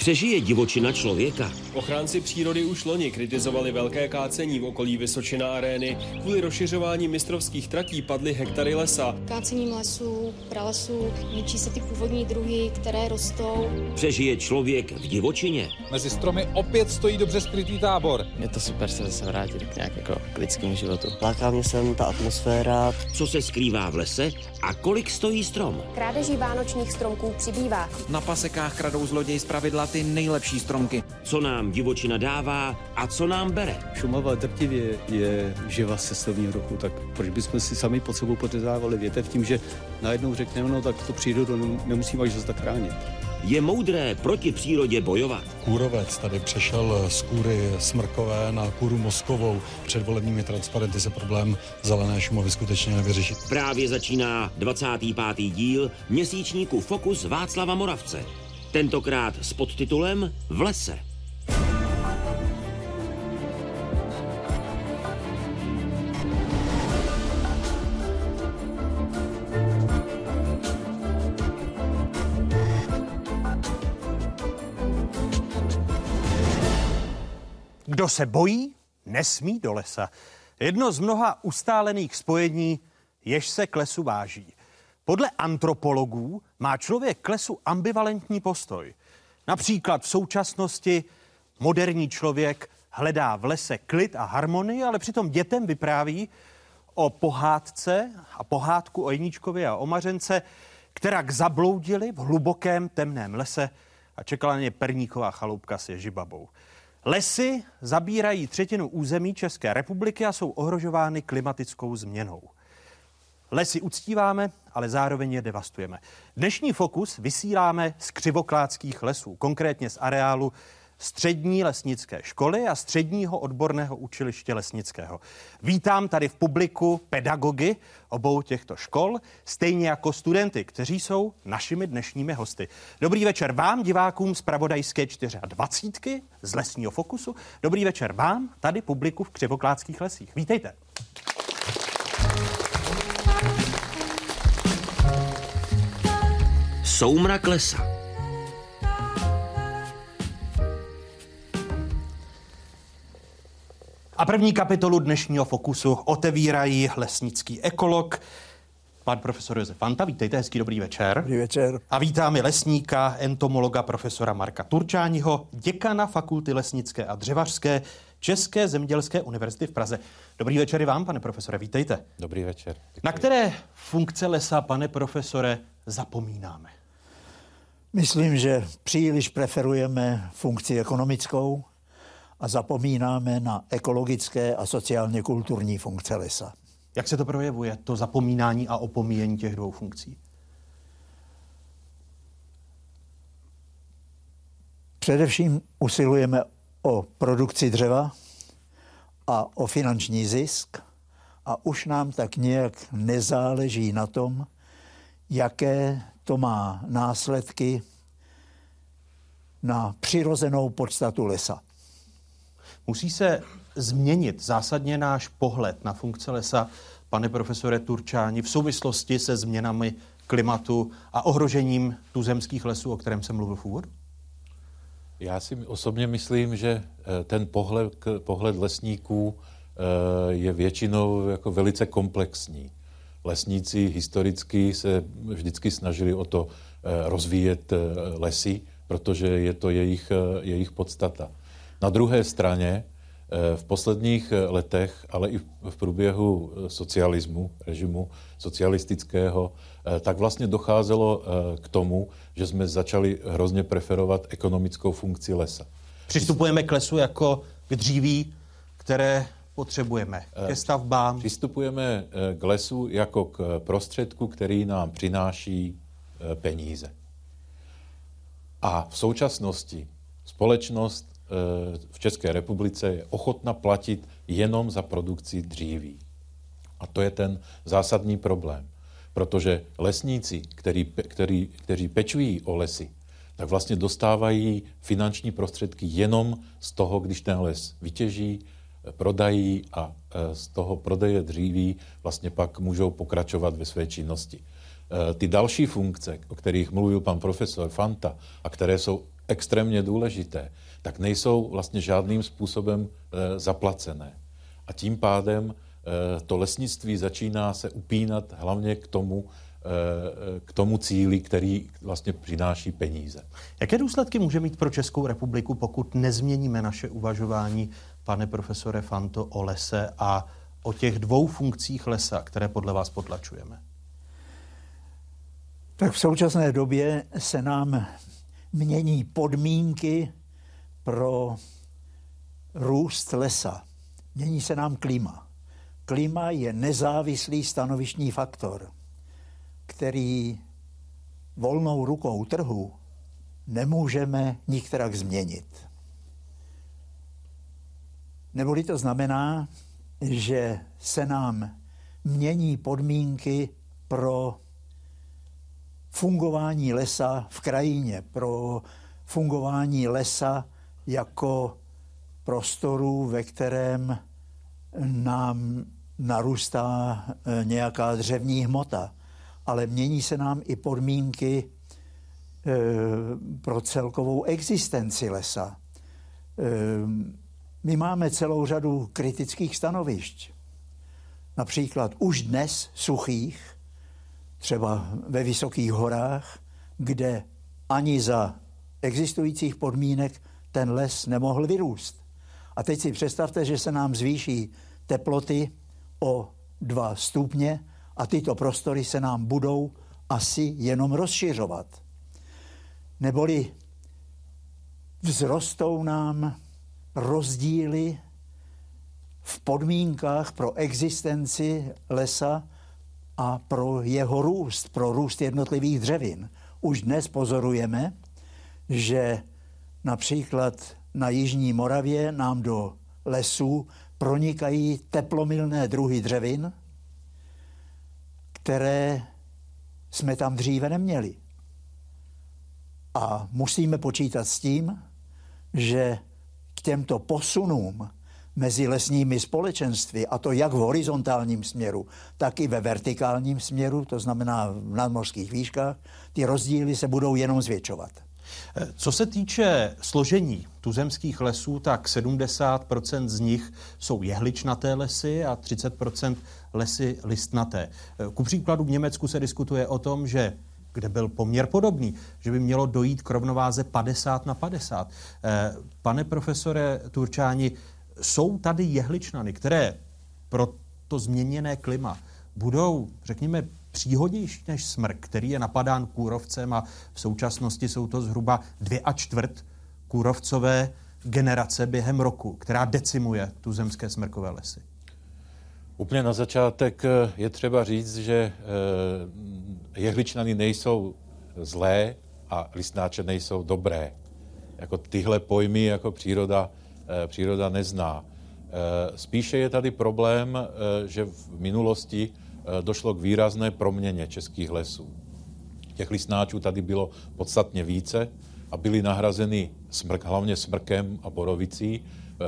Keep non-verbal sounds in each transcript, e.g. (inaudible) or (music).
Přežije divočina člověka? Ochránci přírody už loni kritizovali velké kácení v okolí Vysočina arény. Kvůli rozšiřování mistrovských tratí padly hektary lesa. Kácením lesů, pralesů, ničí se ty původní druhy, které rostou. Přežije člověk v divočině? Mezi stromy opět stojí dobře skrytý tábor. Je to super se zase vrátit k nějak jako k lidskému životu. Láká mě sem ta atmosféra. Co se skrývá v lese a kolik stojí strom? Krádeží vánočních stromků přibývá. Na pasekách kradou zloděj zpravidla ty nejlepší stromky. Co nám divočina dává a co nám bere? Šumava drtivě je živa cestovního ruchu, tak proč bychom si sami pod sebou podřezávali větev tím, že najednou řekneme, no tak to přírodu nemusíme až zase tak chránit. Je moudré proti přírodě bojovat. Kůrovec tady přešel z kůry smrkové na kůru mozkovou. Před volebními transparenty se problém zelené šumovy skutečně nevyřešit. Právě začíná 25. díl měsíčníku Fokus Václava Moravce. Tentokrát s podtitulem V lese. Kdo se bojí, nesmí do lesa. Jedno z mnoha ustálených spojení, jež se k lesu váží. Podle antropologů má člověk k lesu ambivalentní postoj. Například v současnosti moderní člověk hledá v lese klid a harmonii, ale přitom dětem vypráví o pohádce a pohádku o Jeníčkovi a o Mařence, která zabloudili v hlubokém temném lese a čekala na ně perníková chaloupka s ježibabou. Lesy zabírají třetinu území České republiky a jsou ohrožovány klimatickou změnou. Lesy uctíváme, ale zároveň je devastujeme. Dnešní fokus vysíláme z křivokládských lesů, konkrétně z areálu střední lesnické školy a středního odborného učiliště lesnického. Vítám tady v publiku pedagogy obou těchto škol, stejně jako studenty, kteří jsou našimi dnešními hosty. Dobrý večer vám, divákům z Pravodajské 24 z Lesního fokusu. Dobrý večer vám, tady publiku v Křivokládských lesích. Vítejte. Soumrak lesa. A první kapitolu dnešního fokusu otevírají lesnický ekolog, pan profesor Josef Fanta. Vítejte, hezký dobrý večer. Dobrý večer. A vítáme lesníka, entomologa profesora Marka Turčáního, děkana Fakulty lesnické a dřevařské České zemědělské univerzity v Praze. Dobrý večer i vám, pane profesore, vítejte. Dobrý večer. Děkuji. Na které funkce lesa, pane profesore, zapomínáme? Myslím, že příliš preferujeme funkci ekonomickou a zapomínáme na ekologické a sociálně kulturní funkce lesa. Jak se to projevuje, to zapomínání a opomíjení těch dvou funkcí? Především usilujeme o produkci dřeva a o finanční zisk a už nám tak nějak nezáleží na tom, jaké to má následky na přirozenou podstatu lesa. Musí se změnit zásadně náš pohled na funkce lesa, pane profesore Turčáni, v souvislosti se změnami klimatu a ohrožením tuzemských lesů, o kterém jsem mluvil v úvodu? Já si osobně myslím, že ten pohled, pohled lesníků je většinou jako velice komplexní. Lesníci historicky se vždycky snažili o to rozvíjet lesy, protože je to jejich, jejich podstata. Na druhé straně v posledních letech, ale i v průběhu socialismu, režimu socialistického, tak vlastně docházelo k tomu, že jsme začali hrozně preferovat ekonomickou funkci lesa. Přistupujeme k lesu jako k dříví, které potřebujeme ke stavbám. Přistupujeme k lesu jako k prostředku, který nám přináší peníze. A v současnosti společnost v České republice je ochotna platit jenom za produkci dříví. A to je ten zásadní problém. Protože lesníci, který, který, kteří pečují o lesy, tak vlastně dostávají finanční prostředky jenom z toho, když ten les vytěží, prodají a z toho prodeje dříví vlastně pak můžou pokračovat ve své činnosti. Ty další funkce, o kterých mluvil pan profesor Fanta a které jsou extrémně důležité, tak nejsou vlastně žádným způsobem e, zaplacené. A tím pádem e, to lesnictví začíná se upínat hlavně k tomu, e, k tomu cíli, který vlastně přináší peníze. Jaké důsledky může mít pro Českou republiku, pokud nezměníme naše uvažování, pane profesore Fanto, o lese a o těch dvou funkcích lesa, které podle vás potlačujeme? Tak v současné době se nám mění podmínky pro růst lesa. Mění se nám klima. Klima je nezávislý stanovištní faktor, který volnou rukou trhu nemůžeme nikterak změnit. Neboli to znamená, že se nám mění podmínky pro fungování lesa v krajině, pro fungování lesa jako prostoru, ve kterém nám narůstá e, nějaká dřevní hmota, ale mění se nám i podmínky e, pro celkovou existenci lesa. My máme celou řadu kritických stanovišť. Například už dnes suchých, třeba ve vysokých horách, kde ani za existujících podmínek ten les nemohl vyrůst. A teď si představte, že se nám zvýší teploty o 2 stupně a tyto prostory se nám budou asi jenom rozšiřovat. Neboli vzrostou nám rozdíly v podmínkách pro existenci lesa a pro jeho růst, pro růst jednotlivých dřevin. Už dnes pozorujeme, že například na Jižní Moravě nám do lesů pronikají teplomilné druhy dřevin, které jsme tam dříve neměli. A musíme počítat s tím, že těmto posunům mezi lesními společenství, a to jak v horizontálním směru, tak i ve vertikálním směru, to znamená v nadmorských výškách, ty rozdíly se budou jenom zvětšovat. Co se týče složení tuzemských lesů, tak 70% z nich jsou jehličnaté lesy a 30% lesy listnaté. Ku příkladu v Německu se diskutuje o tom, že kde byl poměr podobný, že by mělo dojít k rovnováze 50 na 50. Eh, pane profesore Turčáni, jsou tady jehličnany, které pro to změněné klima budou, řekněme, příhodnější než smrk, který je napadán kůrovcem a v současnosti jsou to zhruba dvě a čtvrt kůrovcové generace během roku, která decimuje tu zemské smrkové lesy. Úplně na začátek eh, je třeba říct, že eh, jehličnany nejsou zlé a listnáče nejsou dobré. Jako tyhle pojmy jako příroda, eh, příroda nezná. Spíše je tady problém, že v minulosti došlo k výrazné proměně českých lesů. Těch listnáčů tady bylo podstatně více a byly nahrazeny smrk, hlavně smrkem a borovicí,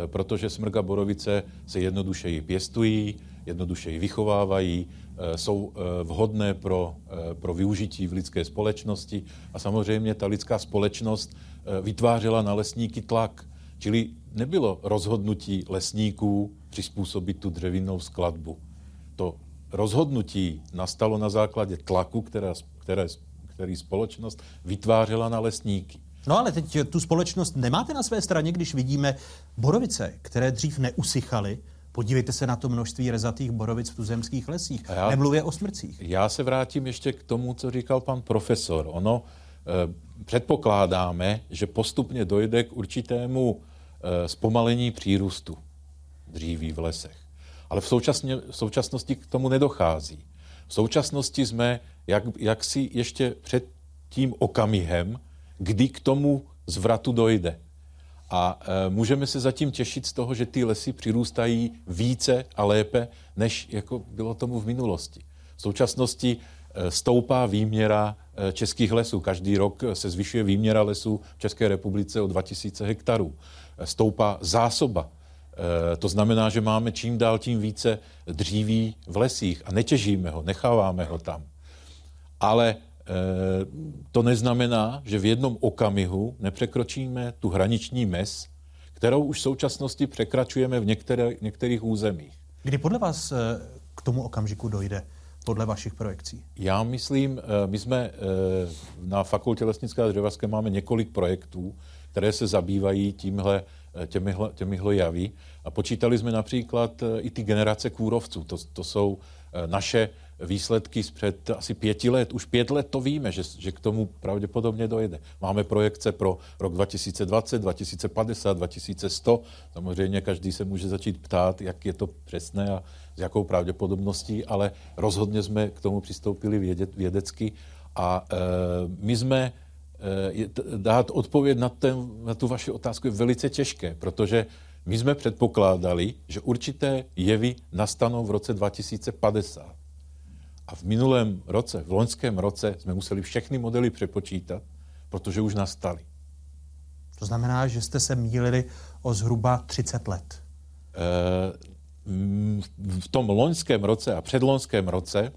protože smrk a borovice se jednodušeji pěstují, jednodušeji vychovávají, eh, jsou eh, vhodné pro, eh, pro využití v lidské společnosti a samozřejmě ta lidská společnost vytvářela na lesníky tlak. Čili nebylo rozhodnutí lesníků přizpůsobit tu dřevinnou skladbu. To rozhodnutí nastalo na základě tlaku, která, které, který společnost vytvářela na lesníky. No ale teď tu společnost nemáte na své straně, když vidíme borovice, které dřív neusychaly, Podívejte se na to množství rezatých borovic v tuzemských lesích. Já, Nemluvě o smrcích. Já se vrátím ještě k tomu, co říkal pan profesor. Ono eh, předpokládáme, že postupně dojde k určitému eh, zpomalení přírůstu dříví v lesech. Ale v, současně, v současnosti k tomu nedochází. V současnosti jsme jak, jaksi ještě před tím okamihem, kdy k tomu zvratu dojde. A e, můžeme se zatím těšit z toho, že ty lesy přirůstají více a lépe, než jako bylo tomu v minulosti. V současnosti e, stoupá výměra e, českých lesů. Každý rok se zvyšuje výměra lesů v České republice o 2000 hektarů. Stoupá zásoba. To znamená, že máme čím dál tím více dříví v lesích a netěžíme ho, necháváme ho tam. Ale to neznamená, že v jednom okamihu nepřekročíme tu hraniční mez, kterou už v současnosti překračujeme v některé, některých územích. Kdy podle vás k tomu okamžiku dojde? podle vašich projekcí? Já myslím, my jsme na Fakultě lesnické a dřevařské máme několik projektů, které se zabývají tímhle, těmihle, těmihle javy. A počítali jsme například i ty generace kůrovců. To, to jsou naše výsledky z před asi pěti let. Už pět let to víme, že, že k tomu pravděpodobně dojde. Máme projekce pro rok 2020, 2050, 2100. Samozřejmě každý se může začít ptát, jak je to přesné a s jakou pravděpodobností, ale rozhodně jsme k tomu přistoupili vědě, vědecky a e, my jsme e, dát odpověď na, ten, na tu vaši otázku je velice těžké, protože my jsme předpokládali, že určité jevy nastanou v roce 2050. A v minulém roce, v loňském roce, jsme museli všechny modely přepočítat, protože už nastaly. To znamená, že jste se mýlili o zhruba 30 let. E, v tom loňském roce a předloňském roce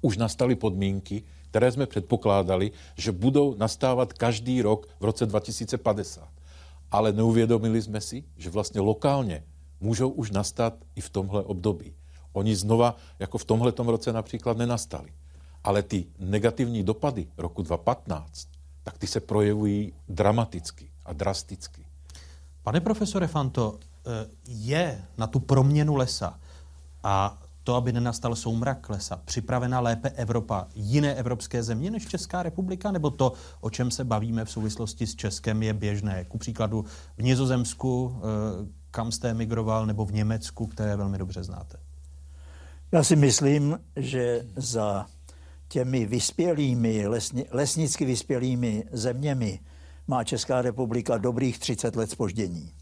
už nastaly podmínky, které jsme předpokládali, že budou nastávat každý rok v roce 2050. Ale neuvědomili jsme si, že vlastně lokálně můžou už nastat i v tomhle období. Oni znova, jako v tomhle roce například, nenastali. Ale ty negativní dopady roku 2015, tak ty se projevují dramaticky a drasticky. Pane profesore Fanto, eh, je na tu proměnu lesa a to, aby nenastal soumrak lesa, připravena lépe Evropa, jiné evropské země než Česká republika, nebo to, o čem se bavíme v souvislosti s Českem, je běžné? Ku příkladu v Nizozemsku, eh, kam jste emigroval, nebo v Německu, které velmi dobře znáte? Já si myslím, že za těmi vyspělými, lesni, lesnicky vyspělými zeměmi má Česká republika dobrých 30 let spoždění.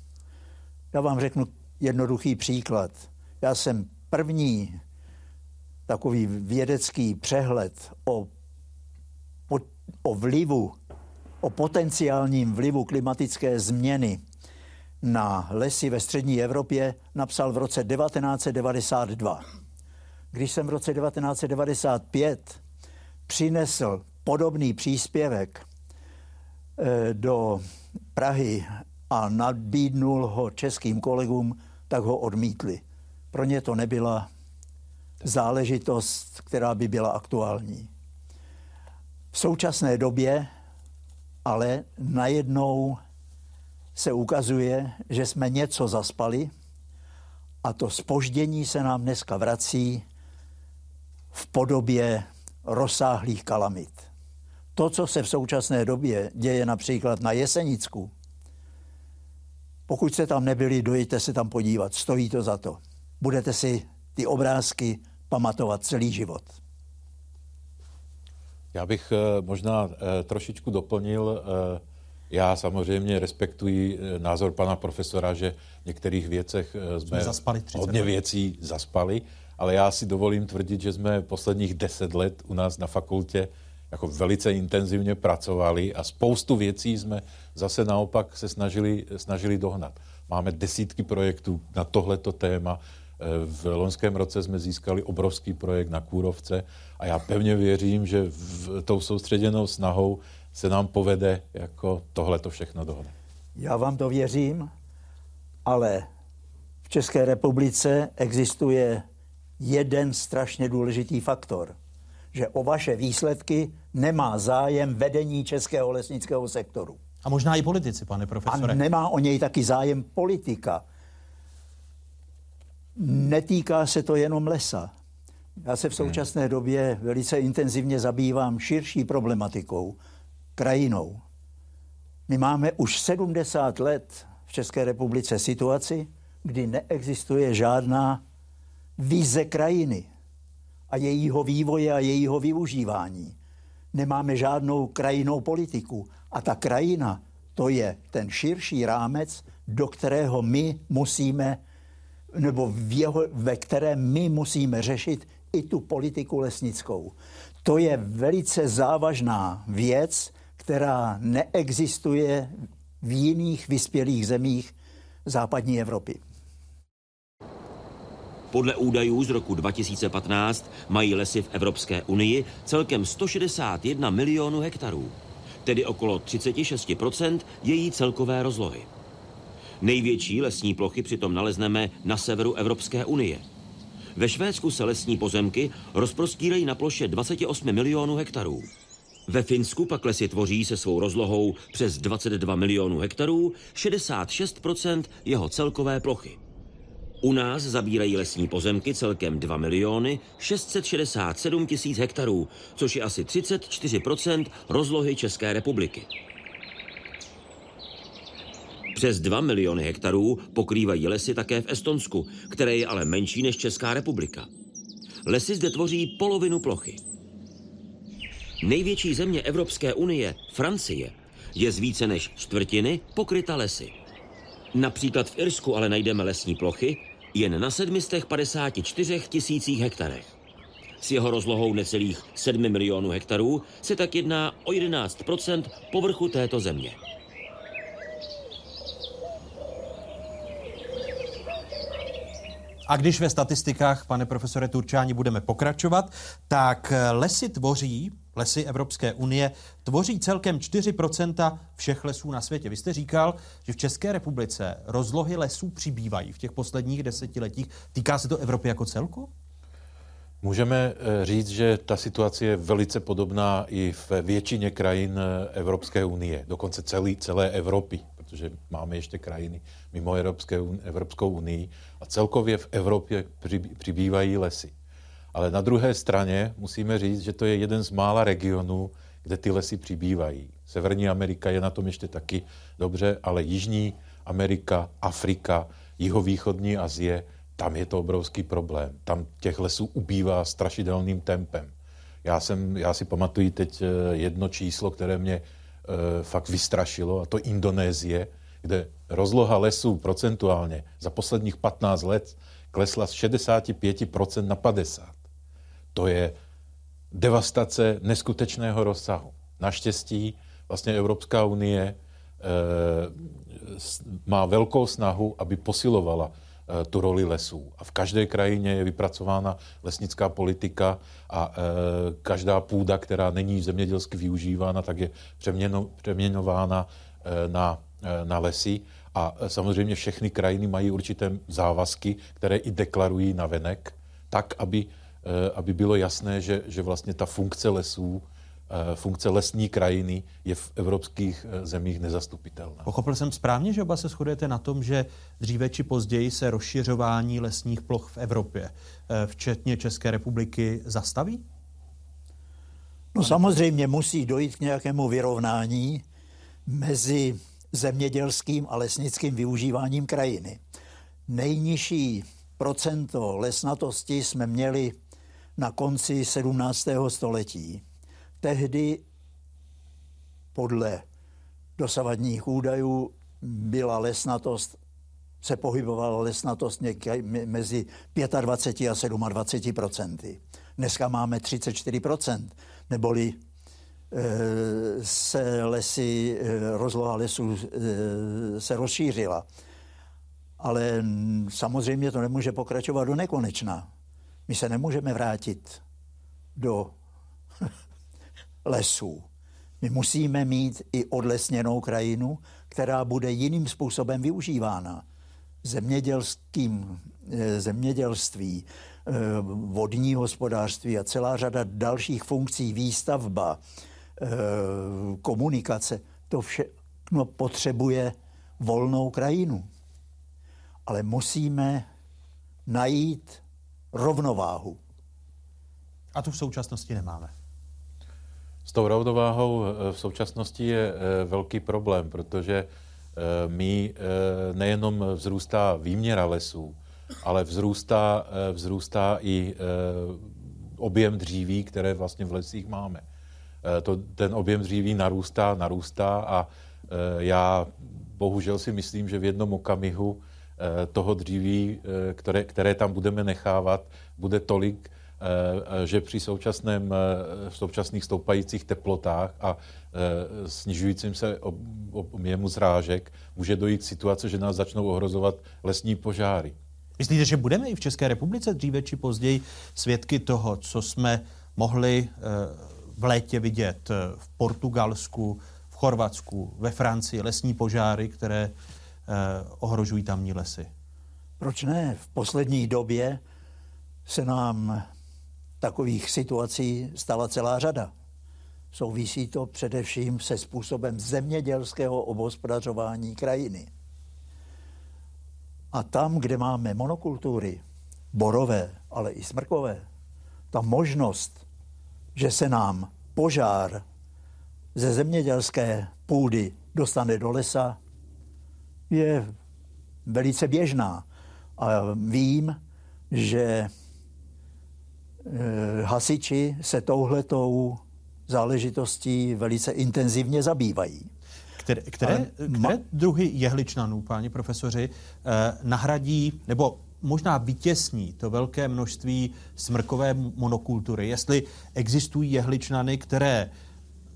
Já vám řeknu jednoduchý příklad. Já jsem první takový vědecký přehled o, o vlivu, o potenciálním vlivu klimatické změny na lesy ve střední Evropě napsal v roce 1992 když jsem v roce 1995 přinesl podobný příspěvek eh, do Prahy a nabídnul ho českým kolegům, tak ho odmítli. Pro ně to nebyla záležitost, která by byla aktuální. V současné době ale najednou se ukazuje, že jsme něco zaspali a to spoždění se nám dneska vrací v podobě rozsáhlých kalamit. To, co se v současné době děje například na Jesenicku, pokud jste tam nebyli, dojďte se tam podívat, stojí to za to. Budete si ty obrázky pamatovat celý život. Já bych eh, možná eh, trošičku doplnil. Eh, já samozřejmě respektuji názor pana profesora, že v některých věcech jsme, jsme zaspali hodně věcí zaspali ale já si dovolím tvrdit, že jsme posledních deset let u nás na fakultě jako velice intenzivně pracovali a spoustu věcí jsme zase naopak se snažili, snažili dohnat. Máme desítky projektů na tohleto téma. V loňském roce jsme získali obrovský projekt na Kůrovce a já pevně věřím, že v tou soustředěnou snahou se nám povede jako tohleto všechno dohnat. Já vám to věřím, ale v České republice existuje jeden strašně důležitý faktor, že o vaše výsledky nemá zájem vedení českého lesnického sektoru. A možná i politici, pane profesore. A nemá o něj taky zájem politika. Netýká se to jenom lesa. Já se v současné době velice intenzivně zabývám širší problematikou, krajinou. My máme už 70 let v České republice situaci, kdy neexistuje žádná vize krajiny a jejího vývoje a jejího využívání. Nemáme žádnou krajinou politiku. A ta krajina, to je ten širší rámec, do kterého my musíme, nebo v jeho, ve kterém my musíme řešit i tu politiku lesnickou. To je velice závažná věc, která neexistuje v jiných vyspělých zemích západní Evropy. Podle údajů z roku 2015 mají lesy v Evropské unii celkem 161 milionů hektarů, tedy okolo 36% její celkové rozlohy. Největší lesní plochy přitom nalezneme na severu Evropské unie. Ve Švédsku se lesní pozemky rozprostírají na ploše 28 milionů hektarů. Ve Finsku pak lesy tvoří se svou rozlohou přes 22 milionů hektarů 66% jeho celkové plochy. U nás zabírají lesní pozemky celkem 2 miliony 667 tisíc hektarů, což je asi 34% rozlohy České republiky. Přes 2 miliony hektarů pokrývají lesy také v Estonsku, které je ale menší než Česká republika. Lesy zde tvoří polovinu plochy. Největší země Evropské unie, Francie, je z více než čtvrtiny pokryta lesy. Například v Irsku ale najdeme lesní plochy jen na 754 tisících hektarech. S jeho rozlohou necelých 7 milionů hektarů se tak jedná o 11% povrchu této země. A když ve statistikách, pane profesore Turčáni, budeme pokračovat, tak lesy tvoří, lesy Evropské unie, tvoří celkem 4% všech lesů na světě. Vy jste říkal, že v České republice rozlohy lesů přibývají v těch posledních desetiletích. Týká se to Evropy jako celku? Můžeme eh, říct, že ta situace je velice podobná i v většině krajin eh, Evropské unie, dokonce celý, celé Evropy, protože máme ještě krajiny mimo Evropské, Evropskou unii a celkově v Evropě přibývají lesy. Ale na druhé straně musíme říct, že to je jeden z mála regionů, kde ty lesy přibývají. Severní Amerika je na tom ještě taky dobře, ale Jižní Amerika, Afrika, jihovýchodní Azie, tam je to obrovský problém. Tam těch lesů ubývá strašidelným tempem. Já, jsem, já si pamatuju teď eh, jedno číslo, které mě fakt vystrašilo, a to Indonésie, kde rozloha lesů procentuálně za posledních 15 let klesla z 65% na 50%. To je devastace neskutečného rozsahu. Naštěstí vlastně Evropská unie e, má velkou snahu, aby posilovala tu roli lesů. A v každé krajině je vypracována lesnická politika a e, každá půda, která není zemědělsky využívána, tak je přeměno, přeměnována e, na Eh, na lesy a eh, samozřejmě všechny krajiny mají určité závazky, které i deklarují na venek, tak, aby, eh, aby bylo jasné, že, že vlastně ta funkce lesů, funkce lesní krajiny je v evropských zemích nezastupitelná. Pochopil jsem správně, že oba se shodujete na tom, že dříve či později se rozšiřování lesních ploch v Evropě, včetně České republiky, zastaví? No samozřejmě musí dojít k nějakému vyrovnání mezi zemědělským a lesnickým využíváním krajiny. Nejnižší procento lesnatosti jsme měli na konci 17. století. Tehdy podle dosavadních údajů byla lesnatost, se pohybovala lesnatost někde mezi 25 a 27 procenty. Dneska máme 34% neboli se lesy, rozloha lesů eh, se rozšířila. Ale samozřejmě to nemůže pokračovat do nekonečna. My se nemůžeme vrátit do (laughs) lesů. My musíme mít i odlesněnou krajinu, která bude jiným způsobem využívána. Zemědělským, eh, zemědělství, eh, vodní hospodářství a celá řada dalších funkcí, výstavba, Eh, komunikace, to všechno potřebuje volnou krajinu. Ale musíme najít rovnováhu. A tu v současnosti nemáme. S tou rovnováhou eh, v současnosti je eh, velký problém, protože my nejenom vzrůstá výměra lesů, ale vzrůstá, vzrůstá i objem dříví, které vlastně v lesích máme. Eh, to, ten objem dříví narůstá, narůstá a eh, já bohužel si myslím, že v jednom okamihu eh, toho dříví, které, které tam budeme nechávat, bude tolik, že při současném, současných stoupajících teplotách a snižujícím se objemu zrážek může dojít k situaci, že nás začnou ohrozovat lesní požáry. Myslíte, že budeme i v České republice dříve či později svědky toho, co jsme mohli eh, v létě vidět eh, v Portugalsku, v Chorvatsku, ve Francii, lesní požáry, které ohrožují tamní lesy? Proč ne? V poslední době se nám takových situací stala celá řada. Souvisí to především se způsobem zemědělského obhospodařování krajiny. A tam, kde máme monokultury, borové, ale i smrkové, ta možnost, že se nám požár ze zemědělské půdy dostane do lesa, je velice běžná. A vím, že hasiči se touhletou záležitostí velice intenzivně zabývají. Které, které, které druhy jehličnanů, páni profesoři, eh, nahradí nebo možná vytěsní to velké množství smrkové monokultury? Jestli existují jehličnany, které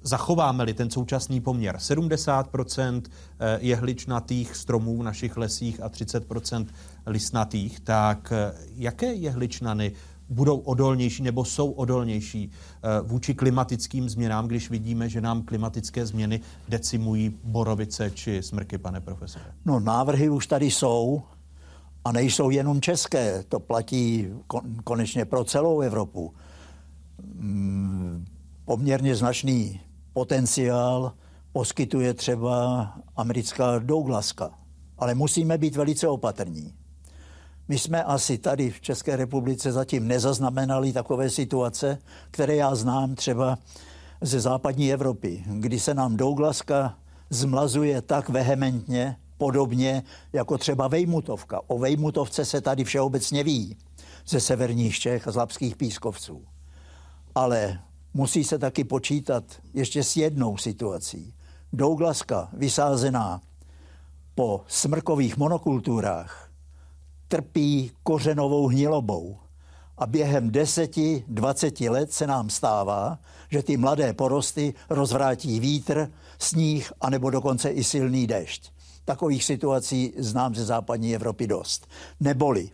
zachováme-li ten současný poměr 70% eh, jehličnatých stromů v našich lesích a 30% listnatých, tak eh, jaké jehličnany budou odolnější nebo jsou odolnější eh, vůči klimatickým změnám, když vidíme, že nám klimatické změny decimují borovice či smrky, pane profesore? No, návrhy už tady jsou a nejsou jenom české. To platí konečně pro celou Evropu. Mm, poměrně značný potenciál poskytuje třeba americká Douglaska. Ale musíme být velice opatrní. My jsme asi tady v České republice zatím nezaznamenali takové situace, které já znám třeba ze západní Evropy, kdy se nám Douglaska zmlazuje tak vehementně, podobně jako třeba Vejmutovka. O Vejmutovce se tady všeobecně ví ze severních Čech a z Lapských pískovců. Ale musí se taky počítat ještě s jednou situací. Douglaska vysázená po smrkových monokulturách trpí kořenovou hnilobou. A během 10-20 let se nám stává, že ty mladé porosty rozvrátí vítr, sníh anebo dokonce i silný dešť. Takových situací znám ze západní Evropy dost. Neboli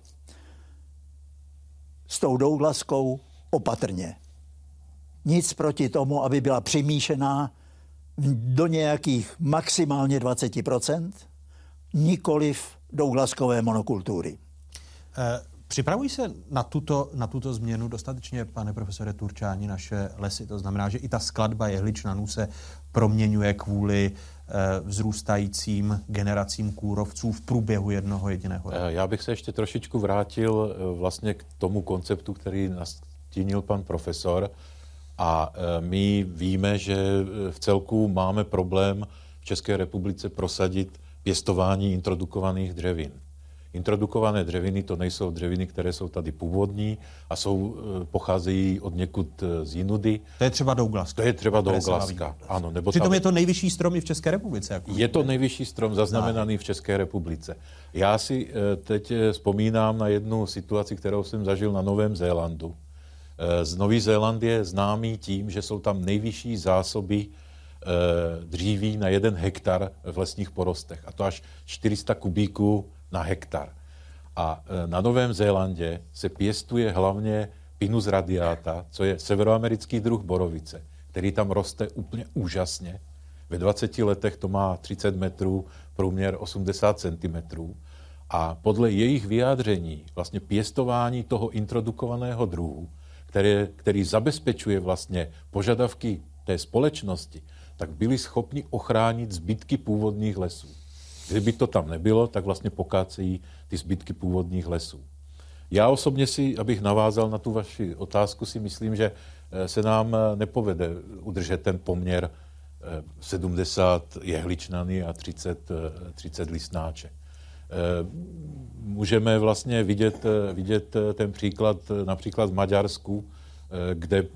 s tou douglaskou opatrně. Nic proti tomu, aby byla přimíšená do nějakých maximálně 20%, nikoliv douglaskové monokultury. Eh, připravují se na tuto, na tuto změnu dostatečně, pane profesore Turčáni, naše lesy? To znamená, že i ta skladba jehličnanů se proměňuje kvůli eh, vzrůstajícím generacím kůrovců v průběhu jednoho jediného roku. Já bych se ještě trošičku vrátil eh, vlastně k tomu konceptu, který nastínil pan profesor. A my víme, že v celku máme problém v České republice prosadit pěstování introdukovaných dřevin. Introdukované dřeviny to nejsou dřeviny, které jsou tady původní a jsou, e, pocházejí od někud e, z jinudy. To je třeba Douglaska. To je třeba Douglaska, ano. Nebo Přitom tam... je to nejvyšší strom i v České republice. Jako je to nejvyšší strom zaznamenaný v České republice. Já si e, teď vzpomínám na jednu situaci, kterou jsem zažil na Novém Zélandu. Z Nový Zéland je známý tím, že jsou tam nejvyšší zásoby dříví na jeden hektar v lesních porostech. A to až 400 kubíků na hektar. A e, na Novém Zélandě se pěstuje hlavně Pinus radiata, co je severoamerický druh borovice, který tam roste úplně úžasně. Ve 20 letech to má 30 metrů, průměr 80 cm. A podle jejich vyjádření vlastně pěstování toho introdukovaného druhu, které, který zabezpečuje vlastně požadavky té společnosti, tak byli schopni ochránit zbytky původních lesů. Kdyby to tam nebylo, tak vlastně pokácejí ty zbytky původních lesů. Já osobně si, abych navázal na tu vaši otázku, si myslím, že eh, se nám eh, nepovede udržet ten poměr 70 eh, jehličnany a 30, 30 listnáče. Můžeme vlastně vidět, vidět ten příklad například v Maďarsku, kde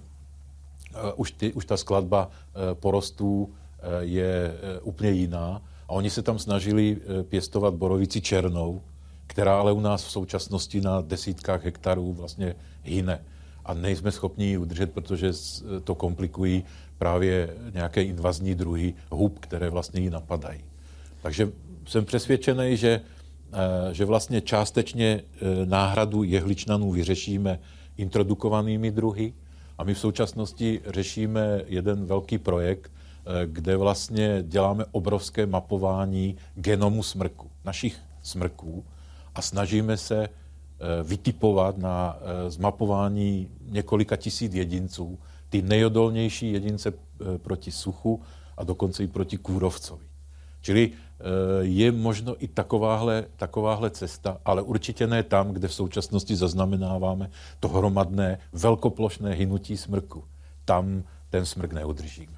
už, ty, už ta skladba porostů je úplně jiná a oni se tam snažili eh, pěstovat borovici černou, která ale u nás v současnosti na desítkách hektarů vlastně hyne. A nejsme schopni ji udržet, protože eh, to komplikují právě nějaké invazní druhy hub, které vlastně ji napadají. Takže jsem přesvědčený, že že vlastně částečně náhradu jehličnanů vyřešíme introdukovanými druhy a my v současnosti řešíme jeden velký projekt, kde vlastně děláme obrovské mapování genomu smrku, našich smrků a snažíme se vytipovat na zmapování několika tisíc jedinců ty nejodolnější jedince proti suchu a dokonce i proti kůrovcovi. Čili eh, je možno i takováhle, takováhle cesta, ale určitě ne tam, kde v současnosti zaznamenáváme to hromadné, velkoplošné hynutí smrku. Tam ten smrk neudržíme.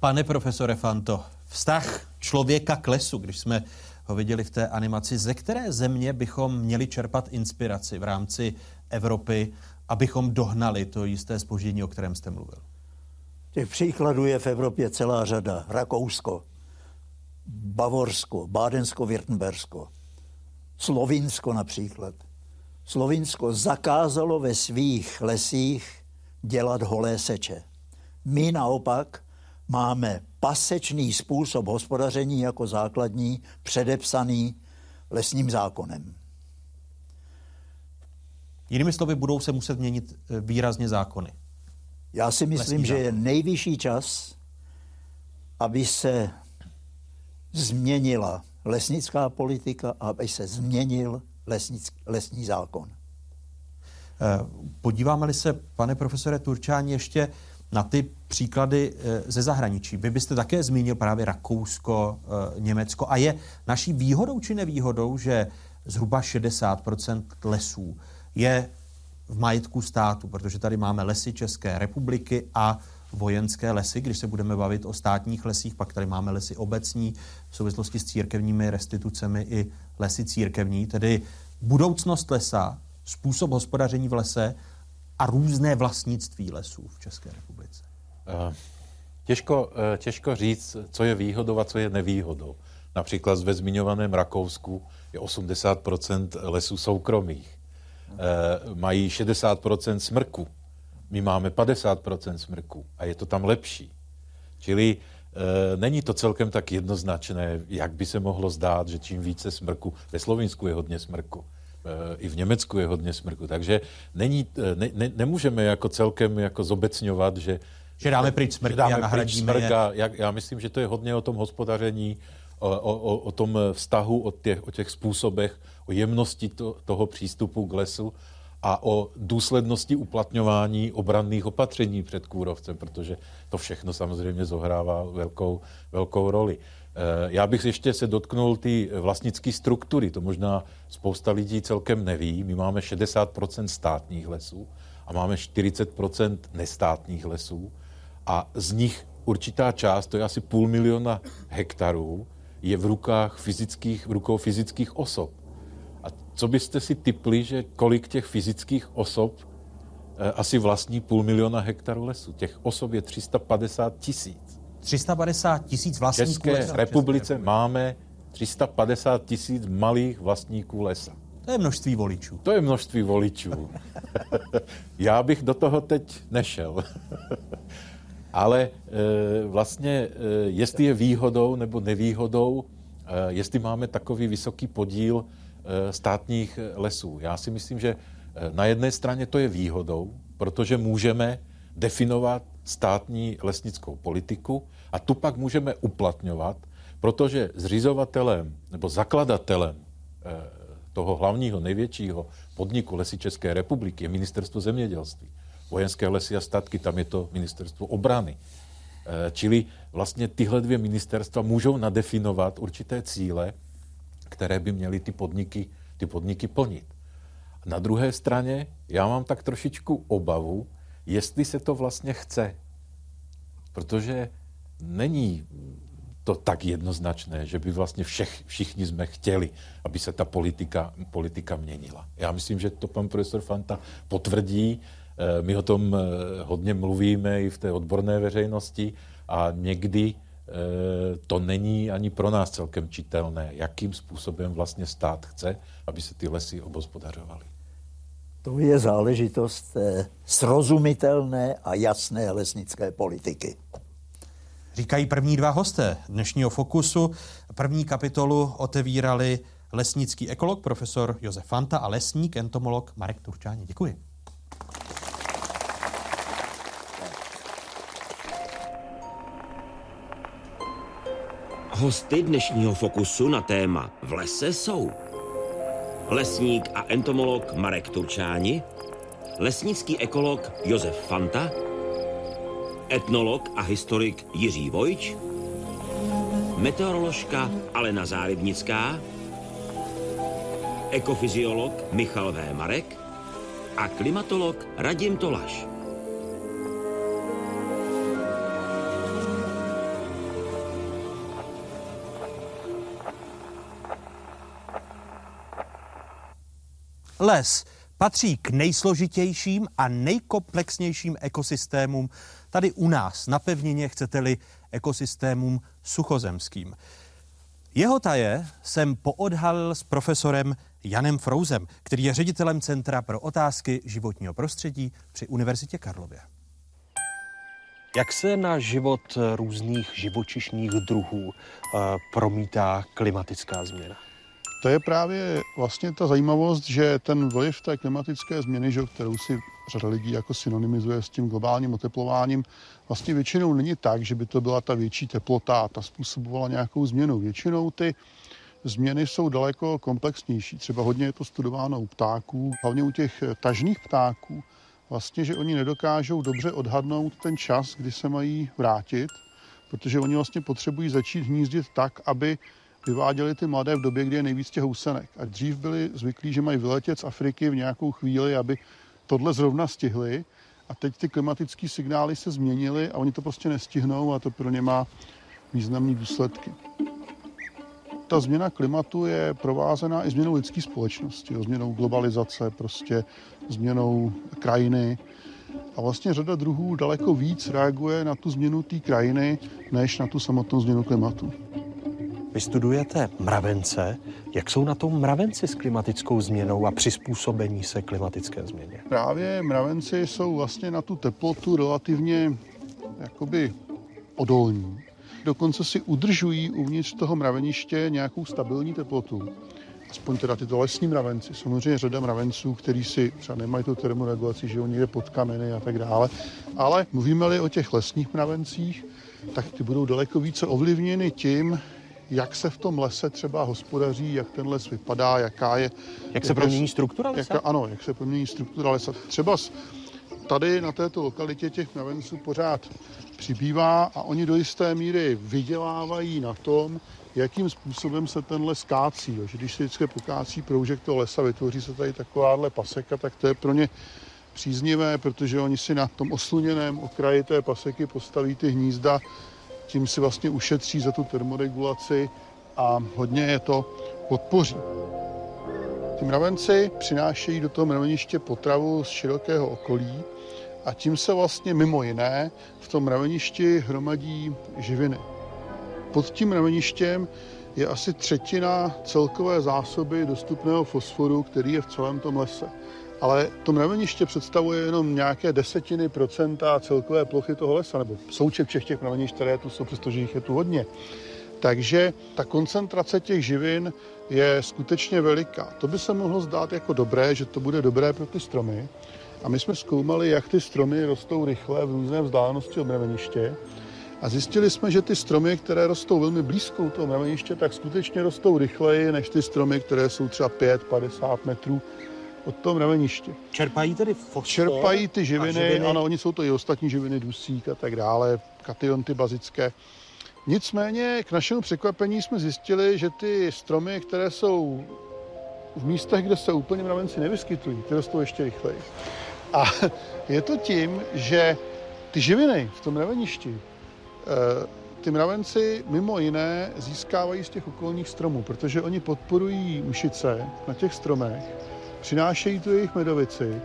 Pane profesore Fanto, vztah člověka k lesu, když jsme ho viděli v té animaci, ze které země bychom měli čerpat inspiraci v rámci Evropy, abychom dohnali to jisté spoždění, o kterém jste mluvil? Těch příkladů je v Evropě celá řada. Rakousko, Bavorsko, Bádensko-Württembersko, Slovinsko například. Slovinsko zakázalo ve svých lesích dělat holé seče. My naopak máme pasečný způsob hospodaření jako základní, předepsaný lesním zákonem. Jinými slovy, budou se muset měnit eh, výrazně zákony. Já si myslím, že je nejvyšší čas, aby se změnila lesnická politika, aby se změnil lesnic, lesní zákon. Eh, podíváme-li se, pane profesore Turčáni, ještě na ty příklady eh, ze zahraničí. Vy byste také zmínil právě Rakousko, eh, Německo. A je naší výhodou či nevýhodou, že zhruba 60% lesů je v majetku státu, protože tady máme lesy České republiky a vojenské lesy, když se budeme bavit o státních lesích, pak tady máme lesy obecní v souvislosti s církevními restitucemi i lesy církevní, tedy budoucnost lesa, způsob hospodaření v lese a různé vlastnictví lesů v České republice? Eh, těžko, eh, těžko říct, co je výhodou a co je nevýhodou. Například ve zmiňovaném Rakousku je 80% lesů soukromých. Eh, mají 60% smrku. My máme 50 smrku a je to tam lepší. Čili není to celkem tak jednoznačné, jak by se mohlo zdát, že čím více smrku, ve Slovinsku je hodně smrku, i v Německu je hodně smrku, takže není, ne, ne, nemůžeme jako celkem jako zobecňovat, že že dáme pryč smrk dáme a nahradíme smrk a já, já myslím, že to je hodně o tom hospodaření, o, o, o tom vztahu, o těch, o těch způsobech, o jemnosti to, toho přístupu k lesu a o důslednosti uplatňování obranných opatření před kůrovcem, protože to všechno samozřejmě zohrává velkou, velkou roli. Eh, já bych ještě se dotknul ty vlastnické struktury. To možná spousta lidí celkem neví. My máme 60% státních lesů a máme 40% nestátních lesů. A z nich určitá část, to je asi půl miliona hektarů, je v rukách fyzických, v rukou fyzických osob. A co byste si typli, že kolik těch fyzických osob eh, asi vlastní půl miliona hektarů lesu? Těch osob je 350 tisíc. 350 tisíc vlastníků České lesa. republice České republice máme 350 tisíc malých vlastníků lesa. To je množství voličů. To je množství voličů. (laughs) Já bych do toho teď nešel. (laughs) Ale e, vlastně, e, jestli je výhodou nebo nevýhodou, e, jestli máme takový vysoký podíl e, státních lesů. Já si myslím, že na jedné straně to je výhodou, protože můžeme definovat státní lesnickou politiku a tu pak můžeme uplatňovat Protože zřizovatelem nebo zakladatelem eh, toho hlavního, největšího podniku Lesy České republiky je ministerstvo zemědělství. Vojenské lesy a statky, tam je to ministerstvo obrany. Eh, čili vlastně tyhle dvě ministerstva můžou nadefinovat určité cíle, které by měly ty podniky, ty podniky plnit. Na druhé straně já mám tak trošičku obavu, jestli se to vlastně chce. Protože není to tak jednoznačné, že by vlastně všech, všichni jsme chtěli, aby se ta politika, politika měnila. Já myslím, že to pan profesor Fanta potvrdí. Eh, my o tom eh, hodně mluvíme i v té odborné veřejnosti a někdy eh, to není ani pro nás celkem čitelné, jakým způsobem vlastně stát chce, aby se ty lesy obospodařovaly. To je záležitost srozumitelné a jasné lesnické politiky. Říkají první dva hosté dnešního Fokusu. První kapitolu otevírali lesnický ekolog profesor Josef Fanta a lesník entomolog Marek Turčáni. Děkuji. Hosty dnešního Fokusu na téma V lese jsou lesník a entomolog Marek Turčáni, lesnický ekolog Josef Fanta, etnolog a historik Jiří Vojč, meteoroložka Alena Zárybnická, ekofyziolog Michal V. Marek a klimatolog Radim Tolaš. Les patří k nejsložitějším a nejkomplexnějším ekosystémům tady u nás, na pevnině, chcete-li, ekosystémům suchozemským. Jeho taje jsem poodhalil s profesorem Janem Frouzem, který je ředitelem Centra pro otázky životního prostředí při Univerzitě Karlově. Jak se na život různých živočišných druhů eh, promítá klimatická změna? To je právě vlastně ta zajímavost, že ten vliv té klimatické změny, že, kterou si řada lidí jako synonymizuje s tím globálním oteplováním, vlastně většinou není tak, že by to byla ta větší teplota a ta způsobovala nějakou změnu. Většinou ty změny jsou daleko komplexnější. Třeba hodně je to studováno u ptáků, hlavně u těch tažných ptáků. Vlastně, že oni nedokážou dobře odhadnout ten čas, kdy se mají vrátit, protože oni vlastně potřebují začít hnízdit tak, aby vyváděli ty mladé v době, kdy je nejvíc těch housenek. A dřív byli zvyklí, že mají vyletět z Afriky v nějakou chvíli, aby tohle zrovna stihli. A teď ty klimatické signály se změnily a oni to prostě nestihnou a to pro ně má významné důsledky. Ta změna klimatu je provázená i změnou lidské společnosti, o změnou globalizace, prostě změnou krajiny. A vlastně řada druhů daleko víc reaguje na tu změnu té krajiny, než na tu samotnou změnu klimatu. Vy studujete mravence. Jak jsou na tom mravenci s klimatickou změnou a přizpůsobení se klimatické změně? Právě mravenci jsou vlastně na tu teplotu relativně jakoby odolní. Dokonce si udržují uvnitř toho mraveniště nějakou stabilní teplotu. Aspoň teda tyto lesní mravenci. Samozřejmě řada mravenců, kteří si třeba nemají tu termoregulaci, že oni někde pod kameny a tak dále. Ale mluvíme-li o těch lesních mravencích, tak ty budou daleko více ovlivněny tím, jak se v tom lese třeba hospodaří, jak ten les vypadá, jaká je... Jak se promění struktura lesa? Jaká, ano, jak se promění struktura lesa. Třeba tady na této lokalitě těch mravenců pořád přibývá a oni do jisté míry vydělávají na tom, jakým způsobem se ten les kácí. Jo. Že když se vždycky pokácí proužek toho lesa, vytvoří se tady takováhle paseka, tak to je pro ně příznivé, protože oni si na tom osluněném okraji té paseky postaví ty hnízda tím si vlastně ušetří za tu termoregulaci a hodně je to podpoří. Ty mravenci přinášejí do toho mraveniště potravu z širokého okolí a tím se vlastně mimo jiné v tom mraveništi hromadí živiny. Pod tím mraveništěm je asi třetina celkové zásoby dostupného fosforu, který je v celém tom lese ale to mraveniště představuje jenom nějaké desetiny procenta celkové plochy toho lesa, nebo součet všech těch mravenišť, které tu jsou, přestože jich je tu hodně. Takže ta koncentrace těch živin je skutečně veliká. To by se mohlo zdát jako dobré, že to bude dobré pro ty stromy. A my jsme zkoumali, jak ty stromy rostou rychle v různé vzdálenosti od mraveniště. A zjistili jsme, že ty stromy, které rostou velmi blízko toho mraveniště, tak skutečně rostou rychleji než ty stromy, které jsou třeba 5-50 metrů od toho mraveniště. Čerpají tedy fosfor? Čerpají ty živiny, živiny, ano, oni jsou to i ostatní živiny, dusík a tak dále, kationty bazické. Nicméně k našemu překvapení jsme zjistili, že ty stromy, které jsou v místech, kde se úplně mravenci nevyskytují, ty rostou ještě rychleji. A (laughs) je to tím, že ty živiny v tom mraveništi, eh, ty mravenci mimo jiné získávají z těch okolních stromů, protože oni podporují mšice na těch stromech, přinášejí tu jejich medovici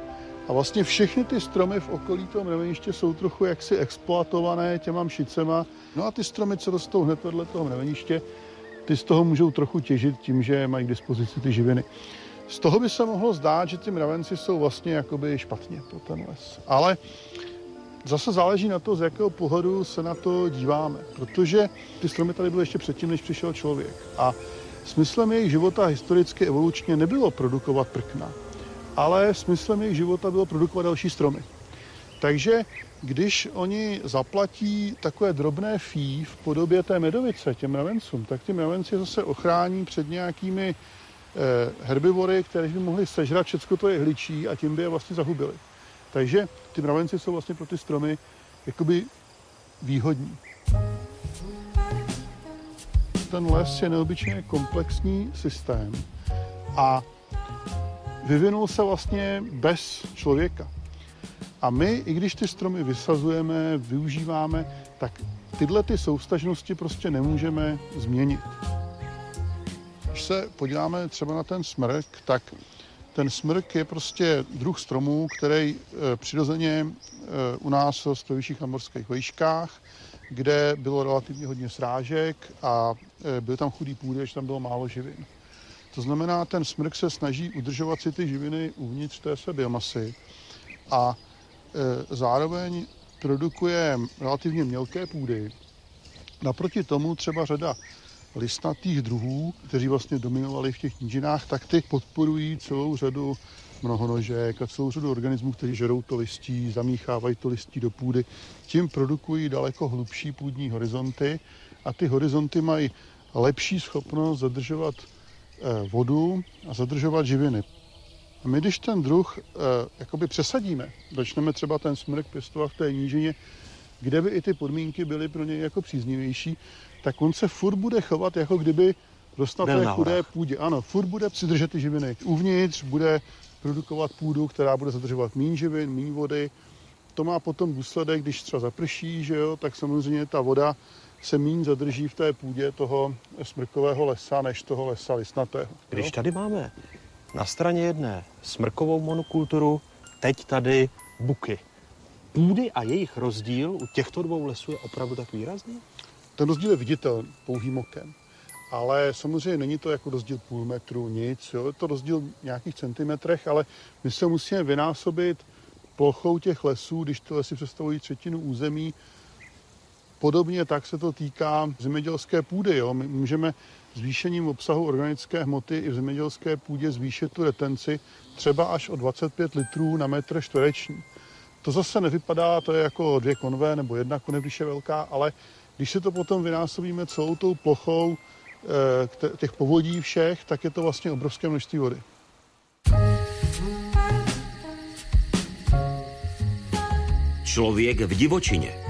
a vlastně všechny ty stromy v okolí toho mraveniště jsou trochu jaksi exploatované těma mšicema. No a ty stromy, co rostou hned vedle toho mraveniště, ty z toho můžou trochu těžit tím, že mají k dispozici ty živiny. Z toho by se mohlo zdát, že ty mravenci jsou vlastně jakoby špatně pro ten les. Ale zase záleží na to, z jakého pohledu se na to díváme. Protože ty stromy tady byly ještě předtím, než přišel člověk. A smyslem jejich života historicky evolučně nebylo produkovat prkna, ale smyslem jejich života bylo produkovat další stromy. Takže když oni zaplatí takové drobné fí v podobě té medovice těm mravencům, tak ty mravenci zase ochrání před nějakými eh, herbivory, které by mohly sežrat všechno to je hličí a tím by je vlastně zahubili. Takže ty mravenci jsou vlastně pro ty stromy jakoby výhodní. Ten les je neobyčejně komplexní systém a vyvinul se vlastně bez člověka. A my, i když ty stromy vysazujeme, využíváme, tak tyhle ty soustažnosti prostě nemůžeme změnit. Když se podíváme třeba na ten smrk, tak ten smrk je prostě druh stromů, který e, přirozeně e, u nás roste ve vyšších amorských vejškách, kde bylo relativně hodně srážek a e, byly tam chudý půdy, že tam bylo málo živin. To znamená, ten smrk se snaží udržovat si ty živiny uvnitř té své biomasy a zároveň produkuje relativně mělké půdy. Naproti tomu třeba řada listnatých druhů, kteří vlastně dominovali v těch nížinách, tak ty podporují celou řadu mnohonožek a celou řadu organismů, kteří žerou to listí, zamíchávají to listí do půdy. Tím produkují daleko hlubší půdní horizonty a ty horizonty mají lepší schopnost zadržovat eh, vodu a zadržovat živiny. A my, když ten druh eh, jakoby přesadíme, začneme třeba ten smrk pěstovat v té nížině, kde by i ty podmínky byly pro něj jako příznivější, tak on se furt bude chovat, jako kdyby dostal té chudé půdě. Ano, furt bude si držet ty živiny uvnitř, bude produkovat půdu, která bude zadržovat méně živin, méně vody. To má potom důsledek, když třeba zaprší, že jo, tak samozřejmě ta voda se méně zadrží v té půdě toho smrkového lesa, než toho lesa listnatého. Když tady máme na straně jedné smrkovou monokulturu, teď tady buky. Půdy a jejich rozdíl u těchto dvou lesů je opravdu tak výrazný? Ten rozdíl je viditelný pouhým okem. Ale samozřejmě není to jako rozdíl půl metru, nic, jo? je to rozdíl v nějakých centimetrech, ale my se musíme vynásobit plochou těch lesů, když ty lesy představují třetinu území. Podobně tak se to týká zemědělské půdy. Jo? My můžeme zvýšením obsahu organické hmoty i v zemědělské půdě zvýšit tu retenci třeba až o 25 litrů na metr čtvereční. To zase nevypadá, to je jako dvě konve nebo jedna konev, když je velká, ale když si to potom vynásobíme celou tou plochou těch povodí všech, tak je to vlastně obrovské množství vody. Člověk v divočině.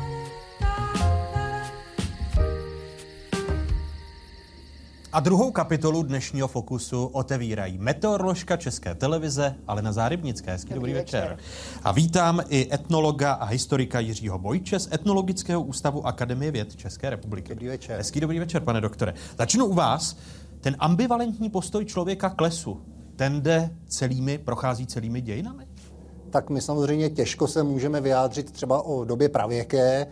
A druhou kapitolu dnešního Fokusu otevírají meteoroložka České televize Alena Zárybnická. Hezký dobrý, dobrý večer. večer. A vítám i etnologa a historika Jiřího Bojče z Etnologického ústavu Akademie věd České republiky. Dobrý večer. Hezký dobrý večer, pane doktore. Začnu u vás. Ten ambivalentní postoj člověka k lesu, ten jde celými, prochází celými dějinami? Tak my samozřejmě těžko se můžeme vyjádřit třeba o době pravěké,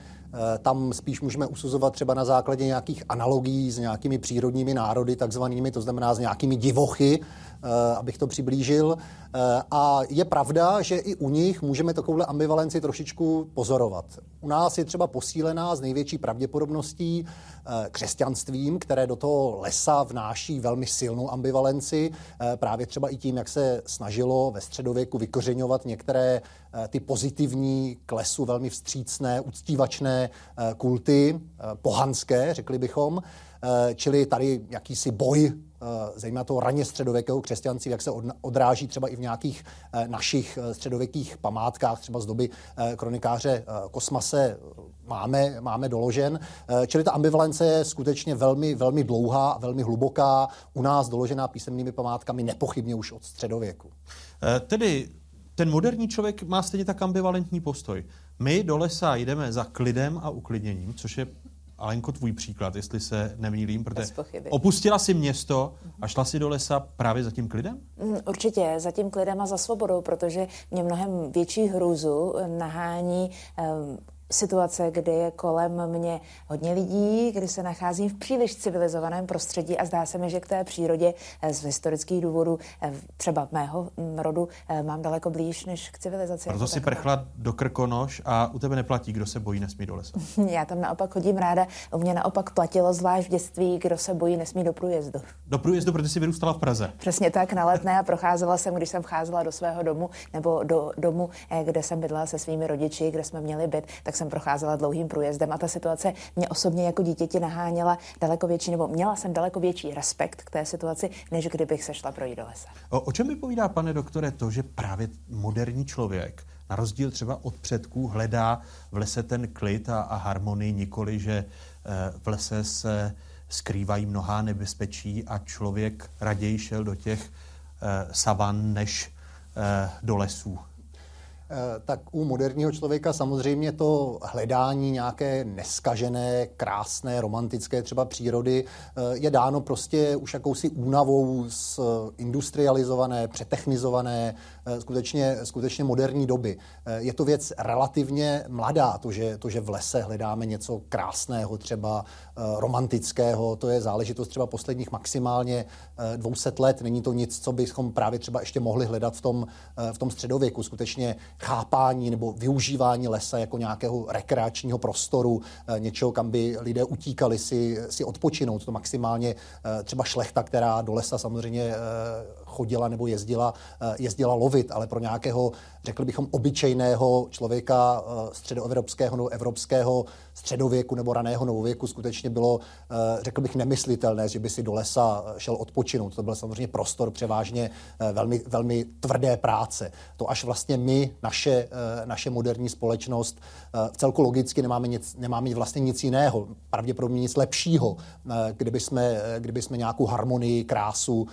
tam spíš můžeme usuzovat třeba na základě nějakých analogií s nějakými přírodními národy, takzvanými, to znamená s nějakými divochy, Eh, abych to přiblížil. Eh, a je pravda, že i u nich můžeme takovouhle ambivalenci trošičku pozorovat. U nás je třeba posílená z největší pravděpodobností eh, křesťanstvím, které do toho lesa vnáší velmi silnou ambivalenci, právě třeba i tím, jak se snažilo ve středověku vykořeňovat některé ty pozitivní k lesu velmi vstřícné, uctívačné kulty, pohanské, řekli bychom, čili tady jakýsi boj zejména toho raně středověkého křesťanství, jak se odráží třeba i v nějakých našich středověkých památkách, třeba z doby kronikáře Kosmase máme, máme doložen. Eh, čili ta ambivalence je skutečně velmi, velmi dlouhá velmi hluboká, u nás doložená písemnými památkami nepochybně už od středověku. Eh, tedy ten moderní člověk má stejně tak ambivalentní postoj. My do lesa jdeme za klidem a uklidněním, což je Alenko, tvůj příklad, jestli se nemýlím, protože opustila si město a šla si do lesa právě za tím klidem? Mm, určitě, za tím klidem a za svobodou, protože mě mnohem větší hrůzu nahání um, situace, kdy je kolem mě hodně lidí, kdy se nacházím v příliš civilizovaném prostředí a zdá se mi, že k té přírodě eh, z historických důvodů, eh, třeba mého mm, rodu, eh, mám daleko blíž než k civilizaci. Proto jako si prchla do Krkonoš a u tebe neplatí, kdo se bojí, nesmí do lesa. (laughs) Já tam naopak chodím ráda. U mě naopak platilo zvlášť v dětství, kdo se bojí, nesmí do průjezdu. Do průjezdu, protože jsi vyrůstala v Praze. Přesně tak, na letné a procházela jsem, když jsem vcházela do svého domu nebo do domu, kde jsem bydlela se svými rodiči, kde jsme měli byt, tak jsem procházela dlouhým průjezdem a ta situace mě osobně jako dítěti naháněla daleko větší, nebo měla jsem daleko větší respekt k té situaci, než kdybych se šla projít do lesa. O, o čem vypovídá, pane doktore, to, že právě moderní člověk na rozdíl třeba od předků hledá v lese ten klid a, a harmonii, nikoli, že e, v lese se skrývají mnohá nebezpečí a člověk raději šel do těch e, savan než e, do lesů. Eh, tak u moderního člověka samozřejmě to hledání nějaké neskažené, krásné, romantické třeba přírody eh, je dáno prostě už jakousi únavou z industrializované, přetechnizované, eh, skutečně, skutečně moderní doby. Je to věc relativně mladá, to že, to, že v lese hledáme něco krásného, třeba romantického, to je záležitost třeba posledních maximálně 200 let. Není to nic, co bychom právě třeba ještě mohli hledat v tom, v tom středověku. Skutečně chápání nebo využívání lesa jako nějakého rekreačního prostoru, eh, něčeho, kam by lidé utíkali si, si odpočinout. To maximálně eh, třeba šlechta, která do lesa samozřejmě eh, chodila nebo jezdila, jezdila lovit, ale pro nějakého, řekl bychom, obyčejného člověka středoevropského nebo evropského středověku nebo raného novověku skutečně bylo, řekl bych, nemyslitelné, že by si do lesa šel odpočinout. To byl samozřejmě prostor převážně velmi, velmi tvrdé práce. To až vlastně my, naše, eh, naše moderní společnost, v eh, celku logicky nemáme, nic, nemáme vlastně nic jiného, pravděpodobně nic lepšího, eh, kdyby jsme, kdyby jsme nějakou harmonii, krásu,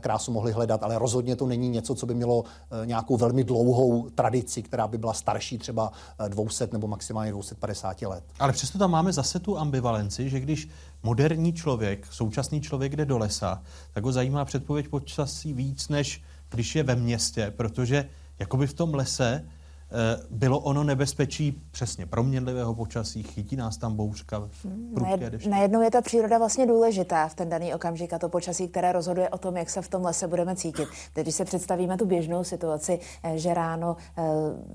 krásu mohli hledat, ale rozhodně to není něco, co by mělo nějakou velmi dlouhou tradici, která by byla starší třeba 200 nebo maximálně 250 let. Ale přesto tam máme zase tu ambivalenci, že když moderní člověk, současný člověk jde do lesa, tak ho zajímá předpověď počasí víc, než když je ve městě, protože jakoby v tom lese bylo ono nebezpečí přesně proměnlivého počasí, chytí nás tam bouřka, prudké deště. Najednou je ta příroda vlastně důležitá v ten daný okamžik a to počasí, které rozhoduje o tom, jak se v tom lese budeme cítit. Teď, když se představíme tu běžnou situaci, eh, že ráno uh,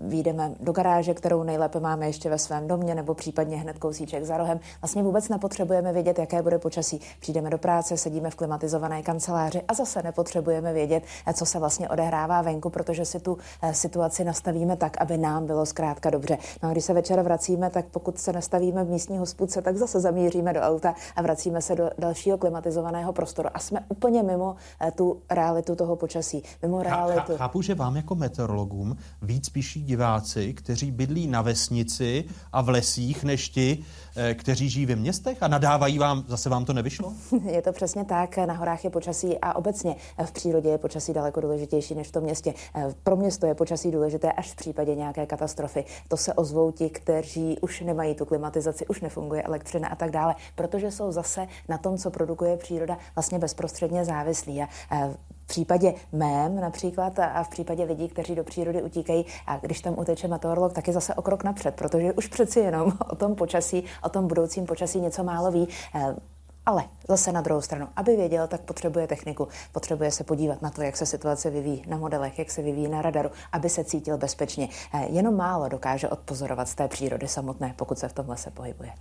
vyjdeme do garáže, kterou nejlépe máme ještě ve svém domě, nebo případně hned kousíček za rohem, vlastně vůbec nepotřebujeme vědět, jaké bude počasí. Přijdeme do práce, sedíme v klimatizované kanceláři a zase nepotřebujeme vědět, co se vlastně odehrává venku, protože si tu situaci nastavíme tak, aby nám bylo zkrátka dobře. No a když se večer vracíme, tak pokud se nastavíme v místní hospůdce, tak zase zamíříme do auta a vracíme se do dalšího klimatizovaného prostoru. A jsme úplně mimo eh, tu realitu toho počasí, mimo realitu. Chápu, že vám jako meteorologům víc píší diváci, kteří bydlí na vesnici a v lesích, než ti, kteří žijí ve městech a nadávají vám, zase vám to nevyšlo? (laughs) Je to přesně tak. Na horách je počasí a obecně v přírodě je počasí daleko důležitější než v tom městě. Eh, pro město je počasí důležité až v případě nějaké katastrofy. To se ozvou ti, kteří už nemají tu klimatizaci, už nefunguje elektřina a tak dále, protože jsou zase na tom, co produkuje příroda, vlastně bezprostředně závislí. A v případě mém například a v případě lidí, kteří do přírody utíkají a když tam uteče meteorolog, tak je zase o krok napřed, protože už přeci jenom (laughs) o tom počasí, o tom budoucím počasí něco málo ví. Ale zase na druhou stranu, aby věděl, tak potřebuje techniku, potřebuje se podívat na to, jak se situace vyvíjí na modelech, jak se vyvíjí na radaru, aby se cítil bezpečně. Eh, jenom málo dokáže odpozorovat z té přírody samotné, pokud se v tom lese pohybuje.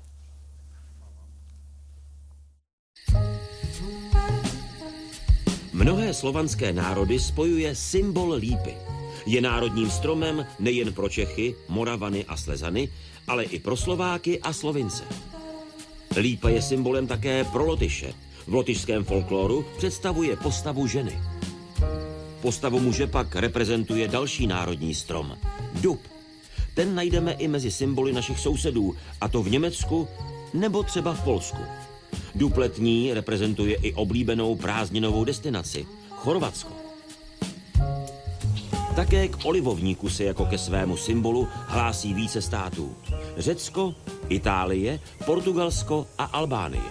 Mnohé slovanské národy spojuje symbol lípy. Je národním stromem nejen pro Čechy, Moravany a Slezany, ale i pro Slováky a Slovince. Lípa je symbolem také pro Lotyše. V lotyšském folkloru představuje postavu ženy. Postavu muže pak reprezentuje další národní strom – dub. Ten najdeme i mezi symboly našich sousedů, a to v Německu nebo třeba v Polsku. Dupletní reprezentuje i oblíbenou prázdninovou destinaci – Chorvatsko. Také k olivovníku se jako ke svému symbolu hlásí více států. Řecko, Itálie, Portugalsko a Albánie.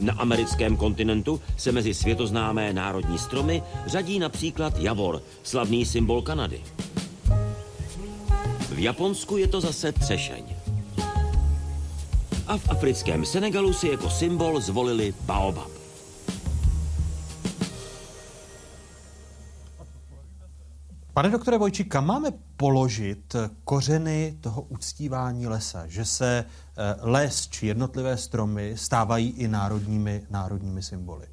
Na americkém kontinentu se mezi světoznámé národní stromy řadí například javor, slavný symbol Kanady. V Japonsku je to zase třešeň. A v africkém Senegalu si jako symbol zvolili baobab. Pane doktore Vojči, kam máme položit kořeny toho uctívání lesa? Že se eh, les či jednotlivé stromy stávají i národními, národními symboly?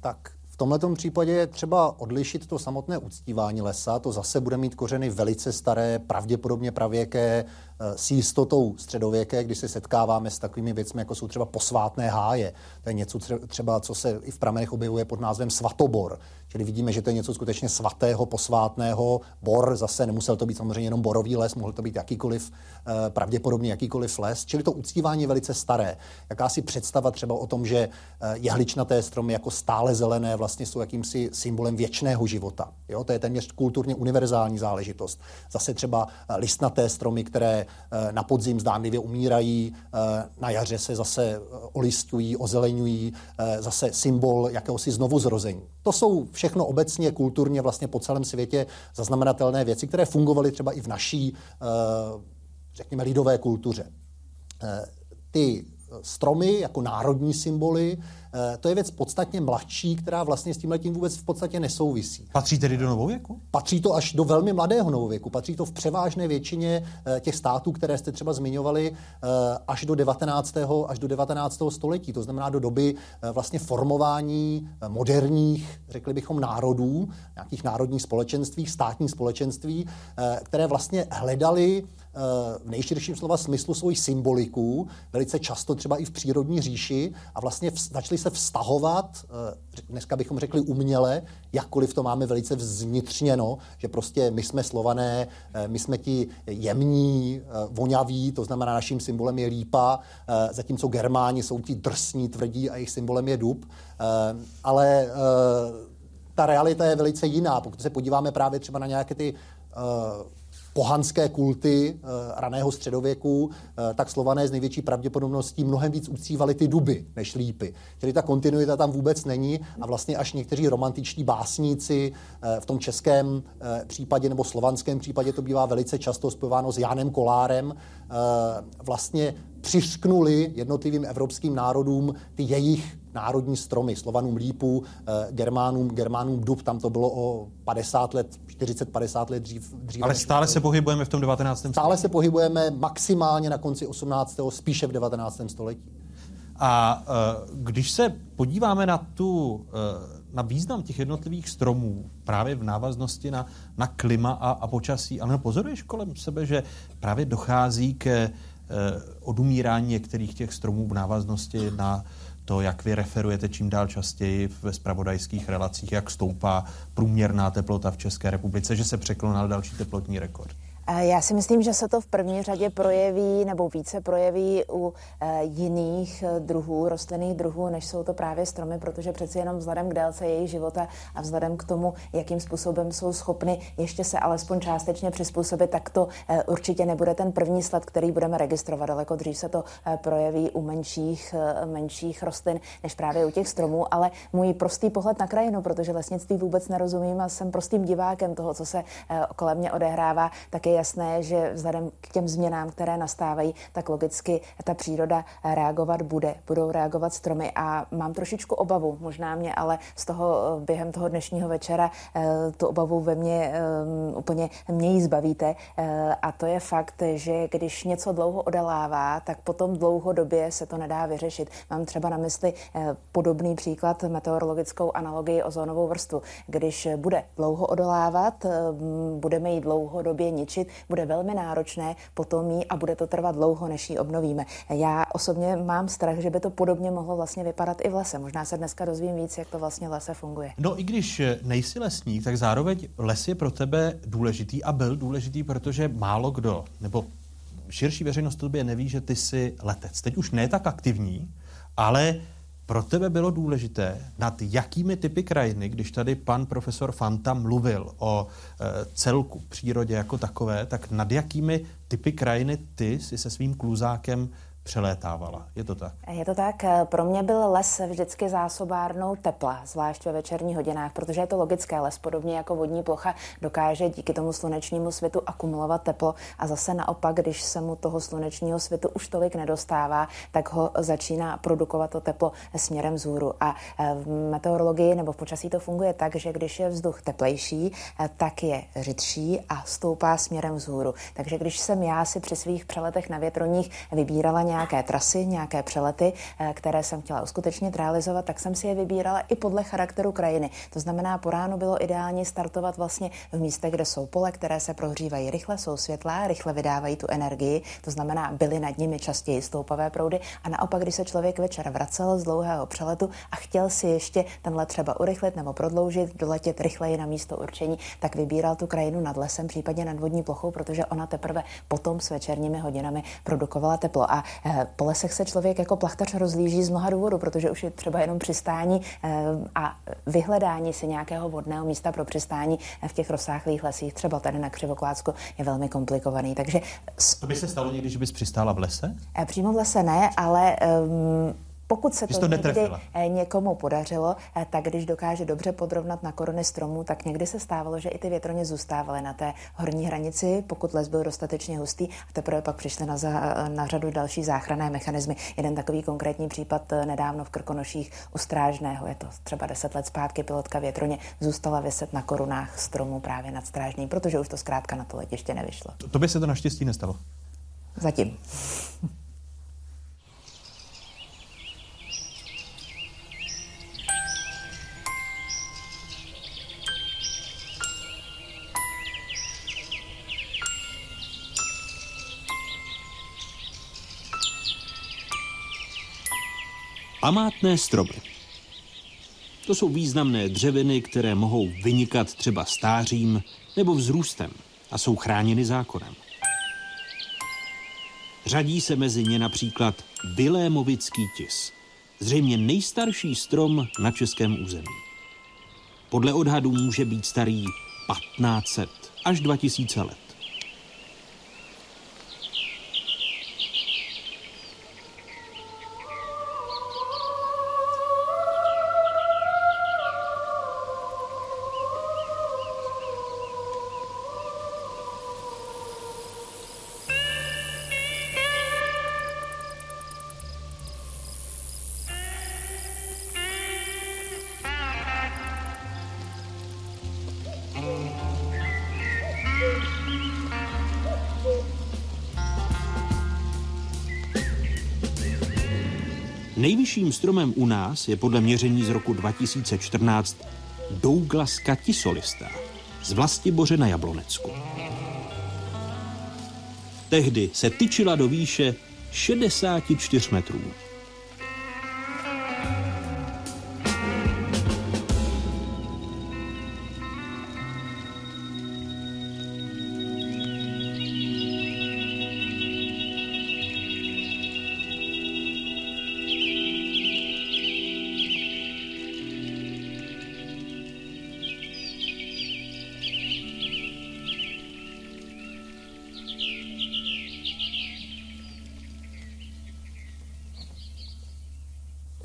Tak v tomto případě je třeba odlišit to samotné uctívání lesa. To zase bude mít kořeny velice staré, pravděpodobně pravěké, s jistotou středověké, kdy se setkáváme s takovými věcmi, jako jsou třeba posvátné háje. To je něco třeba, co se i v pramenech objevuje pod názvem svatobor. Čili vidíme, že to je něco skutečně svatého, posvátného. Bor zase nemusel to být samozřejmě jenom borový les, mohl to být jakýkoliv, eh, pravděpodobně jakýkoliv les. Čili to uctívání je velice staré. Jakási představa třeba o tom, že eh, jehličnaté stromy jako stále zelené vlastně jsou jakýmsi symbolem věčného života. Jo? To je téměř kulturně univerzální záležitost. Zase třeba listnaté stromy, které Eh, na podzim zdánlivě umírají, eh, na jaře se zase eh, olistují, ozeleňují, zase symbol jakéhosi znovuzrození. To jsou všechno obecně kulturně vlastně po celém světě zaznamenatelné věci, které fungovaly třeba i v naší, řekněme, lidové kultuře. Ty stromy jako národní symboly Eh, to je věc podstatně mladší, která vlastně s tím letím vůbec v podstatě nesouvisí. Patří tedy do novověku? Patří to až do velmi mladého novověku. Patří to v převážné většině eh, těch států, které jste třeba zmiňovali, eh, až do 19. až do 19. století. To znamená do doby vlastně formování moderních, řekli bychom, národů, nějakých národních společenství, státních společenství, které vlastně hledali v nejširším slova smyslu svoji symboliku, velice často třeba i v přírodní říši a vlastně začali se vztahovat, eh, dneska bychom řekli uměle, jakkoliv to máme velice vznitřněno, že prostě my jsme slované, eh, my jsme ti jemní, eh, voňaví, to znamená naším symbolem je lípa, zatímco germáni jsou ti drsní, tvrdí a jejich symbolem je dub. Ale ta realita je velice jiná. Pokud se podíváme právě třeba na nějaké ty pohanské kulty uh, raného středověku, uh, tak slované z největší pravděpodobností mnohem víc uctívali ty duby než lípy. Čili ta kontinuita tam vůbec není a vlastně až někteří romantiční básníci uh, v tom českém případě nebo slovanském případě to bývá velice často spojováno s Jánem Kolárem, vlastně přišknuli jednotlivým evropským národům ty jejich národní stromy, Slovanům lípu, eh, Germánům, Germánům dub, tam to bylo o 50 let, 40-50 let dřív. dřív Ale stále se pohybujeme v tom 19. století. Stále se pohybujeme maximálně na konci 18. spíše v 19. století. A uh, když se podíváme na tu, uh, na význam těch jednotlivých stromů, právě v návaznosti na, na klima a, a počasí, ale pozoruješ kolem sebe, že právě dochází ke uh, odumírání některých těch stromů v návaznosti na to, jak vy referujete čím dál častěji ve spravodajských relacích, jak stoupá průměrná teplota v České republice, že se překlonal další teplotní rekord. Já si myslím, že se to v první řadě projeví nebo více projeví u e, jiných e, druhů, rostlinných druhů, než jsou to právě stromy, protože přeci jenom vzhledem k délce jejich života a vzhledem k tomu, jakým způsobem jsou schopny ještě se alespoň částečně přizpůsobit, tak to určitě nebude ten první sled, který budeme registrovat. Daleko dřív se to projeví u menších, menších rostlin, než právě u těch stromů, ale můj prostý pohled na krajinu, protože lesnictví vůbec nerozumím a jsem prostým divákem toho, co se kolem mě odehrává, tak je jasné, že vzhledem k těm změnám, které nastávají, tak logicky ta příroda reagovat bude. Budou reagovat stromy a mám trošičku obavu, možná mě ale z toho během toho dnešního večera tu obavu ve mně úplně mě ji zbavíte. A to je fakt, že když něco dlouho odalává, tak potom dlouhodobě se to nedá vyřešit. Mám třeba na mysli podobný příklad meteorologickou analogii ozónovou vrstvu. Když bude dlouho odolávat, budeme ji dlouhodobě ničit, bude velmi náročné potom jí a bude to trvat dlouho, než ji obnovíme. Já osobně mám strach, že by to podobně mohlo vlastně vypadat i v lese. Možná se dneska dozvím víc, jak to vlastně v lese funguje. No i když nejsi lesník, tak zároveň les je pro tebe důležitý a byl důležitý, protože málo kdo, nebo širší veřejnost tobě neví, že ty jsi letec. Teď už ne tak aktivní, ale pro tebe bylo důležité, nad jakými typy krajiny, když tady pan profesor Fanta mluvil o e, celku přírodě jako takové, tak nad jakými typy krajiny ty si se svým kluzákem přelétávala. Je to tak? Je to tak. Pro mě byl les vždycky zásobárnou tepla, zvlášť ve večerních hodinách, protože je to logické. Les, podobně jako vodní plocha, dokáže díky tomu slunečnímu světu akumulovat teplo a zase naopak, když se mu toho slunečního světu už tolik nedostává, tak ho začíná produkovat to teplo směrem vzhůru. A eh, v meteorologii nebo v počasí to funguje tak, že když je vzduch teplejší, eh, tak je řidší a stoupá směrem vzhůru. Takže když jsem já si při svých přeletech na větroních vybírala nějaké trasy, nějaké přelety, eh, které jsem chtěla uskutečnit, realizovat, tak jsem si je vybírala i podle charakteru krajiny. To znamená, po ránu bylo ideální startovat vlastně v místech, kde jsou pole, které se prohřívají rychle, jsou světlá, rychle vydávají tu energii. To znamená, byly nad nimi častěji stoupavé proudy. A naopak, když se člověk večer vracel z dlouhého přeletu a chtěl si ještě ten let třeba urychlit nebo prodloužit, doletět rychleji na místo určení, tak vybíral tu krajinu nad lesem, případně nad vodní plochou, protože ona teprve potom s večerními hodinami produkovala teplo. A po lesech se člověk jako plachtař rozlíží z mnoha důvodů, protože už je třeba jenom přistání eh, a vyhledání si nějakého vodného místa pro přistání v těch rozsáhlých lesích, třeba tady na Křivoklácku, je velmi komplikovaný. Takže... To by se stalo někdy, že bys přistála v lese? Eh, přímo v lese ne, ale um, pokud se to, to někdy eh, někomu podařilo, eh, tak když dokáže dobře podrovnat na korony stromů, tak někdy se stávalo, že i ty větroně zůstávaly na té horní hranici, pokud les byl dostatečně hustý a teprve pak přišly na, za, na řadu další záchranné mechanismy. Jeden takový konkrétní případ eh, nedávno v Krkonoších u Strážného, je to třeba deset let zpátky, pilotka větroně zůstala vyset na korunách stromů právě nad Strážným, protože už to zkrátka na to letiště nevyšlo. To, to by se to naštěstí nestalo. Zatím. Památné stromy. To jsou významné dřeviny, které mohou vynikat třeba stářím nebo vzrůstem a jsou chráněny zákonem. Řadí se mezi ně například Vilémovický tis, zřejmě nejstarší strom na českém území. Podle odhadů může být starý 1500 až 2000 let. Nejvyšším stromem u nás je podle měření z roku 2014 Douglaska tisolista z Vlastiboře na Jablonecku. Tehdy se tyčila do výše 64 metrů.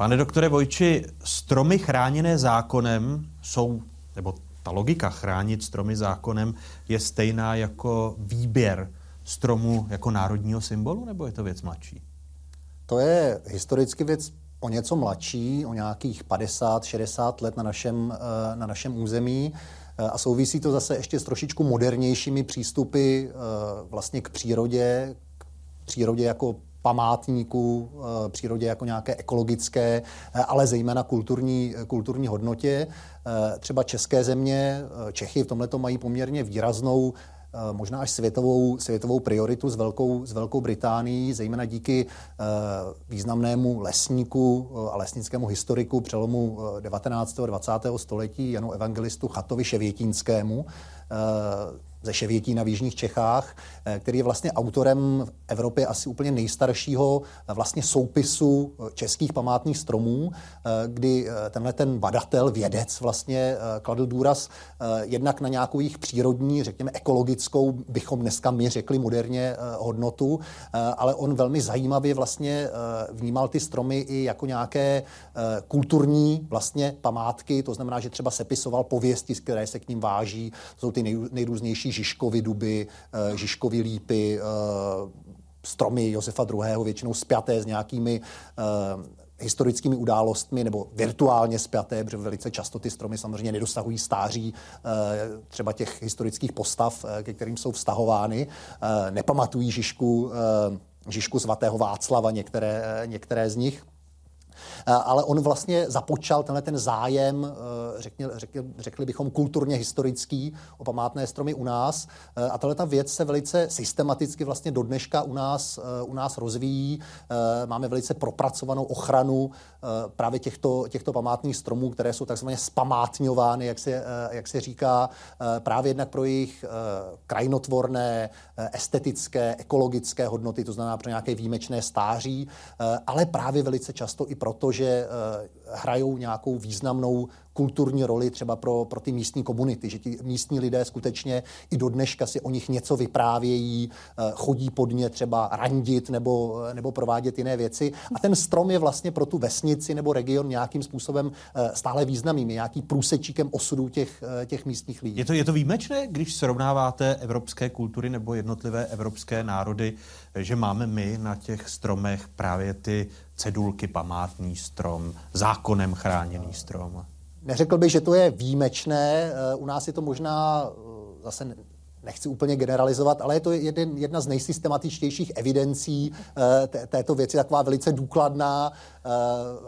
Pane doktore Vojči, stromy chráněné zákonem jsou, nebo ta logika chránit stromy zákonem je stejná jako výběr stromu jako národního symbolu, nebo je to věc mladší? To je historicky věc o něco mladší, o nějakých 50-60 let na našem, eh, na našem území. Eh, a souvisí to zase ještě s trošičku modernějšími přístupy eh, vlastně k přírodě, k přírodě jako památníku, přírodě jako nějaké ekologické, ale zejména kulturní, kulturní hodnotě. Třeba české země, Čechy v tomhle mají poměrně výraznou Eh, možná až světovou, světovou prioritu s Velkou, s Velkou Británií, zejména díky eh, významnému lesníku eh, a lesnickému historiku přelomu 19. a 20. století Janu Evangelistu Chatovi Ševětínskému ze Ševětína v Jižních Čechách, eh, který je vlastně autorem v Evropě asi úplně nejstaršího eh, vlastně soupisu eh, českých památných stromů, kdy tenhle ten badatel, vědec vlastně kladl důraz jednak na nějakou jejich přírodní, řekněme ekologickou, bychom dneska my řekli moderně hodnotu, ale on velmi zajímavě vlastně vnímal ty stromy i jako nějaké kulturní vlastně památky, to znamená, že třeba sepisoval pověsti, které se k ním váží, to jsou ty nejrůznější další Žižkovy duby, eh, Žižkovy lípy, eh, stromy Josefa II. většinou spjaté s nějakými eh, historickými událostmi nebo virtuálně spjaté, protože velice často ty stromy samozřejmě nedosahují stáří třeba těch historických postav, ke kterým jsou vztahovány. Nepamatují Žižku, Žižku svatého Václava, některé, některé z nich. Eh, ale on vlastně započal tenhle ten zájem, eh, řekli, řekli, řekli bychom kulturně historický o památné stromy u nás. Eh, a tahle ta věc se velice systematicky vlastně do dneška u nás, u nás rozvíjí. Máme velice propracovanou ochranu právě těchto, těchto památných stromů, které jsou takzvaně spamátňovány, jak se, jak se říká, právě jednak pro jejich krajinotvorné, estetické, ekologické hodnoty, to znamená pro nějaké výjimečné stáří, ale právě velice často i proto, že eh, hrajou nějakou významnou kulturní roli třeba pro, pro ty místní komunity, že ti místní lidé skutečně i do dneška si o nich něco vyprávějí, eh, chodí pod ně třeba randit nebo, eh, nebo provádět jiné věci. A ten strom je vlastně pro tu vesnici nebo region nějakým způsobem stále významným, je nějaký průsečíkem osudu těch, těch místních lidí. Je to, je to výjimečné, když srovnáváte evropské kultury nebo jednotlivé evropské národy, že máme my na těch stromech právě ty cedulky památný strom, zákonem chráněný strom? Neřekl bych, že to je výjimečné. Eh, u nás je to možná eh, zase nechci úplně generalizovat, ale je to jeden, jedna z nejsystematičtějších evidencí eh, této věci, taková velice důkladná,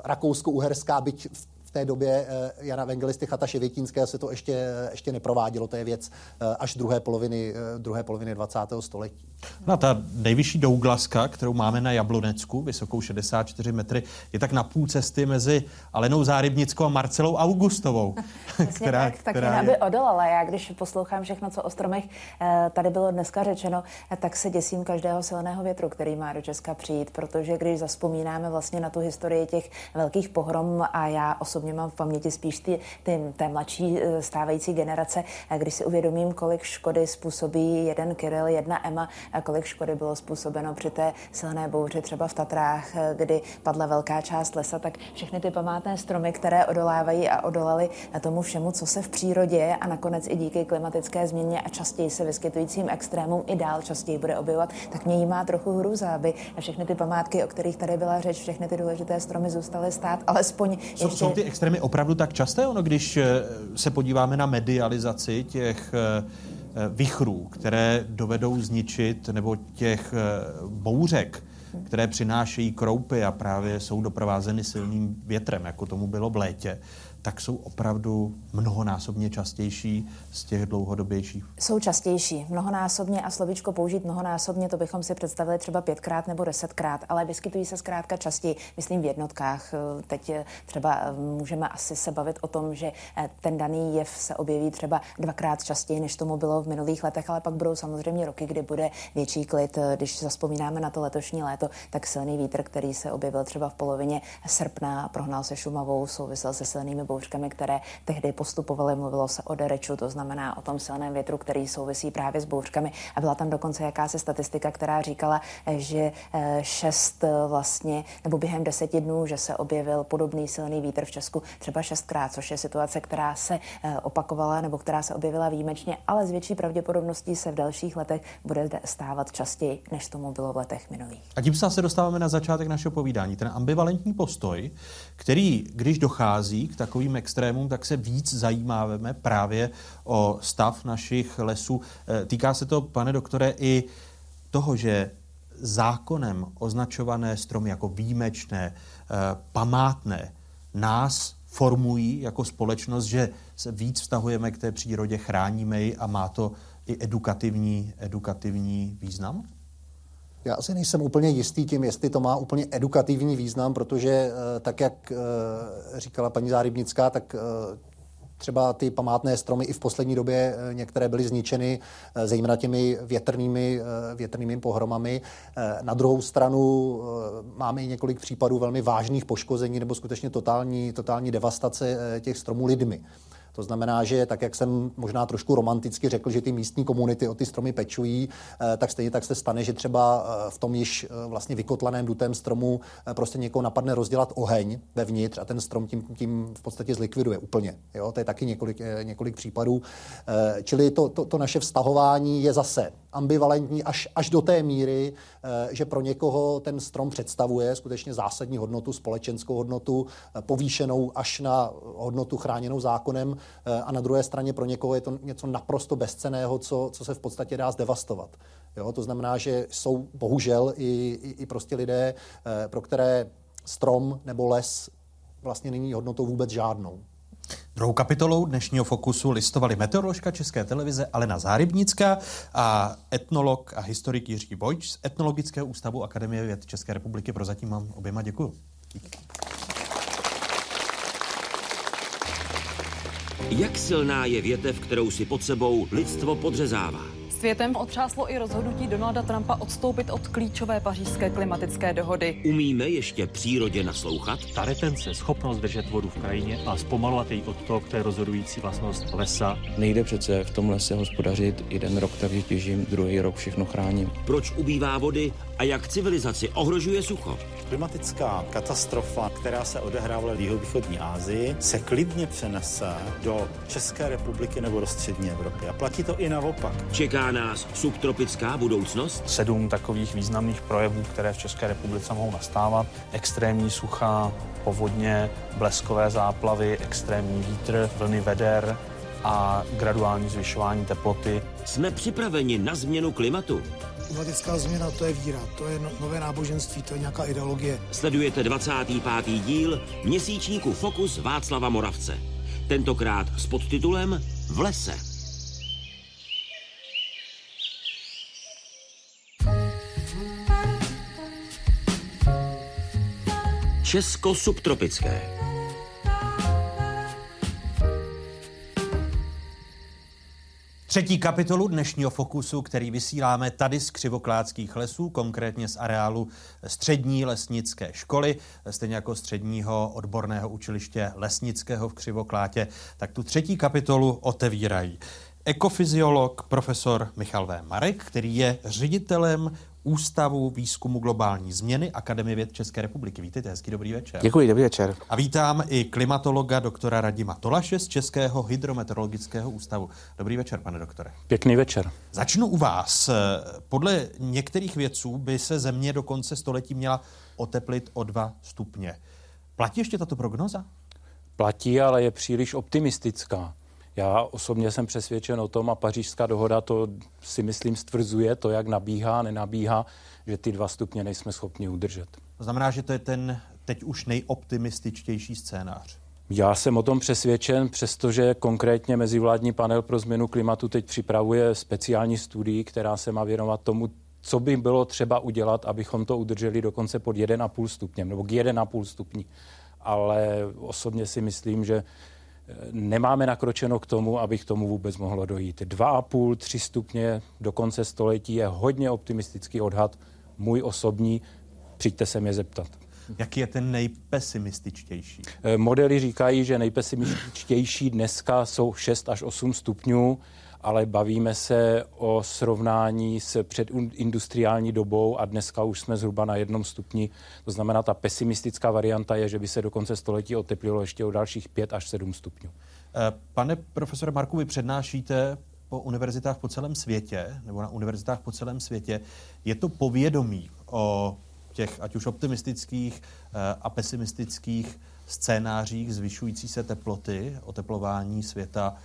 rakousko-uherská, byť v té době Jana Evangelisty Chata Ševětínského se to ještě, ještě neprovádělo. To je věc až druhé poloviny, druhé poloviny 20. století. No ta nejvyšší Douglaska, kterou máme na Jablonecku, vysokou 64 metry, je tak na půl cesty mezi Alenou Zárybnickou a Marcelou Augustovou. (laughs) (laughs) která, tak, tak která aby odolala. Já když poslouchám všechno, co o stromech tady bylo dneska řečeno, tak se děsím každého silného větru, který má do Česka přijít, protože když zaspomínáme vlastně na tu historii těch velkých pohrom a já osobně mám v paměti spíš ty, ty té mladší eh, stávající generace, když si uvědomím, kolik škody způsobí jeden Kiril, jedna Emma, kolik škody bylo způsobeno při té silné bouři třeba v Tatrách, eh, kdy padla velká část lesa, tak všechny ty památné stromy, které odolávají a odolaly tomu všemu, co se v přírodě a nakonec i díky klimatické změně a častěji se vyskytujícím extrémům i dál častěji bude objevovat, tak mě jí má trochu hruza, aby všechny ty památky, o kterých tady byla řeč, všechny ty důležité stromy zůstaly stát, alespoň jsou, ještě... jsou ty extrémy opravdu tak časté? Ono, když eh, se podíváme na medializaci těch eh, vichrů, které dovedou zničit, nebo těch bouřek, které přinášejí kroupy a právě jsou doprovázeny silným větrem, jako tomu bylo v létě, tak jsou opravdu mnohonásobně častější z těch dlouhodobějších. Jsou častější, mnohonásobně a slovíčko použít mnohonásobně, to bychom si představili třeba pětkrát nebo desetkrát, ale vyskytují se zkrátka častěji, myslím v jednotkách. Teď třeba můžeme asi se bavit o tom, že eh, ten daný jev se objeví třeba dvakrát častěji, než tomu bylo v minulých letech, ale pak budou samozřejmě roky, kdy bude větší klid. Když zaspomínáme na to letošní léto, tak silný vítr, který se objevil třeba v polovině srpna, prohnal se Šumavou, souvisel se silnými bouřkami, které tehdy postupovaly. Mluvilo se o dereču, to znamená o tom silném větru, který souvisí právě s bouřkami. A byla tam dokonce jakási statistika, která říkala, že eh, šest eh, vlastně, nebo během deseti dnů, že se objevil podobný silný vítr v Česku třeba šestkrát, což je situace, která se eh, opakovala nebo která se objevila výjimečně, ale s větší pravděpodobností se v dalších letech bude stávat častěji, než tomu bylo v letech minulých. A tím se dostáváme na začátek našeho povídání. Ten ambivalentní postoj, který, když dochází k takovým extrémům, tak se víc zajímáme právě o stav našich lesů. Eh, týká se to, pane doktore, i toho, že zákonem označované stromy jako výjimečné, eh, památné, nás formují jako společnost, že se víc vztahujeme k té přírodě, chráníme ji a má to i edukativní, edukativní význam? Já asi nejsem úplně jistý tím, jestli to má úplně edukativní význam, protože eh, tak, jak eh, říkala paní Zárybnická, tak eh, třeba ty památné stromy i v poslední době některé byly zničeny, zejména těmi větrnými, větrnými pohromami. Na druhou stranu máme i několik případů velmi vážných poškození nebo skutečně totální, totální devastace těch stromů lidmi. To znamená, že tak, jak jsem možná trošku romanticky řekl, že ty místní komunity o ty stromy pečují, eh, tak stejně tak se stane, že třeba eh, v tom již eh, vlastně vykotlaném dutem stromu prostě někoho napadne rozdělat oheň vevnitř a ten strom tím, tím v podstatě zlikviduje úplně. Jo? To je taky několik, několik případů. Čili to, to, to naše vztahování je zase ambivalentní až, až do té míry, že pro někoho ten strom představuje skutečně zásadní hodnotu, společenskou hodnotu, povýšenou až na hodnotu chráněnou zákonem a na druhé straně pro někoho je to něco naprosto bezceného, co, co se v podstatě dá zdevastovat. Jo, to znamená, že jsou bohužel i, i, i prostě lidé, eh, pro které strom nebo les vlastně není hodnotou vůbec žádnou. Druhou kapitolou dnešního Fokusu listovali meteoroložka České televize Alena Zárybnická a etnolog a historik Jiří Bojč z Etnologického ústavu Akademie věd České republiky. Prozatím vám oběma děkuji. Díky. Jak silná je větev, kterou si pod sebou lidstvo podřezává? Světem otřáslo i rozhodnutí Donalda Trumpa odstoupit od klíčové pařížské klimatické dohody. Umíme ještě přírodě naslouchat? Ta retence, schopnost držet vodu v krajině a zpomalovat její odtok, to je rozhodující vlastnost lesa. Nejde přece v tom lese hospodařit jeden rok takže těžím, druhý rok všechno chráním. Proč ubývá vody a jak civilizaci ohrožuje sucho? Klimatická katastrofa, která se odehrávala v jihovýchodní Asii, se klidně přenese do České republiky nebo do střední Evropy. A platí to i naopak. Čeká nás subtropická budoucnost? Sedm takových významných projevů, které v České republice mohou nastávat. Extrémní sucha, povodně, bleskové záplavy, extrémní vítr, vlny veder a graduální zvyšování teploty. Jsme připraveni na změnu klimatu? Klimatická změna to je víra, to je no, nové náboženství, to je nějaká ideologie. Sledujete 25. díl měsíčníku Fokus Václava Moravce. Tentokrát s podtitulem V lese. Česko subtropické. Třetí kapitolu dnešního Fokusu, který vysíláme tady z Křivokládských lesů, konkrétně z areálu střední lesnické školy, stejně jako středního odborného učiliště lesnického v Křivoklátě, tak tu třetí kapitolu otevírají ekofyziolog profesor Michal V. Marek, který je ředitelem Ústavu výzkumu globální změny Akademie věd České republiky. Vítejte, hezký dobrý večer. Děkuji, dobrý večer. A vítám i klimatologa doktora Radima Tolaše z Českého hydrometeorologického ústavu. Dobrý večer, pane doktore. Pěkný večer. Začnu u vás. Podle některých vědců by se země do konce století měla oteplit o dva stupně. Platí ještě tato prognoza? Platí, ale je příliš optimistická. Já osobně jsem přesvědčen o tom a pařížská dohoda to si myslím stvrzuje, to, jak nabíhá, nenabíhá, že ty dva stupně nejsme schopni udržet. To znamená, že to je ten teď už nejoptimističtější scénář. Já jsem o tom přesvědčen, přestože konkrétně mezivládní panel pro změnu klimatu teď připravuje speciální studii, která se má věnovat tomu, co by bylo třeba udělat, abychom to udrželi dokonce pod 1,5 stupněm nebo k 1,5 stupni. Ale osobně si myslím, že nemáme nakročeno k tomu, aby k tomu vůbec mohlo dojít. 2,5, 3 stupně do konce století je hodně optimistický odhad, můj osobní, přijďte se mě zeptat. Jaký je ten nejpesimističtější? Modely říkají, že nejpesimističtější dneska jsou 6 až 8 stupňů, ale bavíme se o srovnání s předindustriální dobou a dneska už jsme zhruba na jednom stupni. To znamená, ta pesimistická varianta je, že by se do konce století oteplilo ještě o dalších 5 až 7 stupňů. Eh, pane profesore Marku, vy přednášíte po univerzitách po celém světě, nebo na univerzitách po celém světě. Je to povědomí o těch ať už optimistických eh, a pesimistických scénářích zvyšující se teploty, oteplování světa,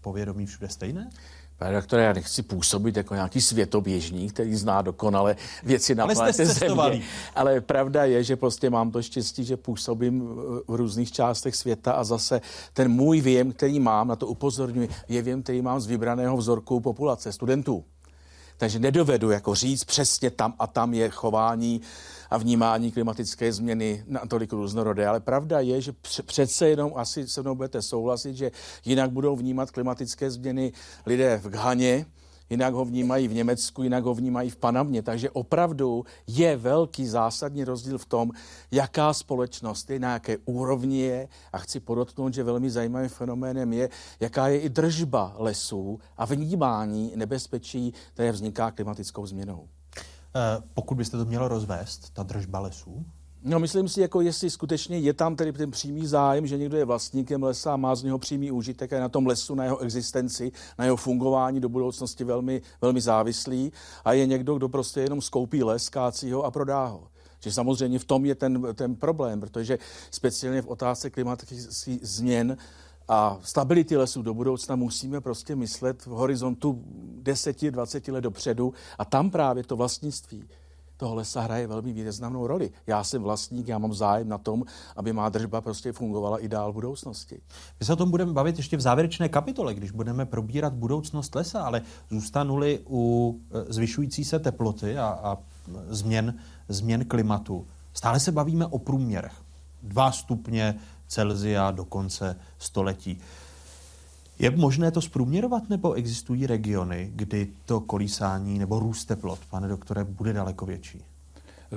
povědomí všude stejné? Pane doktore, já nechci působit jako nějaký světoběžník, který zná dokonale věci na ale planetě Země. Ale pravda je, že prostě mám to štěstí, že působím v různých částech světa a zase ten můj věm, který mám, na to upozorňuji, je věm, který mám z vybraného vzorku populace studentů. Takže nedovedu jako říct přesně tam a tam je chování a vnímání klimatické změny natolik různorodé. Ale pravda je, že přece jenom asi se mnou budete souhlasit, že jinak budou vnímat klimatické změny lidé v Ghaně, jinak ho vnímají v Německu, jinak ho vnímají v Panamě. Takže opravdu je velký zásadní rozdíl v tom, jaká společnost je, na jaké úrovni je. A chci podotknout, že velmi zajímavým fenoménem je, jaká je i držba lesů a vnímání nebezpečí, které vzniká klimatickou změnou. Eh, pokud byste to mělo rozvést, ta držba lesů? No, myslím si, jako jestli skutečně je tam tedy ten přímý zájem, že někdo je vlastníkem lesa a má z něho přímý užitek a je na tom lesu, na jeho existenci, na jeho fungování do budoucnosti velmi, velmi závislý a je někdo, kdo prostě jenom skoupí les, kácí ho a prodá ho. Že samozřejmě v tom je ten, ten problém, protože speciálně v otázce klimatických změn a stability lesů do budoucna musíme prostě myslet v horizontu 10-20 let dopředu a tam právě to vlastnictví toho lesa hraje velmi významnou roli. Já jsem vlastník, já mám zájem na tom, aby má držba prostě fungovala i dál v budoucnosti. My se o tom budeme bavit ještě v závěrečné kapitole, když budeme probírat budoucnost lesa, ale zůstanuli u e, zvyšující se teploty a, a změn, změn klimatu. Stále se bavíme o průměrech. Dva stupně Celzia do konce století. Je možné to zprůměrovat, nebo existují regiony, kdy to kolísání nebo růst teplot, pane doktore, bude daleko větší?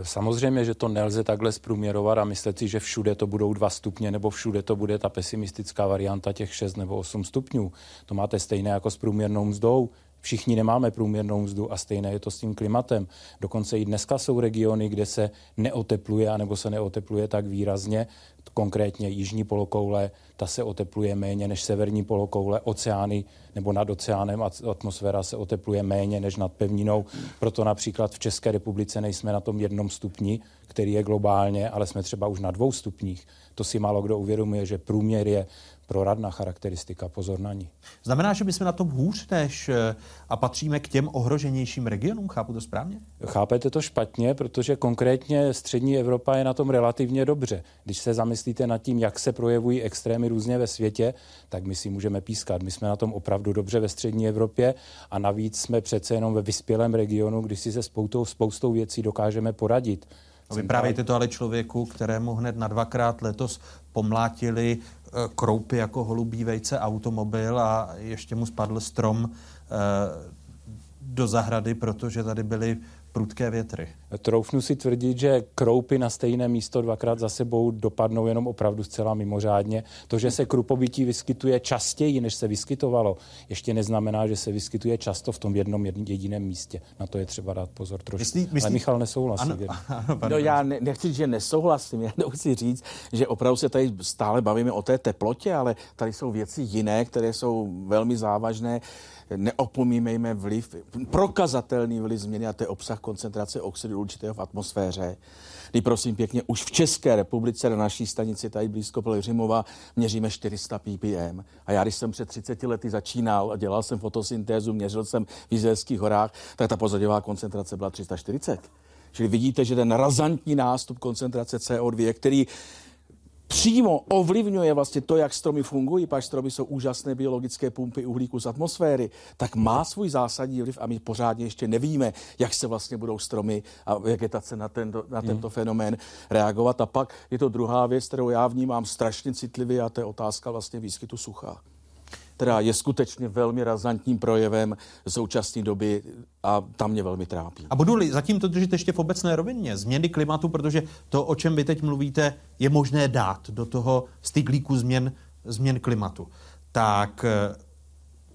Samozřejmě, že to nelze takhle zprůměrovat a myslet si, že všude to budou dva stupně nebo všude to bude ta pesimistická varianta těch 6 nebo 8 stupňů. To máte stejné jako s průměrnou mzdou. Všichni nemáme průměrnou mzdu a stejné je to s tím klimatem. Dokonce i dneska jsou regiony, kde se neotepluje, anebo se neotepluje tak výrazně, konkrétně jižní polokoule, ta se otepluje méně než severní polokoule, oceány nebo nad oceánem atmosféra se otepluje méně než nad pevninou. Proto například v České republice nejsme na tom jednom stupni, který je globálně, ale jsme třeba už na dvou stupních. To si málo kdo uvědomuje, že průměr je proradná charakteristika, pozor na ní. Znamená, že my jsme na tom hůř než eh, a patříme k těm ohroženějším regionům, chápu to správně? Chápete to špatně, protože konkrétně střední Evropa je na tom relativně dobře. Když se zamyslíte nad tím, jak se projevují extrémy různě ve světě, tak my si můžeme pískat. My jsme na tom opravdu dobře ve střední Evropě a navíc jsme přece jenom ve vyspělém regionu, když si se spoustou, spoustou věcí dokážeme poradit. A vyprávějte to ale člověku, kterému hned na dvakrát letos pomlátili kroupy jako holubí vejce automobil a ještě mu spadl strom eh, do zahrady, protože tady byly prudké větry. Troufnu si tvrdit, že kroupy na stejné místo dvakrát za sebou dopadnou jenom opravdu zcela mimořádně. To, že se krupobytí vyskytuje častěji, než se vyskytovalo, ještě neznamená, že se vyskytuje často v tom jednom jediném místě. Na to je třeba dát pozor trošku. Myslí, myslí... Ale Michal nesouhlasí. Ano, (laughs) ano, no já ne, nechci říct, že nesouhlasím, (laughs) já chci říct, že opravdu se tady stále bavíme o té teplotě, ale tady jsou věci jiné, které jsou velmi závažné neopomímejme vliv, prokazatelný vliv změny a to je obsah koncentrace oxidu určitého v atmosféře. Kdy prosím pěkně, už v České republice na naší stanici tady blízko Pelhřimova měříme 400 ppm. A já, když jsem před 30 lety začínal a dělal jsem fotosyntézu, měřil jsem v Izraelských horách, tak ta pozadivá koncentrace byla 340. Čili vidíte, že ten razantní nástup koncentrace CO2, který přímo ovlivňuje vlastně to, jak stromy fungují, pak stromy jsou úžasné biologické pumpy uhlíku z atmosféry, tak má svůj zásadní vliv a my pořádně ještě nevíme, jak se vlastně budou stromy a vegetace na tento, na tento hmm. fenomén reagovat. A pak je to druhá věc, kterou já vnímám strašně citlivě a to je otázka vlastně výskytu sucha. Která je skutečně velmi razantním projevem současné doby a tam mě velmi trápí. A budu zatím to držet ještě v obecné rovině, změny klimatu, protože to, o čem vy teď mluvíte, je možné dát do toho styglíku změn, změn klimatu. Tak eh,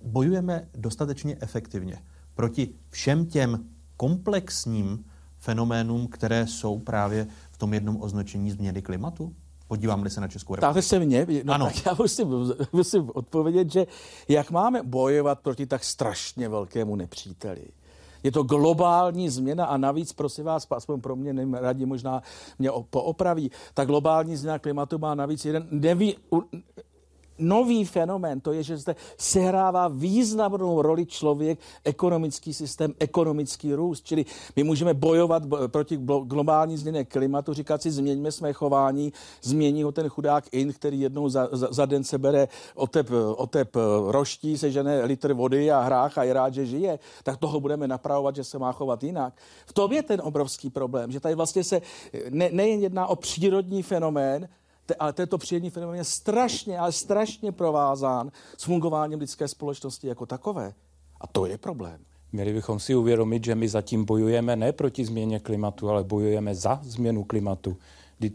bojujeme dostatečně efektivně proti všem těm komplexním fenoménům, které jsou právě v tom jednom označení změny klimatu? Podívám-li se na Českou republiku. Ptáte se mě? No, ano. Tak já musím, musím odpovědět, že jak máme bojovat proti tak strašně velkému nepříteli? Je to globální změna a navíc, prosím vás, aspoň pro mě, nevím, radí možná mě poopraví, ta globální změna klimatu má navíc jeden nevý, nový fenomén, to je, že zde sehrává významnou roli člověk, ekonomický systém, ekonomický růst. Čili my můžeme bojovat proti globální změně klimatu, říkat si, změňme své chování, změní ho ten chudák in, který jednou za, za, za den se bere otep, otep roští, sežene litr vody a hrách a je rád, že žije, tak toho budeme napravovat, že se má chovat jinak. V tom je ten obrovský problém, že tady vlastně se ne, nejen jedná o přírodní fenomén, ale tento přírodní fenomén je strašně, ale strašně provázán s fungováním lidské společnosti jako takové. A to je problém. Měli bychom si uvědomit, že my zatím bojujeme ne proti změně klimatu, ale bojujeme za změnu klimatu.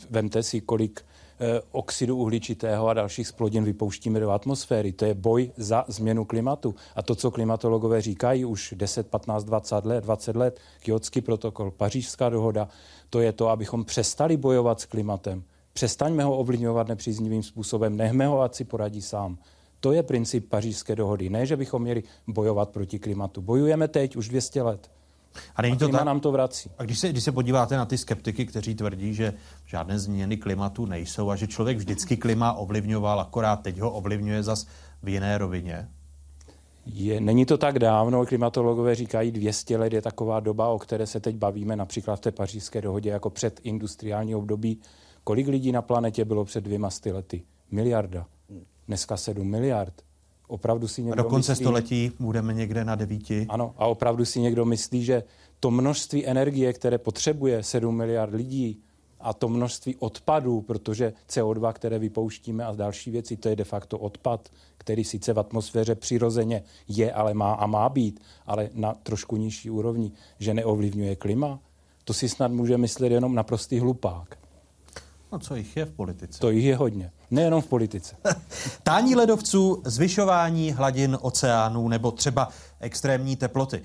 Vemte si, kolik eh, oxidu uhličitého a dalších splodin vypouštíme do atmosféry. To je boj za změnu klimatu. A to, co klimatologové říkají už 10, 15, 20 let, 20 let, Kyotský protokol, Pařížská dohoda, to je to, abychom přestali bojovat s klimatem. Přestaňme ho ovlivňovat nepříznivým způsobem, nechme ho, ať si poradí sám. To je princip pařížské dohody. Ne, že bychom měli bojovat proti klimatu. Bojujeme teď už 200 let. A, není to ta... nám to vrací. A když se, když se podíváte na ty skeptiky, kteří tvrdí, že žádné změny klimatu nejsou a že člověk vždycky klima ovlivňoval, akorát teď ho ovlivňuje zas v jiné rovině, je, není to tak dávno, klimatologové říkají 200 let je taková doba, o které se teď bavíme, například v té pařížské dohodě jako před industriální období Kolik lidí na planetě bylo před dvěma sty lety? Miliarda. Dneska sedm miliard. Opravdu si někdo a do konce myslí, století budeme někde na devíti. Ano, a opravdu si někdo myslí, že to množství energie, které potřebuje 7 miliard lidí, a to množství odpadů, protože CO2, které vypouštíme a další věci, to je de facto odpad, který sice v atmosféře přirozeně je, ale má a má být, ale na trošku nižší úrovni, že neovlivňuje klima, to si snad může myslet jenom naprostý hlupák. No co jich je v politice? To jich je hodně. Nejenom v politice. (laughs) Tání ledovců, zvyšování hladin oceánů nebo třeba extrémní teploty. E,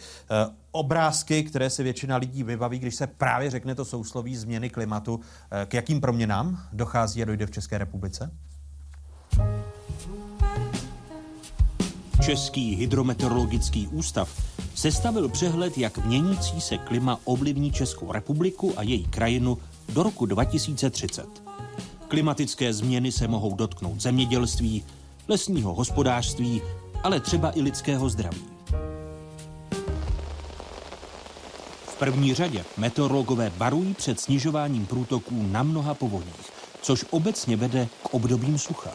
obrázky, které se většina lidí vybaví, když se právě řekne to sousloví změny klimatu. E, k jakým proměnám dochází a dojde v České republice? Český hydrometeorologický ústav sestavil přehled, jak měnící se klima ovlivní Českou republiku a její krajinu do roku 2030. Klimatické změny se mohou dotknout zemědělství, lesního hospodářství, ale třeba i lidského zdraví. V první řadě meteorologové varují před snižováním průtoků na mnoha povodích, což obecně vede k obdobím sucha.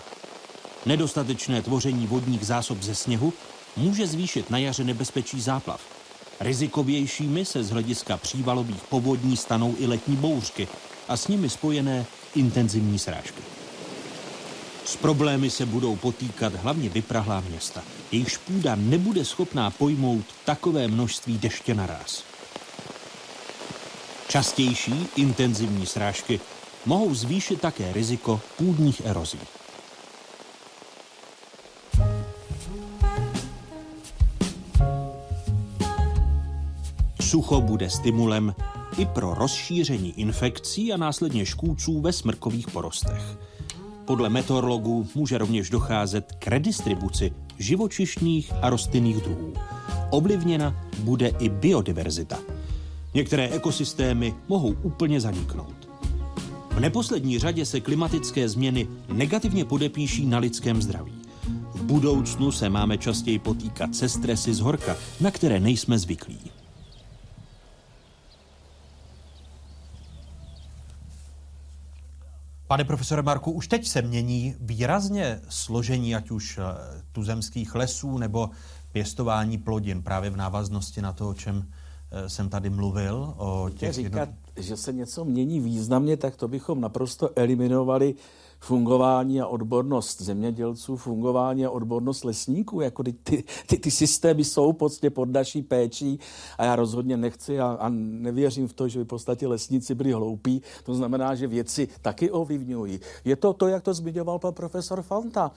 Nedostatečné tvoření vodních zásob ze sněhu může zvýšit na jaře nebezpečí záplav – Rizikovějšími se z hlediska přívalových povodní stanou i letní bouřky a s nimi spojené intenzivní srážky. S problémy se budou potýkat hlavně vyprahlá města. Jejich půda nebude schopná pojmout takové množství deště naraz. Častější intenzivní srážky mohou zvýšit také riziko půdních erozí. Sucho bude stimulem i pro rozšíření infekcí a následně škůdců ve smrkových porostech. Podle meteorologů může rovněž docházet k redistribuci živočišných a rostlinných druhů. Ovlivněna bude i biodiverzita. Některé ekosystémy mohou úplně zaniknout. V neposlední řadě se klimatické změny negativně podepíší na lidském zdraví. V budoucnu se máme častěji potýkat se stresy z horka, na které nejsme zvyklí. Pane profesore Marku, už teď se mění výrazně složení ať už eh, tuzemských lesů nebo pěstování plodin právě v návaznosti na to, o čem eh, jsem tady mluvil o těch... Říkat, jedno... že se něco mění významně, tak to bychom naprosto eliminovali fungování a odbornost zemědělců, fungování a odbornost lesníků. Jako ty, ty, ty, ty systémy jsou prostě pod naší péčí a já rozhodně nechci a, a nevěřím v to, že by v podstatě lesníci byli hloupí. To znamená, že věci taky ovlivňují. Je to to, jak to zmiňoval pan profesor Fanta.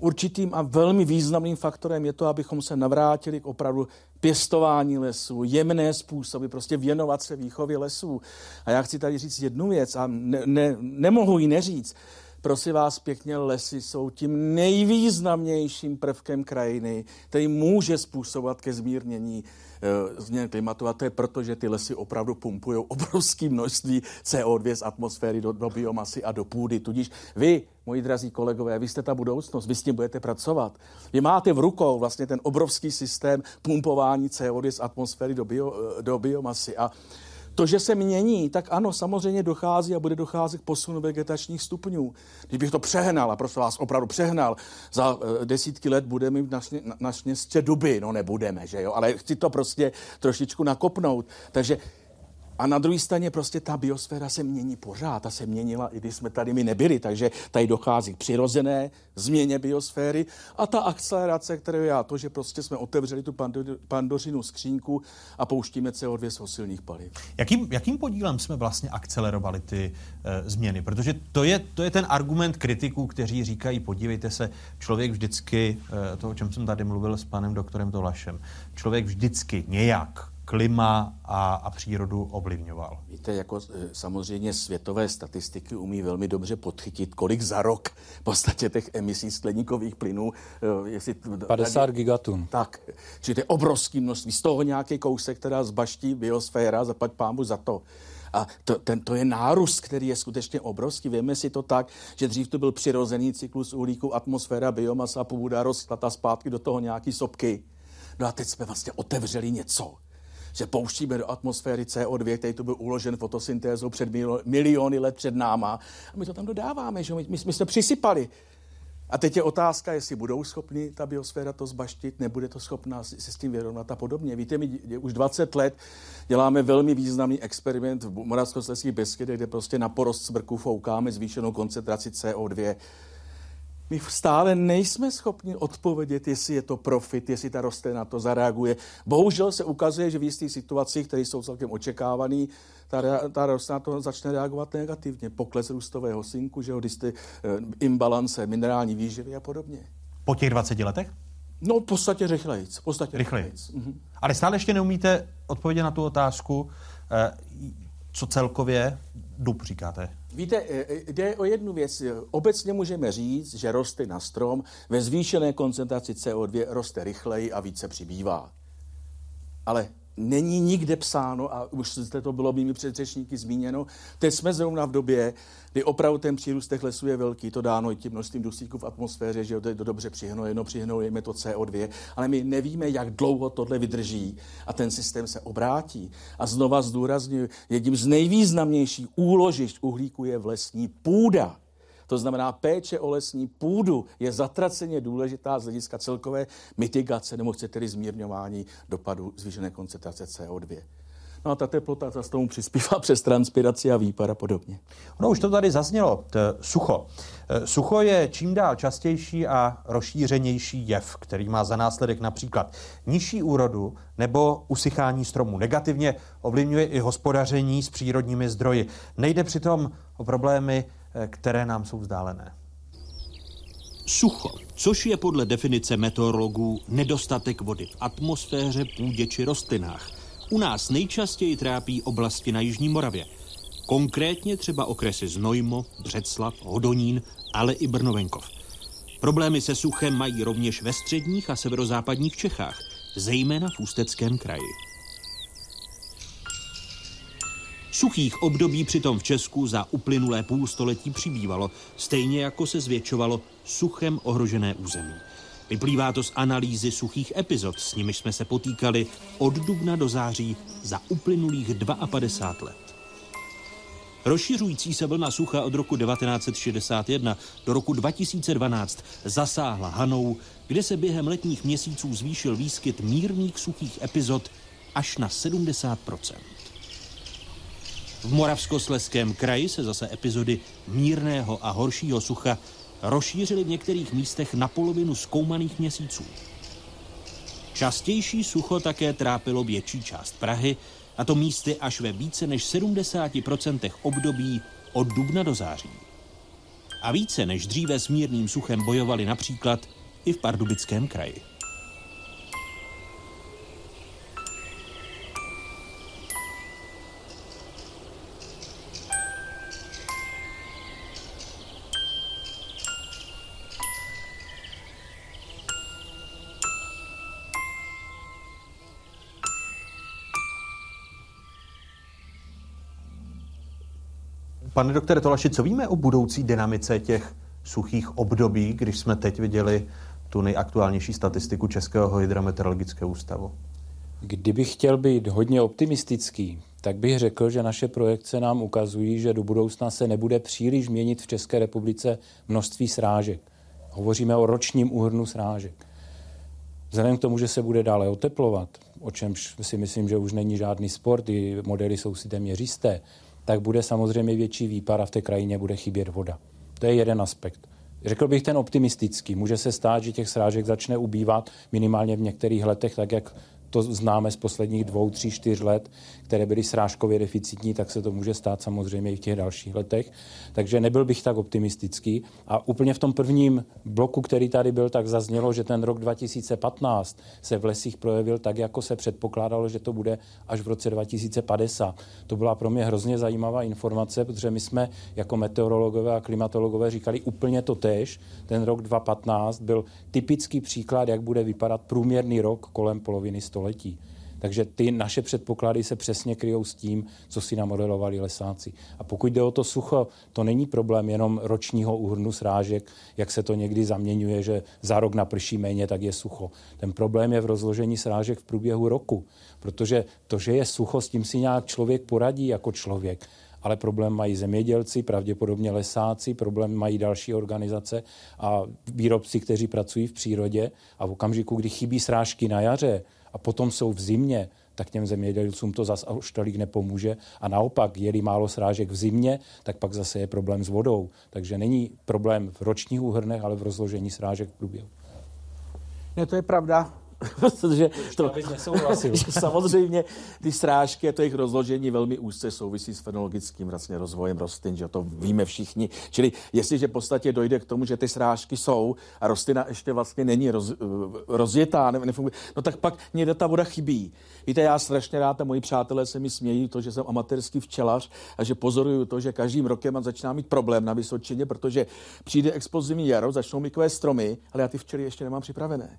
Určitým a velmi významným faktorem je to, abychom se navrátili k opravdu pěstování lesů, jemné způsoby, prostě věnovat se výchově lesů. A já chci tady říct jednu věc a ne, ne, nemohu ji neříct. Prosím vás pěkně, lesy jsou tím nejvýznamnějším prvkem krajiny, který může způsobovat ke zmírnění e, změn klimatu a to je proto, že ty lesy opravdu pumpují obrovské množství CO2 z atmosféry do, do biomasy a do půdy. Tudíž vy, moji drazí kolegové, vy jste ta budoucnost, vy s tím budete pracovat. Vy máte v rukou vlastně ten obrovský systém pumpování CO2 z atmosféry do, bio, e, do biomasy a to, že se mění, tak ano, samozřejmě dochází a bude docházet k posunu vegetačních stupňů. Kdybych to přehnal, a prostě vás opravdu přehnal, za uh, desítky let budeme mít na, na, na štěstí duby, no nebudeme, že jo, ale chci to prostě trošičku nakopnout. Takže a na druhé straně prostě ta biosféra se mění pořád. Ta se měnila, i když jsme tady my nebyli, takže tady dochází k přirozené změně biosféry. A ta akcelerace, kterou já, to, že prostě jsme otevřeli tu pandořinu skřínku a pouštíme CO2 z fosilních paliv. Jakým, jakým podílem jsme vlastně akcelerovali ty e, změny? Protože to je, to je ten argument kritiků, kteří říkají, podívejte se, člověk vždycky, e, to, o čem jsem tady mluvil s panem doktorem Tolašem, člověk vždycky nějak klima a, a přírodu ovlivňoval. Víte, jako e, samozřejmě světové statistiky umí velmi dobře podchytit, kolik za rok v podstatě těch emisí skleníkových plynů. E, jestli 50 tady, gigatun. Tak, čili to je obrovský množství. Z toho nějaký kousek, která zbaští biosféra, zapať pámu za to. A to, ten, to je nárůst, který je skutečně obrovský. Víme si to tak, že dřív to byl přirozený cyklus uhlíku, atmosféra, biomasa, půda, rozklad a zpátky do toho nějaký sopky. No a teď jsme vlastně otevřeli něco, že pouštíme do atmosféry CO2, který tu byl uložen fotosyntézou před miliony let před náma. A my to tam dodáváme, že my, my jsme přisypali. A teď je otázka, jestli budou schopni ta biosféra to zbaštit, nebude to schopná se s tím vyrovnat a podobně. Víte, my už 20 let děláme velmi významný experiment v Moravskoslezských Beskydech, kde prostě na porost smrku foukáme zvýšenou koncentraci CO2 my stále nejsme schopni odpovědět, jestli je to profit, jestli ta rostlina na to zareaguje. Bohužel se ukazuje, že v jistých situacích, které jsou celkem očekávané, ta, ta rostlina to začne reagovat negativně. Pokles růstového synku, že jo, jste, eh, imbalance minerální výživy a podobně. Po těch 20 letech? No, v podstatě rychlejc. V podstatě rychlejc. Mhm. Ale stále ještě neumíte odpovědět na tu otázku, eh, co celkově dub říkáte? Víte, e, e, jde o jednu věc. Obecně můžeme říct, že roste na strom ve zvýšené koncentraci CO2 roste rychleji a více přibývá. Ale není nikde psáno, a už jste to bylo mými předřečníky zmíněno, teď jsme zrovna v době, kdy opravdu ten přírůstek lesů je velký, to dáno i tím množstvím dusíků v atmosféře, že to dobře přihnojeno, přihnojeme to CO2, ale my nevíme, jak dlouho tohle vydrží a ten systém se obrátí. A znova zdůraznuju, jedním z nejvýznamnějších úložišť uhlíku je v lesní půda. To znamená, péče o lesní půdu je zatraceně důležitá z hlediska celkové mitigace nebo chcete zmírňování dopadu zvýšené koncentrace CO2. No a ta teplota zase tomu přispívá (laughs) přes transpiraci a výpar a podobně. No už to tady zaznělo, t, sucho. E, sucho je čím dál častější a rozšířenější jev, který má za následek například nižší úrodu nebo usychání stromů. Negativně ovlivňuje i hospodaření s přírodními zdroji. Nejde přitom o problémy které nám jsou vzdálené. Sucho, což je podle definice meteorologů nedostatek vody v atmosféře, půdě či rostlinách. U nás nejčastěji trápí oblasti na Jižní Moravě. Konkrétně třeba okresy Znojmo, Břeclav, Hodonín, ale i Brnovenkov. Problémy se suchem mají rovněž ve středních a severozápadních Čechách, zejména v Ústeckém kraji. Suchých období přitom v Česku za uplynulé půlstoletí přibývalo, stejně jako se zvětšovalo suchem ohrožené území. Vyplývá to z analýzy suchých epizod, s nimiž jsme se potýkali od dubna do září za uplynulých 52 let. Rozšiřující se vlna sucha od roku 1961 do roku 2012 zasáhla Hanou, kde se během letních měsíců zvýšil výskyt mírných suchých epizod až na 70 V Moravskosleském kraji se zase epizody mírného a horšího sucha rozšířily v některých místech na polovinu zkoumaných měsíců. Častější sucho také trápilo větší část Prahy, a to místy až ve více než 70% období od dubna do září. A více než dříve s mírným suchem bojovali například i v Pardubickém kraji. Pane doktore Tolaši, co víme o budoucí dynamice těch suchých období, když jsme teď viděli tu nejaktuálnější statistiku Českého hydrometeorologického ústavu? Kdybych chtěl být hodně optimistický, tak bych řekl, že naše projekce nám ukazují, že do budoucna se nebude příliš měnit v České republice množství srážek. Hovoříme o ročním úhrnu srážek. Vzhledem k tomu, že se bude dále oteplovat, o čemž si myslím, že už není žádný sport, i modely jsou si téměř jisté, tak bude samozřejmě větší výpar a v té krajině bude chybět voda. To je jeden aspekt. Řekl bych ten optimistický. Může se stát, že těch srážek začne ubývat minimálně v některých letech, tak jak to známe z posledních dvou, tří, čtyř let, které byly srážkově deficitní, tak se to může stát samozřejmě i v těch dalších letech. Takže nebyl bych tak optimistický. A úplně v tom prvním bloku, který tady byl, tak zaznělo, že ten rok 2015 se v lesích projevil tak, jako se předpokládalo, že to bude až v roce 2050. To byla pro mě hrozně zajímavá informace, protože my jsme jako meteorologové a klimatologové říkali úplně to tež. Ten rok 2015 byl typický příklad, jak bude vypadat průměrný rok kolem poloviny století. Takže ty naše předpoklady se přesně kryjou s tím, co si namodelovali lesáci. A pokud jde o to sucho, to není problém jenom ročního úhrnu srážek, jak se to někdy zaměňuje, že za rok naprší méně, tak je sucho. Ten problém je v rozložení srážek v průběhu roku, protože to, že je sucho, s tím si nějak člověk poradí jako člověk ale problém mají zemědělci, pravděpodobně lesáci, problém mají další organizace a výrobci, kteří pracují v přírodě a v okamžiku, kdy chybí srážky na jaře, a potom jsou v zimě, tak těm zemědělcům to zase už tolik nepomůže. A naopak, je málo srážek v zimě, tak pak zase je problém s vodou. Takže není problém v ročních úhrnech, ale v rozložení srážek v průběhu. Ne, to je pravda. (laughs) protože to, (laughs) samozřejmě ty srážky a to jejich rozložení velmi úzce souvisí s fenologickým vlastně rozvojem rostlin, že to víme všichni. Čili jestliže v podstatě dojde k tomu, že ty srážky jsou a rostlina ještě vlastně není roz, rozjetá, ne, nefunguje, no tak pak někde ta voda chybí. Víte, já strašně rád a moji přátelé se mi smějí to, že jsem amatérský včelař a že pozoruju to, že každým rokem začíná mít problém na Vysočině, protože přijde explozivní jaro, začnou mykové stromy, ale já ty včely ještě nemám připravené.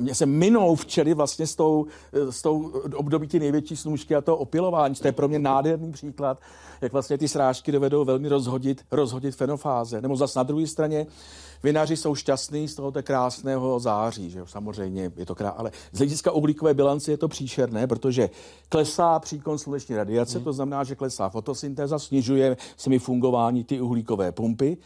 A mě se minou včely vlastně s tou, s tou období ty největší snůžky a to opilování. To je pro mě nádherný příklad, jak vlastně ty srážky dovedou velmi rozhodit, rozhodit fenofáze. Nebo zase na druhé straně vinaři jsou šťastní z tohoto krásného září, že jo? samozřejmě je to krásné, ale z hlediska uhlíkové bilance je to příšerné, protože klesá příkon sluneční radiace, hmm. to znamená, že klesá fotosyntéza, snižuje se mi fungování ty uhlíkové pumpy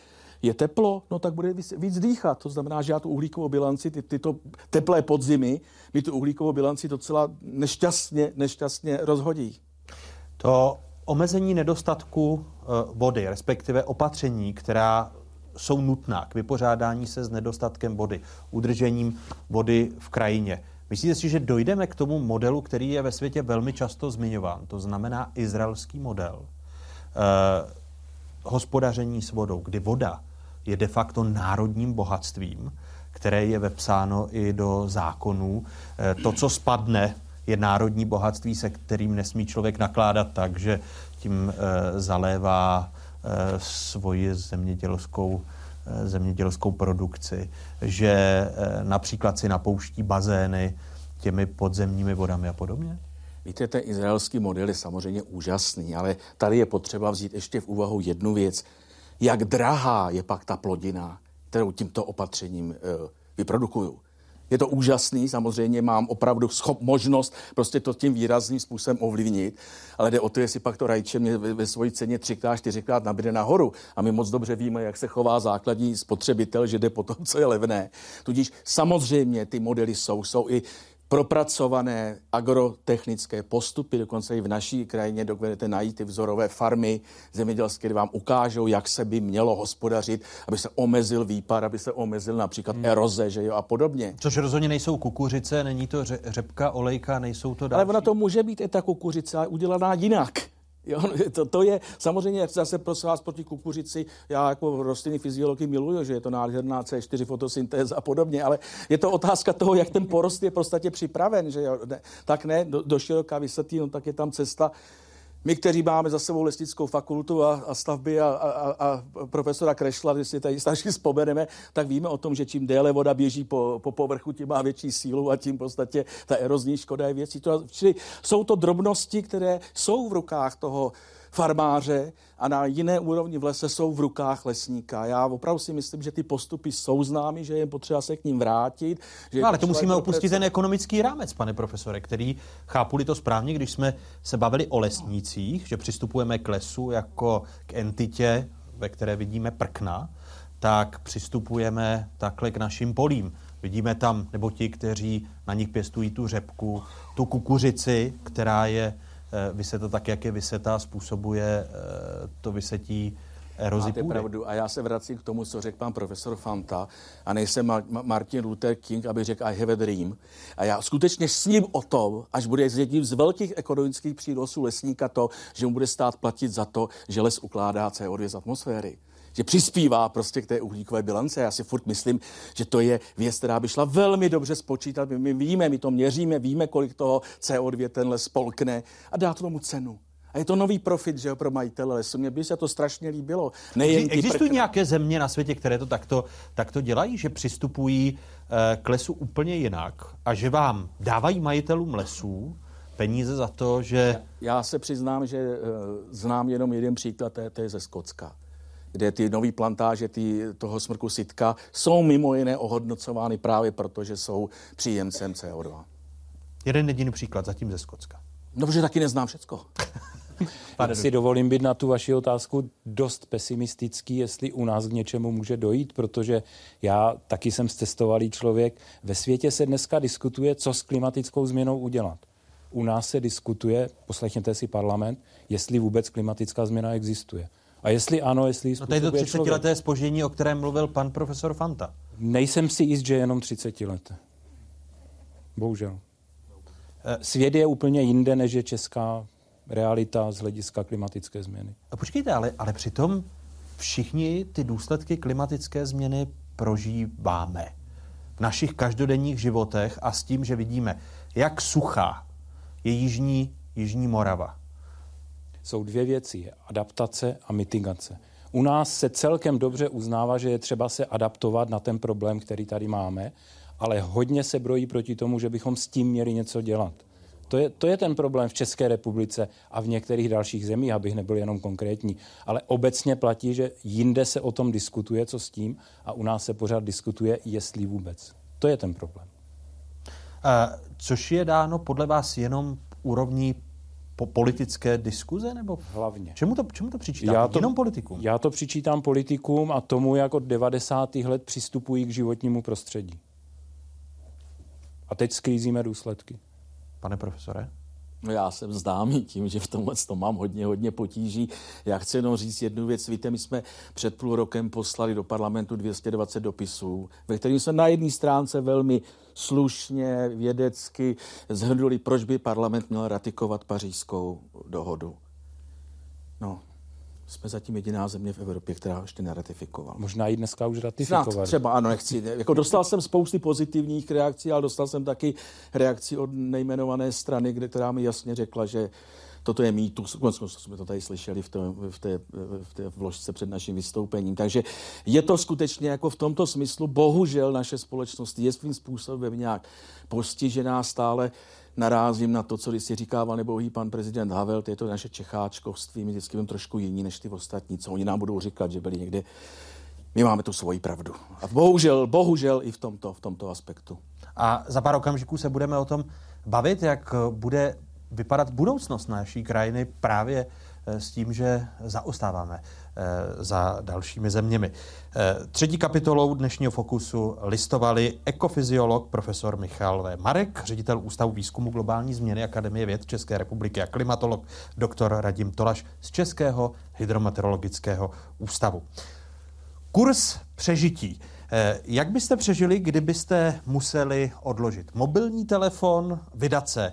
je teplo, no tak bude víc, víc dýchat. To znamená, že já tu uhlíkovou bilanci, ty, tyto teplé podzimy, mi tu uhlíkovou bilanci docela nešťastně, nešťastně rozhodí. To omezení nedostatku eh, vody, respektive opatření, která jsou nutná k vypořádání se s nedostatkem vody, udržením vody v krajině. Myslíte si, že dojdeme k tomu modelu, který je ve světě velmi často zmiňován, to znamená izraelský model eh, hospodaření s vodou, kdy voda je de facto národním bohatstvím, které je vepsáno i do zákonů. Eh, to, co spadne, je národní bohatství, se kterým nesmí člověk nakládat tak, že tím eh, zalévá eh, svoji zemědělskou, zemědělskou produkci, že například si napouští bazény těmi podzemními vodami a podobně? Víte, ten izraelský model je samozřejmě úžasný, ale tady je potřeba vzít ještě v úvahu jednu věc jak drahá je pak ta plodina, kterou tímto opatřením e, vyprodukuju. Je to úžasný, samozřejmě mám opravdu schop, možnost prostě to tím výrazným způsobem ovlivnit, ale jde o to, jestli pak to rajče mě ve, ve své ceně třikrát, čtyřikrát nabíde nahoru. A my moc dobře víme, jak se chová základní spotřebitel, že jde po tom, co je levné. Tudíž samozřejmě ty modely jsou, jsou i propracované agrotechnické postupy, dokonce i v naší krajině dovedete najít ty vzorové farmy zemědělské, kde vám ukážou, jak se by mělo hospodařit, aby se omezil výpar, aby se omezil například hmm. eroze že jo, a podobně. Což rozhodně nejsou kukuřice, není to řepka, olejka, nejsou to další. Ale ona to může být i ta kukuřice udělaná jinak. Jo, to, to je samozřejmě zase prosím vás proti kukuřici. Já jako rostlinný fyziologii miluju, že je to nádherná C4 fotosyntéza a podobně, ale je to otázka toho, jak ten porost je v podstatě připraven. Že jo? Ne, tak ne, do, do široká vysvětlí, no tak je tam cesta my, kteří máme za sebou lesnickou fakultu a, a stavby a, a, a profesora Krešla, když si tady starší vzpomeneme, tak víme o tom, že čím déle voda běží po, po povrchu, tím má větší sílu a tím v podstatě ta erozní škoda je věcí. Čili jsou to drobnosti, které jsou v rukách toho farmáře a na jiné úrovni v lese jsou v rukách lesníka. Já opravdu si myslím, že ty postupy jsou známy, že je potřeba se k ním vrátit. Že no, ale to musíme opustit ten ekonomický rámec, pane profesore, který, chápu to správně, když jsme se bavili o lesnících, že přistupujeme k lesu jako k entitě, ve které vidíme prkna, tak přistupujeme takhle k našim polím. Vidíme tam, nebo ti, kteří na nich pěstují tu řepku, tu kukuřici, která je vyseta tak, jak je vyseta, způsobuje eh, to vysetí erozi Máte půdy. pravdu. A já se vracím k tomu, co řekl pan profesor Fanta. A nejsem Martin Luther King, aby řekl I have a dream. A já skutečně sním o tom, až bude z jedním z velkých ekonomických přínosů lesníka to, že mu bude stát platit za to, že les ukládá CO2 z atmosféry že přispívá prostě k té uhlíkové bilance. Já si furt myslím, že to je věc, která by šla velmi dobře spočítat. My, víme, my to měříme, víme, kolik toho CO2 ten les spolkne a dá to tomu cenu. A je to nový profit, že jo, pro majitele lesu. Mně by se to strašně líbilo. Nejen Existují prk... nějaké země na světě, které to takto, takto dělají, že přistupují uh, k lesu úplně jinak a že vám dávají majitelům lesů peníze za to, že... Já se přiznám, že uh, znám jenom jeden příklad, to je, to je ze Skocka kde ty nové plantáže ty, toho smrku sitka jsou mimo jiné ohodnocovány právě proto, že jsou příjemcem CO2. Jeden jediný příklad zatím ze Skocka. No, protože taky neznám všecko. (laughs) Já si dovolím být na tu vaši otázku dost pesimistický, jestli u nás k něčemu může dojít, protože já taky jsem cestovalý člověk. Ve světě se dneska diskutuje, co s klimatickou změnou udělat. U nás se diskutuje, poslechněte si parlament, jestli vůbec klimatická změna existuje. A jestli ano, jestli No to je to 30 člověk. leté spoždění, o kterém mluvil pan profesor Fanta. Nejsem si jist, že jenom 30 leté. Bohužel. Eh, Svět je úplně jinde, než je česká realita z hlediska klimatické změny. A počkejte, ale, ale přitom všichni ty důsledky klimatické změny prožíváme v našich každodenních životech a s tím, že vidíme, jak suchá je jižní, jižní Morava, jsou dvě věci. Adaptace a mitigace. U nás se celkem dobře uznává, že je třeba se adaptovat na ten problém, který tady máme, ale hodně se brojí proti tomu, že bychom s tím měli něco dělat. To je, to je ten problém v České republice a v některých dalších zemích, abych nebyl jenom konkrétní. Ale obecně platí, že jinde se o tom diskutuje, co s tím, a u nás se pořád diskutuje, jestli vůbec. To je ten problém. Uh, což je dáno podle vás jenom úrovní po politické diskuze? Nebo Hlavně. Čemu to, čemu to přičítám? Já to, Jenom politikům? Já to přičítám politikům a tomu, jak od 90. let přistupují k životnímu prostředí. A teď sklízíme důsledky. Pane profesore? No já jsem známý tím, že v tomhle to mám hodně, hodně potíží. Já chci jenom říct jednu věc. Víte, my jsme před půl rokem poslali do parlamentu 220 dopisů, ve kterých jsme na jedné stránce velmi slušně, vědecky zhrnuli, proč by parlament měl ratikovat pařížskou dohodu. No, jsme zatím jediná země v Evropě, která ještě neratifikovala. Možná i dneska už ratifikovali. Snad, třeba ano, nechci. Jako dostal jsem spousty pozitivních reakcí, ale dostal jsem taky reakci od nejmenované strany, kde, která mi jasně řekla, že toto je mýtus, jsme to tady slyšeli v, to, v, té, v té vložce před naším vystoupením. Takže je to skutečně jako v tomto smyslu, bohužel naše společnost je svým způsobem nějak postižená stále narázím na to, co když si říkával nebohý pan prezident Havel, to je to naše čecháčkovství, my vždycky budeme trošku jiní než ty ostatní, co oni nám budou říkat, že byli někde my máme tu svoji pravdu. A bohužel, bohužel i v tomto, v tomto aspektu. A za pár okamžiků se budeme o tom bavit, jak bude vypadat budoucnost naší krajiny právě eh, s tím, že zaostáváme eh, za dalšími zeměmi. Eh, třetí kapitolou dnešního fokusu listovali ekofyziolog profesor Michal V. Marek, ředitel Ústavu výzkumu globální změny Akademie věd České republiky a klimatolog doktor Radim Tolaš z Českého hydrometeorologického ústavu. Kurs přežití. Jak byste přežili, kdybyste museli odložit mobilní telefon, vydat se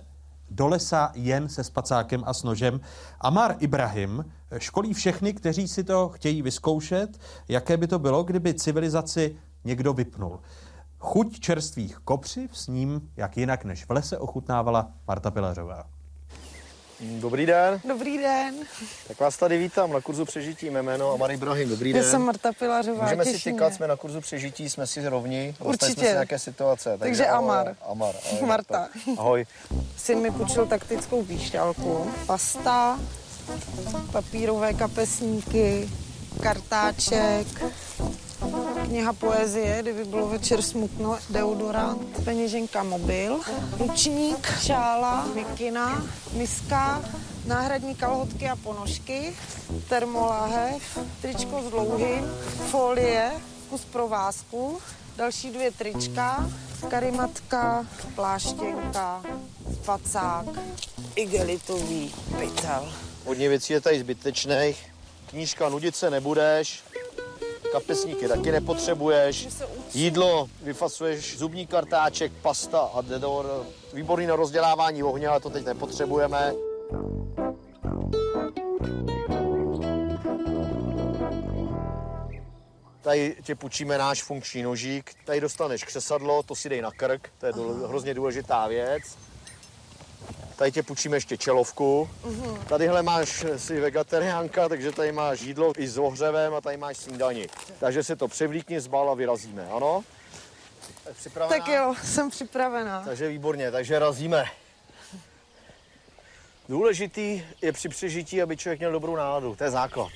do lesa jen se spacákem a s nožem? Amar Ibrahim školí všechny, kteří si to chtějí vyzkoušet, jaké by to bylo, kdyby civilizaci někdo vypnul. Chuť čerstvých kopřiv s ním, jak jinak než v lese, ochutnávala Marta Pilařová. Dobrý den. Dobrý den. Tak vás tady vítám na kurzu přežití. Mé jméno Amar Ibrahim. Dobrý den. Já jsem Marta Pilařová. Můžeme těší si tykat, jsme na kurzu přežití, jsme si rovni. Určitě. jsme se nějaké situace. Takže Amar. Amar. ahoj, Marta. Ahoj. Syn mi půjčil taktickou píšťalku, pasta, papírové kapesníky, kartáček, kniha poezie, kdyby bylo večer smutno, deodorant, peněženka, mobil, ručník, šála, mikina, miska, náhradní kalhotky a ponožky, termoláhev, tričko s dlouhým, folie, kus provázku, další dvě trička, karimatka, pláštěnka, spacák, igelitový pytel. Hodně věcí je tady zbytečných. Knížka nudit se nebudeš. Kapesníky taky nepotřebuješ. Jídlo vyfasuješ, zubní kartáček, pasta a dedor. Výborný na rozdělávání ohně, ale to teď nepotřebujeme. Tady tě půjčíme náš funkční nožík. Tady dostaneš křesadlo, to si dej na krk, to je důle- hrozně důležitá věc. Tady tě půjčíme ještě čelovku. Tadyhle máš si vegetariánka, takže tady máš jídlo i s ohřevem a tady máš snídani. Takže si to převlíkni, zbal a vyrazíme, ano? Připravená? Tak jo, jsem připravená. Takže výborně, takže razíme. Důležitý je při přežití, aby člověk měl dobrou náladu, to je základ.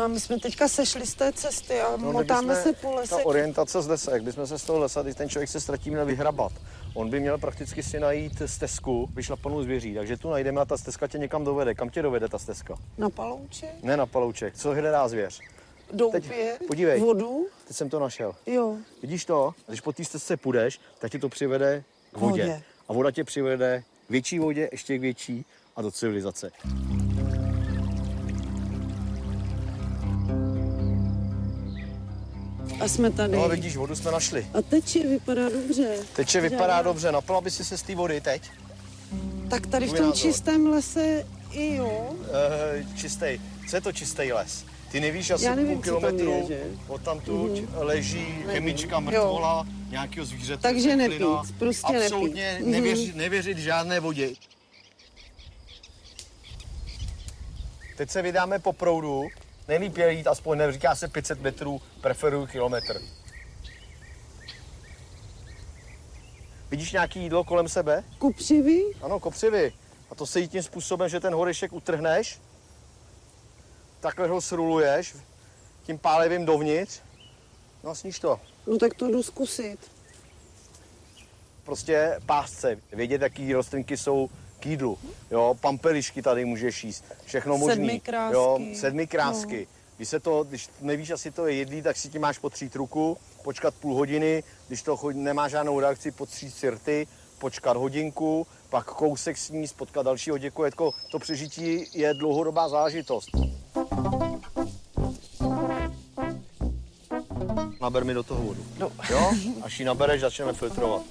No a my jsme teďka sešli z té cesty a No, motáme se po lese. Ta orientace z lesa, jak bychom se z toho lesa, když ten člověk se ztratí, měl vyhrabat. On by měl prakticky si najít stezku vyšlapanou zvěří, takže tu najdeme a ta stezka tě někam dovede. Kam tě dovede ta stezka? Na palouček, Ne na palouček. Co hledá zvěř? doupě, Podívej. vodu. Teď jsem to našel. Jo, Vidíš to? Když po té stezce půjdeš, tak tě to přivede k vodě. Vodě. A voda tě přivede k větší vodě, ještě k větší a do civilizace. A jsme tady. No vidíš, vodu jsme našli. A teče vypadá dobře. Teče vypadá dobře, napila by si se z té vody teď? Tak tady v tom názor. čistém lese i jo. Uh, čistý. Co je to čistý les? Ty nevíš asi Já nevím, půl tam kilometru je, že? od tamtud Mhm. leží Nevím. chemička mrtvola nějakého zvířete. Takže nepít, prostě Absolutně nepít. Mhm. nevěřit, nevěřit žádné vodě. Teď se vydáme po proudu. Nejlíp je jít aspoň, neříká se 500 metrů, preferuju kilometr. Vidíš nějaký jídlo kolem sebe? Kupřivy? Ano, kopřivy. A to se jí tím způsobem, že ten horešek utrhneš, takhle ho sruluješ, tím pálivým dovnitř, no a sníš to. No tak to jdu zkusit. Prostě pásce, vědět, jaký rostlinky jsou k jídlu. Jo, pampelišky tady můžeš jíst, všechno možný. Sedmikrásky. Jo, sedmi krásky. Když, se to, když nevíš, asi to je jedlý, tak si ti máš potřít ruku, počkat půl hodiny, když to nemá žádnou reakci, potřít si rty, počkat hodinku, pak kousek sníst, potkat dalšího děku. Jako to přežití je dlouhodobá záležitost. Naber mi do toho vodu. No. Jo? Až ji nabereš, začneme filtrovat.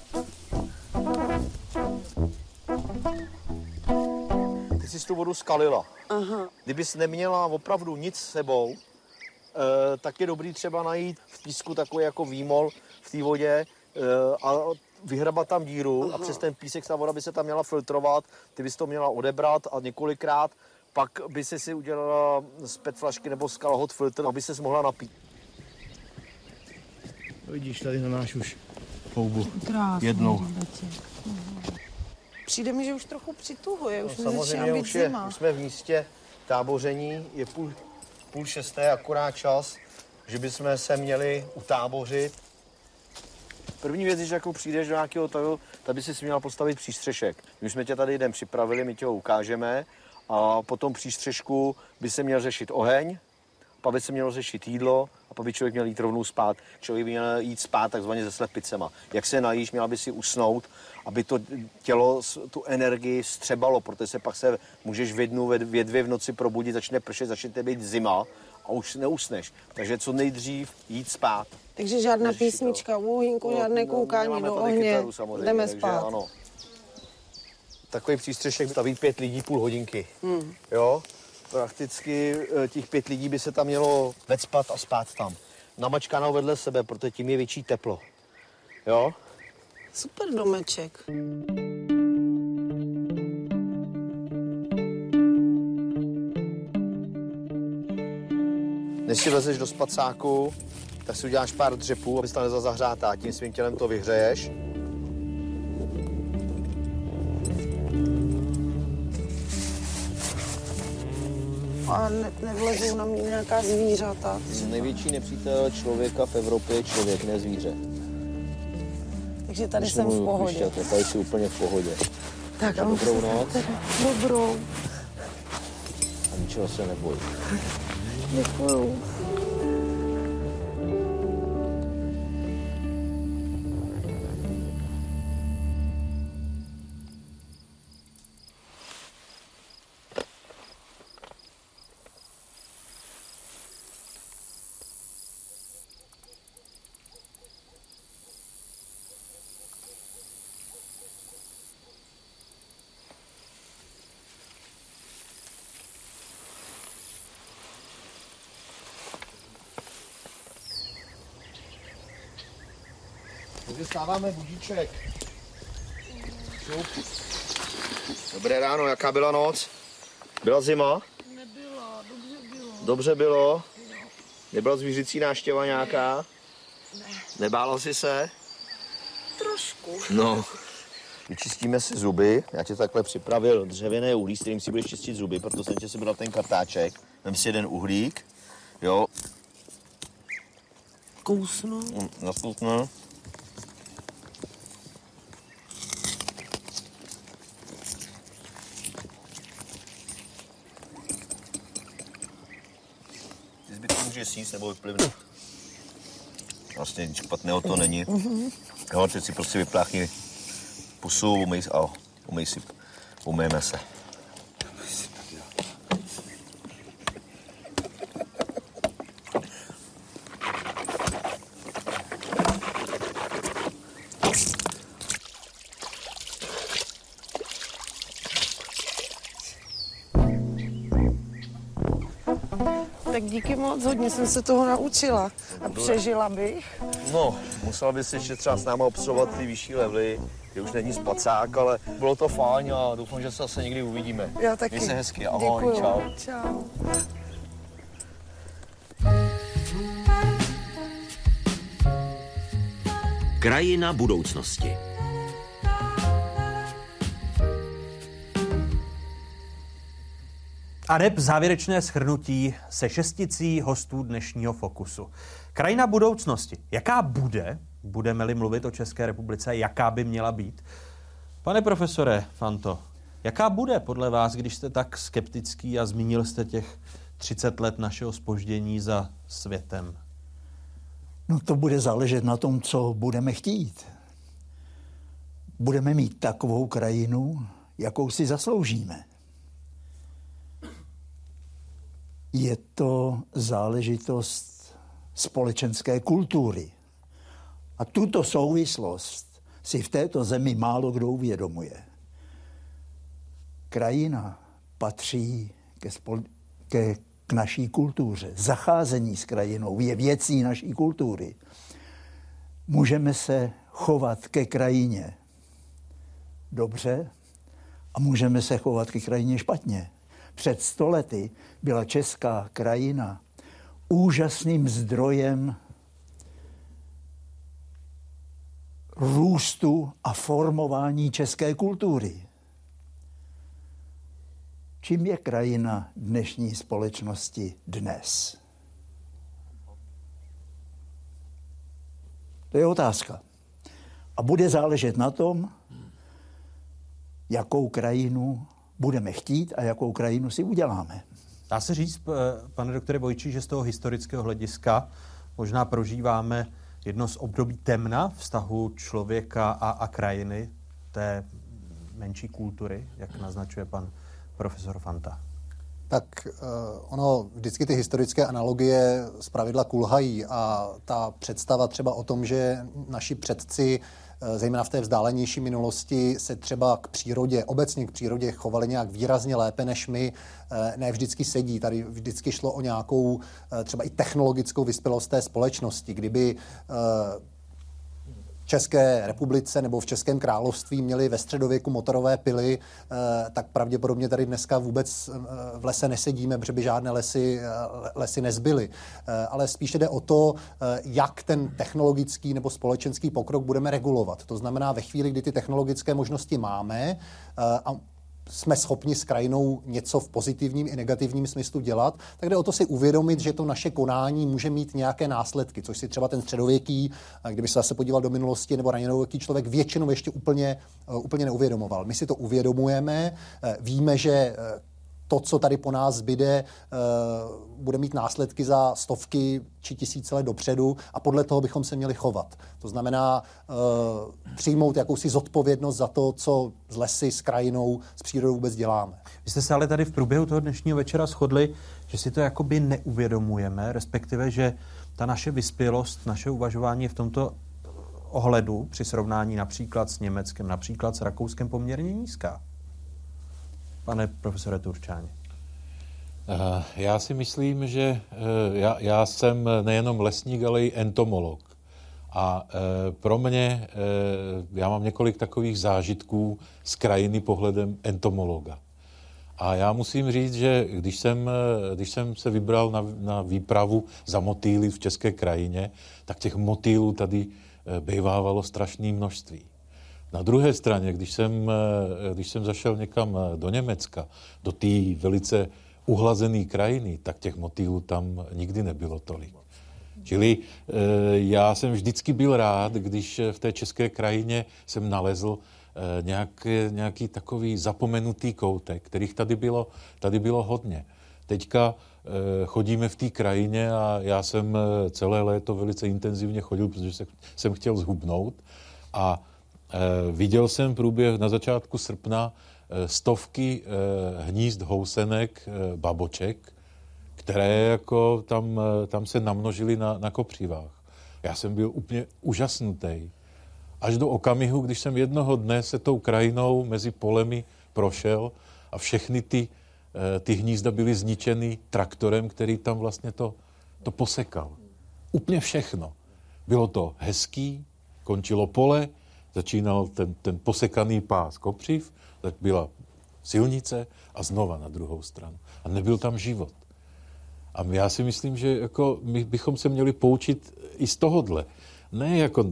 Tu vodu skalila. Aha. Kdybys neměla opravdu nic s sebou, eh, tak je dobrý třeba najít v písku takový jako výmol v té vodě eh, a vyhrabat tam díru a Aha. přes ten písek ta voda by se tam měla filtrovat, ty bys to měla odebrat a několikrát pak by si si udělala z PET flašky nebo z kalhot filtr, aby se mohla napít. Vidíš, tady nemáš už houbu. Krásný Jednou. hřebeček. Přijde mi, že už trochu přituhuje, už mi No, Samozřejmě začíná být už, je, zima. už jsme v místě táboření, je půl, půl šesté, akorát čas, že bychom se měli utábořit. První věc, když jako přijdeš do nějakého hotelu, tady by si měla postavit přístřešek. My jsme tě tady jdem připravili, my tě ho ukážeme a po tom přístřešku by se měl řešit oheň, pak by se mělo řešit jídlo a pak by člověk měl jít rovnou spát. Člověk by měl jít spát takzvaně se slepicema. Jak se najíš, měla by si usnout, aby to tělo tu energii střebalo, protože se pak se můžeš v jednu, ve dvě v noci probudit, začne pršet, začne být zima a už neusneš. Takže co nejdřív jít spát. Takže žádná písnička, úhynku, No, žádné no, koukání nemáme do ohně. kytaru samozřejmě, Jdeme takže spát. Ano. Takový přístřešek staví pět lidí půl hodinky. Hmm. Jo? Prakticky eh, těch pět lidí by se tam mělo vecpat a spát tam. Namačkáno vedle sebe, protože tím je větší teplo. Jo? Super domeček. Než si vezeš do spacáku, tak si uděláš pár dřepů, aby se tam nezazahřátá. Tím svým tělem to vyhřeješ. A ne, nevlezou na mě nějaká zvířata. Největší nepřítel člověka v Evropě je člověk, ne zvíře. Takže tady Když jsem v pohodě. klišťata, Tady jsi úplně v pohodě. Tak a a dobrou noc teda- Dobrou. a ničeho se neboj. Děkuju. Stáváme budíček. Šup. Dobré ráno, jaká byla noc? Byla zima? Nebyla, dobře bylo. Dobře bylo? Nebyla zvířicí náštěva nějaká? Ne. Nebála jsi se? Trošku. No. Vyčistíme si zuby. Já ti takhle připravil dřevěné uhlí, s kterým si budeš čistit zuby, proto jsem tě si bral ten kartáček. Vem si jeden uhlík. Jo. Kousnu. Naskutnu. Sníst nebo vyplivnout. Vlastně nic špatného to není. Jo, teď si prostě vypláchni pusu, umej, a umej si, umejme se. Moc, hodně jsem se toho naučila. A přežila bych. No, musela bys ještě třeba s náma obsluhovat ty vyšší levely, kde už není spacák, ale bylo to fajn a doufám, že se zase někdy uvidíme. Já taky. Měj se hezky, ahoj, Děkuju. čau. Čau. Krajina budoucnosti. A neb závěrečné shrnutí se šesticí hostů dnešního Fokusu. Krajina budoucnosti. Jaká bude, budeme-li mluvit o České republice, jaká by měla být? Pane profesore Fanto, jaká bude podle vás, když jste tak skeptický a zmínil jste těch 30 let našeho spoždění za světem? No to bude záležet na tom, co budeme chtít. Budeme mít takovou krajinu, jakou si zasloužíme. Je to záležitost společenské kultury. A tuto souvislost si v této zemi málo kdo uvědomuje. Krajina patří ke, spol- ke, k naší kultuře. Zacházení s krajinou je věcí naší kultury. Můžeme se chovat ke krajině dobře a můžeme se chovat ke krajině špatně. Před stolety byla česká krajina úžasným zdrojem růstu a formování české kultury. Čím je krajina dnešní společnosti dnes? To je otázka. A bude záležet na tom, jakou krajinu budeme chtít a jakou krajinu si uděláme. Dá se říct, pane doktore Vojči, že z toho historického hlediska možná prožíváme jedno z období temna vztahu člověka a, a krajiny, té menší kultury, jak naznačuje pan profesor Fanta? Tak uh, ono, vždycky ty historické analogie z pravidla kulhají a ta představa třeba o tom, že naši předci eh, zejména v té vzdálenější minulosti, se třeba k přírodě, obecně k přírodě chovali nějak výrazně lépe než my, eh, ne vždycky sedí. Tady vždycky šlo o nějakou třeba i technologickou vyspělost té společnosti. Kdyby České republice nebo v Českém království měli ve středověku motorové pily, eh, tak pravděpodobně tady dneska vůbec eh, v lese nesedíme, protože by žádné lesy, eh, lesy nezbyly. Ale spíše jde o to, jak ten technologický nebo společenský pokrok budeme regulovat. To znamená, ve chvíli, kdy ty technologické možnosti máme a jsme schopni s krajinou něco v pozitivním i negativním smyslu dělat, tak jde o to si uvědomit, že to naše konání může mít nějaké následky, což si třeba ten středověký, kdyby se zase podíval do minulosti, nebo raněnověký člověk většinou ještě úplně, eh, úplně neuvědomoval. My si to uvědomujeme, eh, víme, že eh, to, co tady po nás zbyde, eh, bude mít následky za stovky či tisíce let dopředu a podle toho bychom se měli chovat. To znamená eh, přijmout jakousi zodpovědnost za to, co s lesy, s krajinou, s přírodou vůbec děláme. Vy jste se ale tady v průběhu toho dnešního večera shodli, že si to jakoby neuvědomujeme, respektive, že ta naše vyspělost, naše uvažování je v tomto ohledu při srovnání například s Německem, například s Rakouskem poměrně nízká pane profesore Turčáni? Eh, já si myslím, že eh, já, já jsem nejenom lesník, ale i entomolog. A e, pro mě, já mám několik takových zážitků z krajiny pohledem entomologa. A já musím říct, že když jsem, když jsem se vybral na, na výpravu za motýly v české krajině, tak těch motýlů tady bývávalo strašné množství. Na druhé straně, když jsem, eh, když jsem zašel někam eh, do Německa, do té velice uhlazené krajiny, tak těch motýlů tam nikdy nebylo tolik. Čili eh, já jsem vždycky byl rád, když v té české krajině jsem nalezl nějaký, nějaký takový zapomenutý koutek, kterých tady bylo, tady bylo hodně. Teďka chodíme v té krajině a já jsem celé léto velice intenzivně chodil, protože jsem chtěl zhubnout a viděl jsem průběh na začátku srpna eh, stovky eh, hnízd housenek, baboček, které jako tam, tam se namnožily na, na kopřivách. Já jsem byl úplně úžasnutý. Až do okamihu, když jsem jednoho dne se tou krajinou mezi polemi prošel a všechny ty, ty hnízda byly zničeny traktorem, který tam vlastně to, to posekal. Úplně všechno. Bylo to hezký, končilo pole, začínal ten, ten posekaný pás kopřiv, tak byla silnice a znova na druhou stranu. A nebyl tam život. A já si myslím, že jako my bychom se měli poučit i z tohohle. Ne jako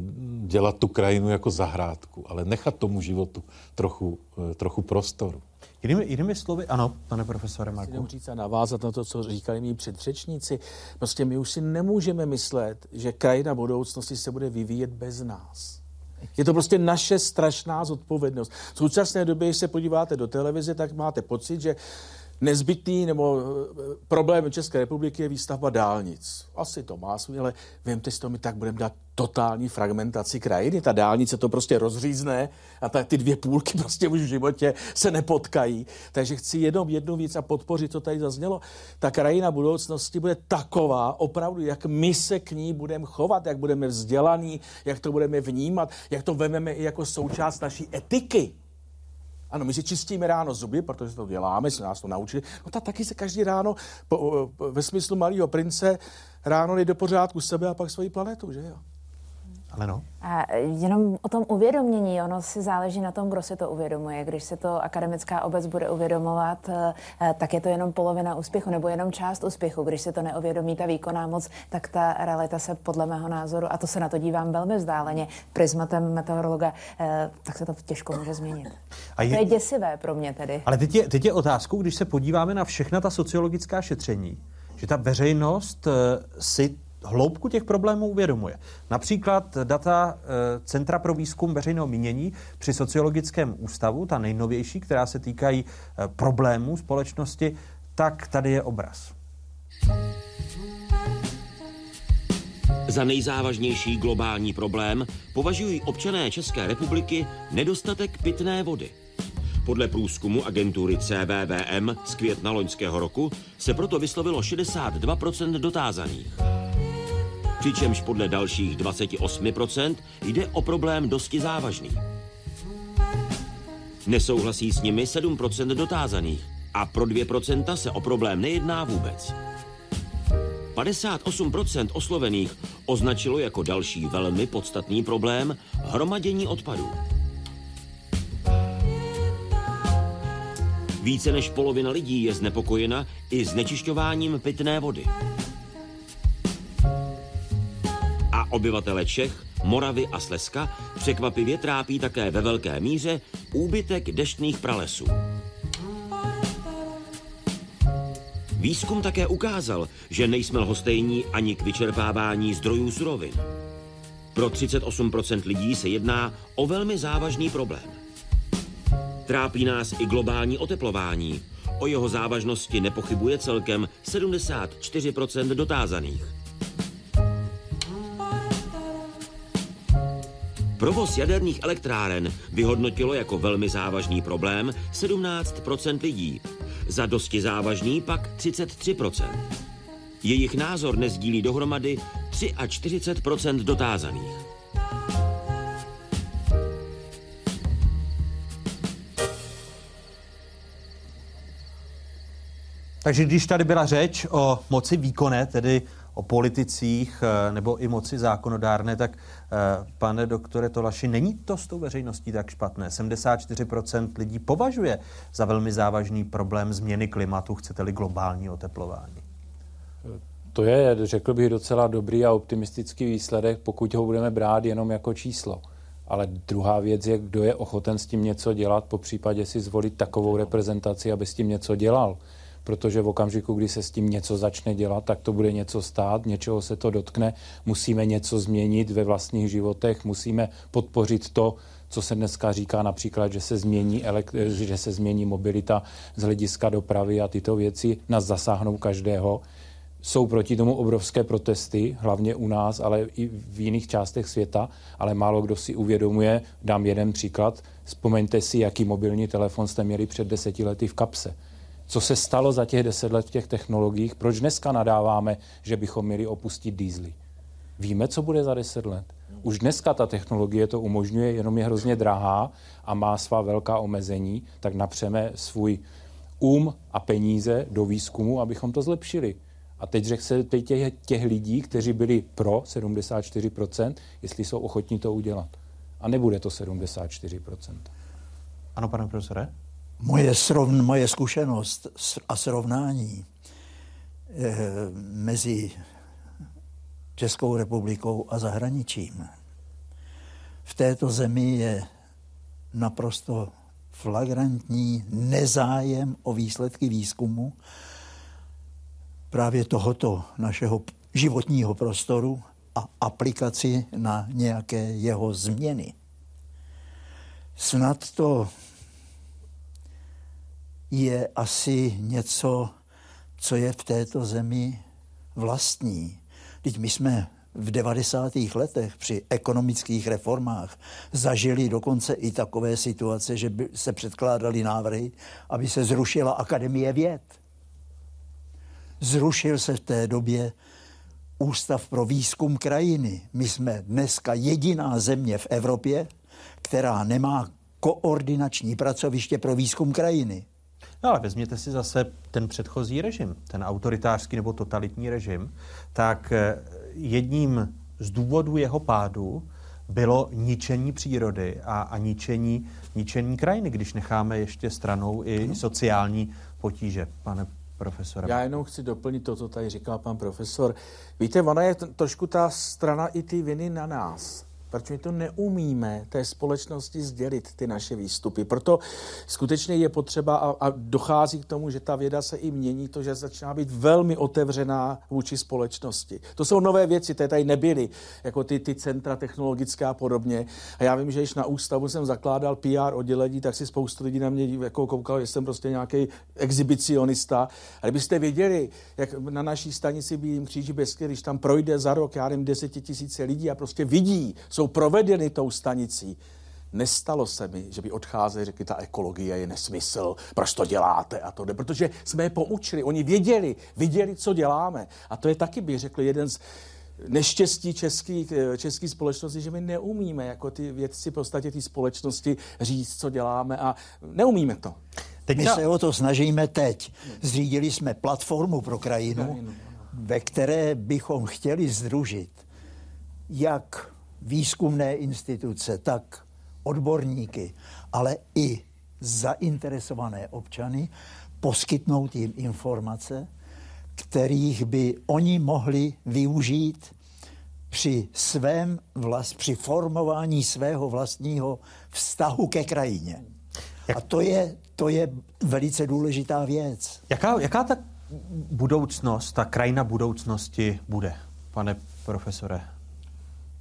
dělat tu krajinu jako zahrádku, ale nechat tomu životu trochu, eh, trochu prostoru. Jinými, jinými slovy, ano, pane profesore Marku. Chci říct a navázat na to, co říkali mý předřečníci. Prostě my už si nemůžeme myslet, že krajina budoucnosti se bude vyvíjet bez nás. Je to prostě naše strašná zodpovědnost. V současné době, když se podíváte do televize, tak máte pocit, že nezbytný nebo eh, problém České republiky je výstavba dálnic. Asi to má svůj, ale vemte si to, my tak budeme dát totální fragmentaci krajiny. Ta dálnice to prostě rozřízne a ta, ty dvě půlky (laughs) prostě už v životě se nepotkají. Takže chci jenom jednu věc a podpořit, co tady zaznělo. Ta krajina budoucnosti bude taková, opravdu, jak my se k ní budeme chovat, jak budeme vzdělaní, jak to budeme vnímat, jak to vememe i jako součást naší etiky. Ano, my si čistíme ráno zuby, protože to děláme, se nás to naučili. No tak taky se každý ráno, po, ve smyslu malého prince, ráno jde do pořádku sebe a pak svoji planetu, že jo? Ale no. A jenom o tom uvědomění, ono si záleží na tom, kdo si to uvědomuje. Když se to akademická obec bude uvědomovat, eh, tak je to jenom polovina úspěchu nebo jenom část úspěchu. Když se to neuvědomí ta výkonná moc, tak ta realita se podle mého názoru, a to se na to dívám velmi vzdáleně, prismatem meteorologa, tak se to těžko může změnit. A je... To je děsivé pro mě tedy. Ale teď je, teď je otázkou, když se podíváme na všechna ta sociologická šetření, že ta veřejnost si hloubku těch problémů uvědomuje. Například data eh, Centra pro výzkum veřejného mínění při sociologickém ústavu, ta nejnovější, která se týkají eh, problémů společnosti, tak tady je obraz. Za nejzávažnější globální problém považují občané České republiky nedostatek pitné vody. Podle průzkumu agentury CVVM z května loňského roku se proto vyslovilo 62% dotázaných. Přičemž podle dalších 28% jde o problém dosti závažný. Nesouhlasí s nimi 7% dotázaných a pro 2% se o problém nejedná vůbec. 58% oslovených označilo jako další velmi podstatný problém hromadění odpadů. Více než polovina lidí je znepokojena i znečišťováním pitné vody. Obyvatele Čech, Moravy a Slezska překvapivě trápí také ve velké míře úbytek deštných pralesů. Výzkum také ukázal, že nejsme lhostejní ani k vyčerpávání zdrojů surovin. Pro 38% lidí se jedná o velmi závažný problém. Trápí nás i globální oteplování. O jeho závažnosti nepochybuje celkem 74% dotázaných. Provoz jaderných elektráren vyhodnotilo jako velmi závažný problém 17% lidí, za dosti závažný pak 33% Jejich názor nezdílí dohromady 43% dotázaných. Takže když tady byla řeč o moci výkonné, tedy o politicích eh, nebo i moci zákonodárné, tak eh, pane doktore Tolaši, není to s tou veřejností tak špatné. 74% lidí považuje za velmi závažný problém změny klimatu, chcete-li globální oteplování. To je, řekl bych, docela dobrý a optimistický výsledek, pokud ho budeme brát jenom jako číslo. Ale druhá věc je, kdo je ochoten s tím něco dělat, po případě si zvolit takovou reprezentaci, aby s tím něco dělal protože v okamžiku, kdy se s tím něco začne dělat, tak to bude něco stát, něčeho se to dotkne, musíme něco změnit ve vlastních životech, musíme podpořit to, co se dneska říká například, že se změní, že se změní mobilita z hlediska dopravy a tyto věci nás zasáhnou každého. Jsou proti tomu obrovské protesty, hlavně u nás, ale i v jiných částech světa, ale málo kdo si uvědomuje, dám jeden příklad, vzpomeňte si, jaký mobilní telefon jste měli před deseti lety v kapse co se stalo za těch deset let v těch technologiích, proč dneska nadáváme, že bychom měli opustit dýzly. Víme, co bude za deset let. Už dneska ta technologie to umožňuje, jenom je hrozně drahá a má svá velká omezení, tak napřeme svůj um a peníze do výzkumu, abychom to zlepšili. A teď řekl se teď těch, těch lidí, kteří byli pro 74%, jestli jsou ochotní to udělat. A nebude to 74%. Ano, pane profesore? Moje, srov, moje zkušenost a srovnání eh, mezi Českou republikou a zahraničím v této zemi je naprosto flagrantní nezájem o výsledky výzkumu právě tohoto našeho životního prostoru a aplikaci na nějaké jeho změny. Snad to je asi něco, co je v této zemi vlastní. Teď my jsme v 90. letech při ekonomických reformách zažili dokonce i takové situace, že by se předkládaly návrhy, aby se zrušila Akademie věd. Zrušil se v té době Ústav pro výzkum krajiny. My jsme dneska jediná země v Evropě, která nemá koordinační pracoviště pro výzkum krajiny. No ale vezměte si zase ten předchozí režim, ten autoritářský nebo totalitní režim, tak eh, jedním z důvodů jeho pádu bylo ničení přírody a, a ničení, ničení krajiny, když necháme ještě stranou i sociální potíže, pane profesore. Já jenom chci doplnit to, co tady říkal pan profesor. Víte, ona je t- trošku ta strana i ty viny na nás. Proč my to neumíme té společnosti sdělit, ty naše výstupy. Proto skutečně je potřeba a, a dochází k tomu, že ta věda se i mění, to, že začíná být velmi otevřená vůči společnosti. To jsou nové věci, které tady nebyly, jako ty, ty centra technologické a podobně. A já vím, že když na ústavu jsem zakládal PR oddělení, tak si spoustu lidí na mě jako koukal, že jsem prostě nějaký exhibicionista. A kdybyste věděli, jak na naší stanici Bílým kříži Besky, když tam projde za rok, já nevím, desetitisíce lidí a prostě vidí, jsou provedeny tou stanicí. Nestalo se mi, že by odcházeli, řekli, ta ekologie je nesmysl, proč to děláte a to jde, protože jsme je poučili, oni věděli, viděli, co děláme. A to je taky, bych řekl, jeden z neštěstí český, český společnosti, že my neumíme jako ty vědci v podstatě té společnosti říct, co děláme a neumíme to. Teď My se o to snažíme teď. Zřídili jsme platformu pro krajinu, krajinu, ve které bychom chtěli združit jak výzkumné instituce, tak odborníky, ale i zainteresované občany, poskytnout jim informace, kterých by oni mohli využít při svém vlast, při formování svého vlastního vztahu ke krajině. A to je, to je velice důležitá věc. Jaká, jaká ta budoucnost, ta krajina budoucnosti bude, pane profesore?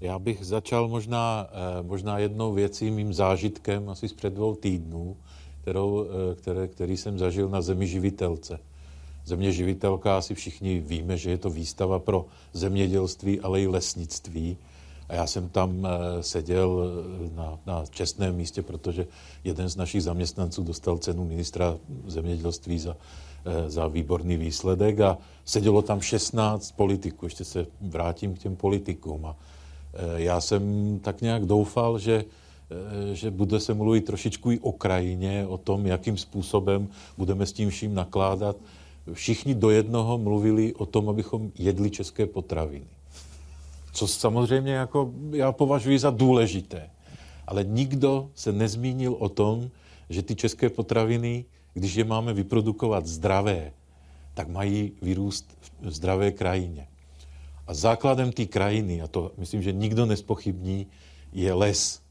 Já bych začal možná, eh, možná jednou věcí, mým zážitkem asi z před dvou týdnů, kterou, eh, které, který jsem zažil na zemi živitelce. Země živitelka, asi všichni víme, že je to výstava pro zemědělství, ale i lesnictví. A já jsem tam eh, seděl na, na čestném místě, protože jeden z našich zaměstnanců dostal cenu ministra zemědělství za, za výborný výsledek a sedělo tam 16 politiků. Ještě se vrátím k těm politikům. A já jsem tak nějak doufal, že, eh, že bude se mluvit trošičku i o krajině, o tom, jakým způsobem budeme s tím vším nakládat. Všichni do jednoho mluvili o tom, abychom jedli české potraviny. Co samozřejmě jako já považuji za důležité. Ale nikdo se nezmínil o tom, že ty české potraviny, když je máme vyprodukovat zdravé, tak mají vyrůst v zdravé krajině. A základem té krajiny, a to myslím, že nikdo nespochybní, je les.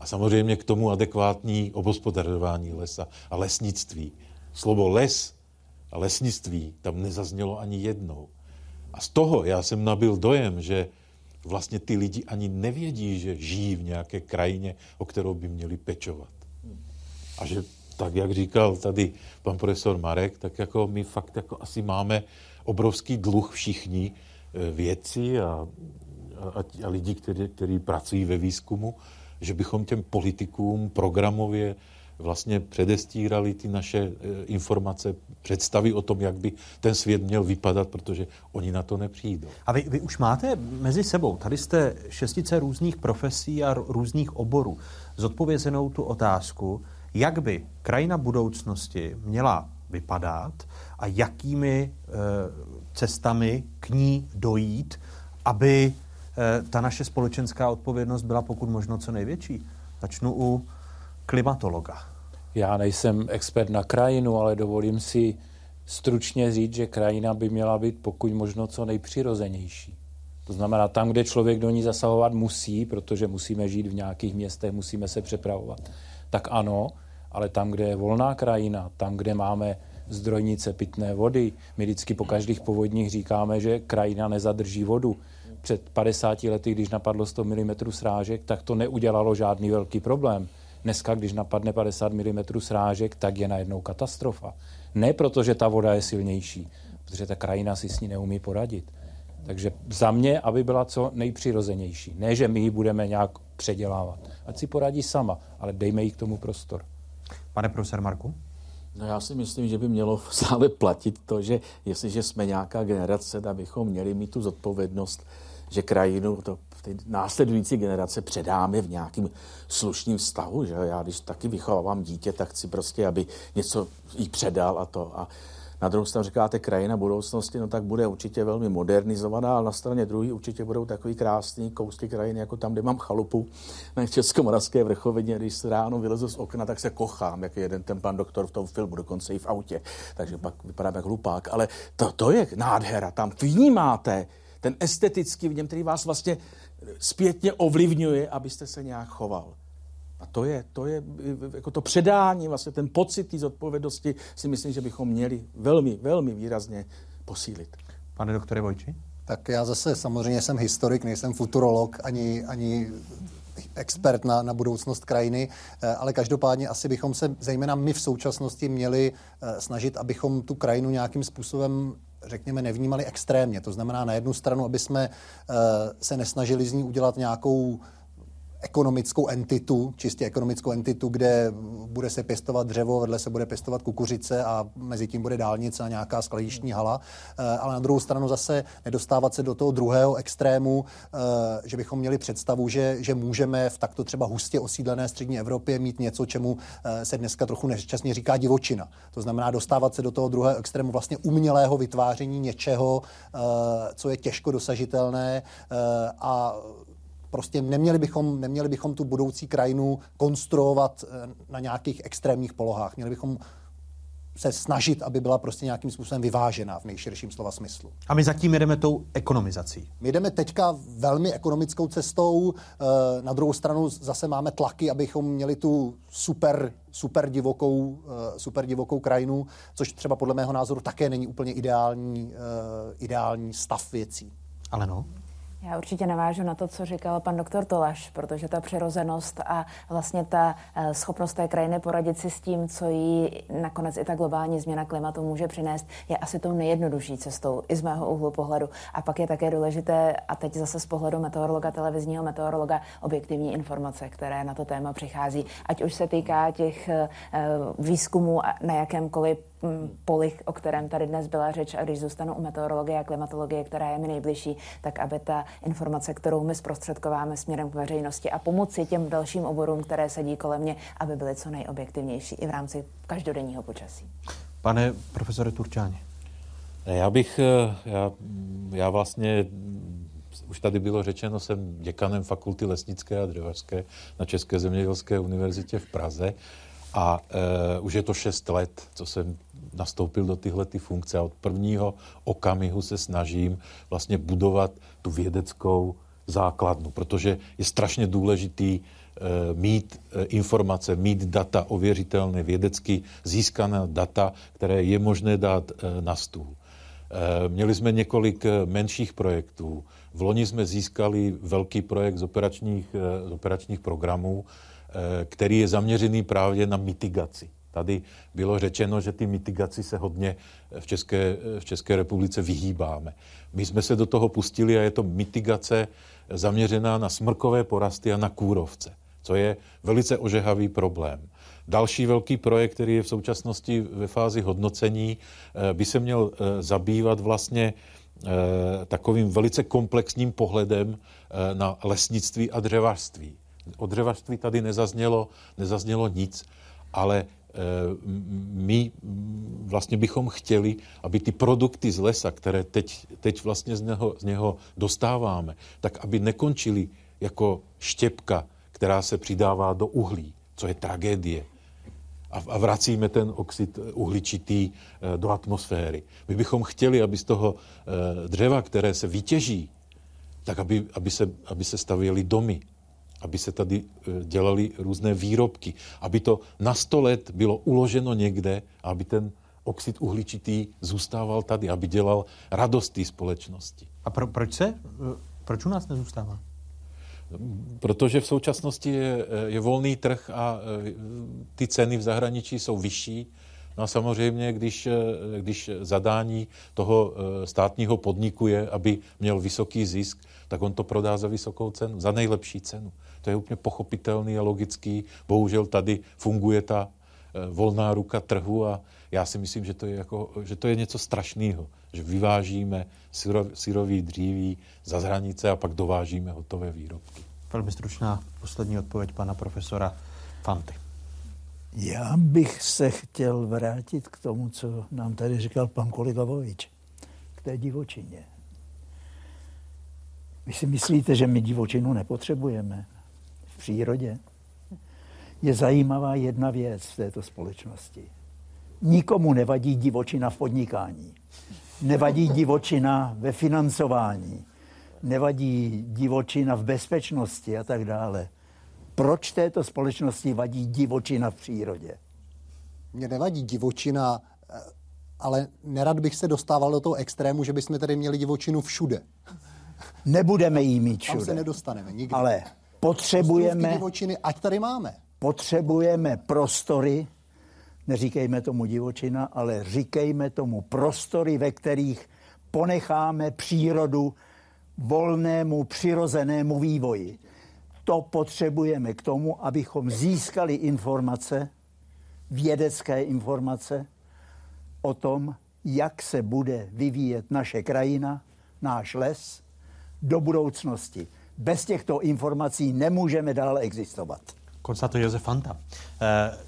A samozřejmě k tomu adekvátní obospodarování lesa a lesnictví. Slovo les a lesnictví tam nezaznělo ani jednou. A z toho já jsem nabil dojem, že vlastně ty lidi ani nevědí, že žijí v nějaké krajině, o kterou by měli pečovat. A že tak, jak říkal tady pan profesor Marek, tak jako my fakt jako asi máme obrovský dluh všichni, věci a, a, a lidi, kteří, pracují ve výzkumu, že bychom těm politikům programově vlastně předestírali ty naše e, informace, představy o tom, jak by ten svět měl vypadat, protože oni na to nepřijdou. A vy, vy už máte mezi sebou, tady jste šestice různých profesí a různých oborů, zodpovězenou tu otázku, jak by krajina budoucnosti měla vypadat a jakými e, cestami k ní dojít, aby e, ta naše společenská odpovědnost byla pokud možno co největší. Začnu u klimatologa. Já nejsem expert na krajinu, ale dovolím si stručně říct, že krajina by měla být pokud možno co nejpřirozenější. To znamená, tam, kde člověk do ní zasahovat musí, protože musíme žít v nějakých městech, musíme se přepravovat, tak ano, ale tam, kde je volná krajina, tam, kde máme zdrojnice pitné vody. My vždycky po každých povodních říkáme, že krajina nezadrží vodu. Před 50 lety, když napadlo 100 mm srážek, tak to neudělalo žádný velký problém. Dneska, když napadne 50 mm srážek, tak je najednou katastrofa. Ne proto, že ta voda je silnější, protože ta krajina si s ní neumí poradit. Takže za mě, aby byla co nejpřirozenější. Ne, že my ji budeme nějak předělávat. Ať si poradí sama, ale dejme jí k tomu prostor. Pane profesor Marku? No já si myslím, že by mělo stále platit to, že jestliže jsme nějaká generace, tak bychom měli mít tu zodpovědnost, že krajinu, to ty následující generace předáme v nějakým slušným vztahu, že já když taky vychovávám dítě, tak chci prostě, aby něco jí předal a to. A na druhou stranu říkáte krajina budoucnosti, no tak bude určitě velmi modernizovaná, ale na straně druhé určitě budou takový krásný kousky krajiny, jako tam, kde mám chalupu na Českomoravské vrchovině, když se ráno vylezu z okna, tak se kochám, jak jeden ten pan doktor v tom filmu, dokonce i v autě, takže pak vypadám jak hlupák. Ale to, to je nádhera, tam vnímáte ten estetický v něm, který vás vlastně zpětně ovlivňuje, abyste se nějak choval. A to je, to je jako to předání, vlastně ten pocit té zodpovědnosti si myslím, že bychom měli velmi, velmi výrazně posílit. Pane doktore Vojči? Tak já zase samozřejmě jsem historik, nejsem futurolog, ani, ani expert na, na budoucnost krajiny, eh, ale každopádně asi bychom se, zejména my v současnosti, měli eh, snažit, abychom tu krajinu nějakým způsobem řekněme, nevnímali extrémně. To znamená na jednu stranu, aby jsme eh, se nesnažili z ní udělat nějakou ekonomickou entitu, čistě ekonomickou entitu, kde bude se pěstovat dřevo, vedle se bude pěstovat kukuřice a mezi tím bude dálnice a nějaká skladiční hala. Eh, ale na druhou stranu zase nedostávat se do toho druhého extrému, eh, že bychom měli představu, že, že můžeme v takto třeba hustě osídlené střední Evropě mít něco, čemu eh, se dneska trochu nešťastně říká divočina. To znamená dostávat se do toho druhého extrému vlastně umělého vytváření něčeho, co je těžko dosažitelné a prostě neměli bychom, neměli bychom tu budoucí krajinu konstruovat eh, na nějakých extrémních polohách. Měli bychom se snažit, aby byla prostě nějakým způsobem vyvážená v nejširším slova smyslu. A my zatím jedeme tou ekonomizací. My jdeme teďka velmi ekonomickou cestou, eh, na druhou stranu zase máme tlaky, abychom měli tu super, super, divokou, eh, super divokou krajinu, což třeba podle mého názoru také není úplně ideální, ideální stav věcí. Ale no. Já určitě navážu na to, co říkal pan doktor Tolaš, protože ta přirozenost a vlastně ta eh, schopnost té krajiny poradit si s tím, co jí nakonec i ta globální změna klimatu může přinést, je asi tou nejjednodušší cestou i z mého úhlu pohledu. A pak je také důležité, a teď zase z pohledu meteorologa, televizního meteorologa, objektivní informace, které na to téma přichází. Ať už se týká těch eh, výzkumů na jakémkoliv Mm, poli, o kterém tady dnes byla řeč, a když zůstanu u meteorologie a klimatologie, která je mi nejbližší, tak aby ta informace, kterou my zprostředkováme směrem k veřejnosti a pomoci těm dalším oborům, které sedí kolem mě, aby byly co nejobjektivnější i v rámci každodenního počasí. Pane profesore Turčáni. Já bych, eh, já, já vlastně, už tady bylo řečeno, jsem děkanem fakulty lesnické a dřevařské na České zemědělské univerzitě v Praze a e, už je to šest let, co jsem nastoupil do tyhle ty funkce a od prvního okamihu se snažím vlastně budovat tu vědeckou základnu, protože je strašně důležitý e, mít e, informace, mít data ověřitelné, vědecky získané data, které je možné dát e, na stůl. Měli jsme několik menších projektů. V loni jsme získali velký projekt z operačních, z operačních programů, který je zaměřený právě na mitigaci. Tady bylo řečeno, že ty mitigaci se hodně v České, v České republice vyhýbáme. My jsme se do toho pustili a je to mitigace zaměřená na smrkové porasty a na kůrovce, co je velice ožehavý problém. Další velký projekt, který je v současnosti ve fázi hodnocení, eh, by se měl eh, zabývat vlastně eh, takovým velice komplexním pohledem na lesnictví a dřevařství. O dřevařství tady nezaznělo, nezaznělo nic, ale Eh, my vlastně bychom chtěli, aby ty produkty z lesa, které teď, teď vlastně z něho, z něho dostáváme, tak aby nekončily jako štěpka, která se přidává do uhlí, co je tragédie. A, a vracíme ten oxid uhličitý eh, do atmosféry. My bychom chtěli, aby z toho eh, dřeva, které se vytěží, tak aby, aby, se, aby se stavěly domy, aby se tady e, dělali různé výrobky, aby to na sto let bylo uloženo někde, aby ten oxid uhličitý zůstával tady, aby dělal radost té společnosti. A pro, proč se? E, proč u nás nezůstává? Protože v současnosti je, je volný trh a ty ceny v zahraničí jsou vyšší. No a samozřejmě, když, když zadání toho státního podniku je, aby měl vysoký zisk, tak on to prodá za vysokou cenu, za nejlepší cenu. To je úplně pochopitelný a logický. Bohužel tady funguje ta eh, volná ruka trhu a já si myslím, že to je, jako, že to je něco strašného, že vyvážíme syrový dříví za hranice a pak dovážíme hotové výrobky. Velmi stručná poslední odpověď pana profesora Fanty. Já bych se chtěl vrátit k tomu, co nám tady říkal pan kolega Vovič, k té divočině. Vy si myslíte, že my divočinu nepotřebujeme? Přírodě, je zajímavá jedna věc v této společnosti. Nikomu nevadí divočina v podnikání. Nevadí divočina ve financování. nevadí divočina v bezpečnosti a tak dále. Proč této společnosti vadí divočina v přírodě? Mně nevadí divočina, eh, ale nerad bych se dostával do toho extrému, že bychom tady měli divočinu všude. Nebudeme jí mít všude. Tam se nedostaneme nikdy. Ale potřebujeme... Divočiny, ať tady máme. Potřebujeme prostory, neříkejme tomu divočina, ale říkejme tomu prostory, ve kterých ponecháme přírodu volnému, přirozenému vývoji. To potřebujeme k tomu, abychom získali informace, vědecké informace o tom, jak se bude vyvíjet naše krajina, náš les do budoucnosti. Bez těchto informací nemůžeme dále existovat. Konstatuje Josef Fanta. Eh,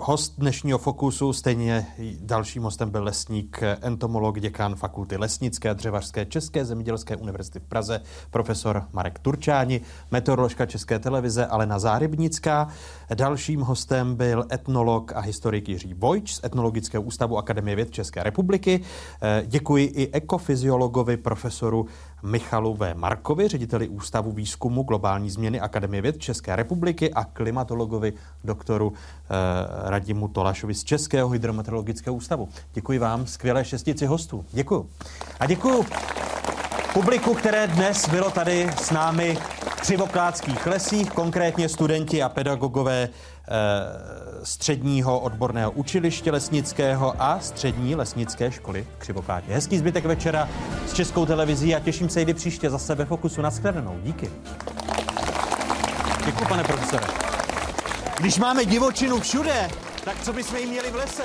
host dnešního Fokusu, stejně dalším hostem byl lesník, entomolog, děkan fakulty lesnické a dřevařské České zemědělské univerzity v Praze, profesor Marek Turčáni, meteoroložka České televize Alena Zárybnická. Dalším hostem byl etnolog a historik Jiří Vojč z Etnologického ústavu Akademie věd České republiky. Eh, děkuji i ekofyziologovi profesoru Michalu V. Markovi, řediteli Ústavu výzkumu globální změny Akademie věd České republiky a klimatologovi doktoru eh, Radimu Tolašovi z Českého hydrometeorologického ústavu. Děkuji vám, skvělé šestici hostů. Děkuji. A děkuji publiku, které dnes bylo tady s námi v Křivoklátských lesích, konkrétně studenti a pedagogové středního odborného učiliště lesnického a střední lesnické školy v Křivoklátě. Hezký zbytek večera s Českou televizí a těším se i příště zase ve Fokusu. Naschledanou. Díky. Děkuji, pane profesore. Když máme divočinu všude, tak co bychom jí měli v lese?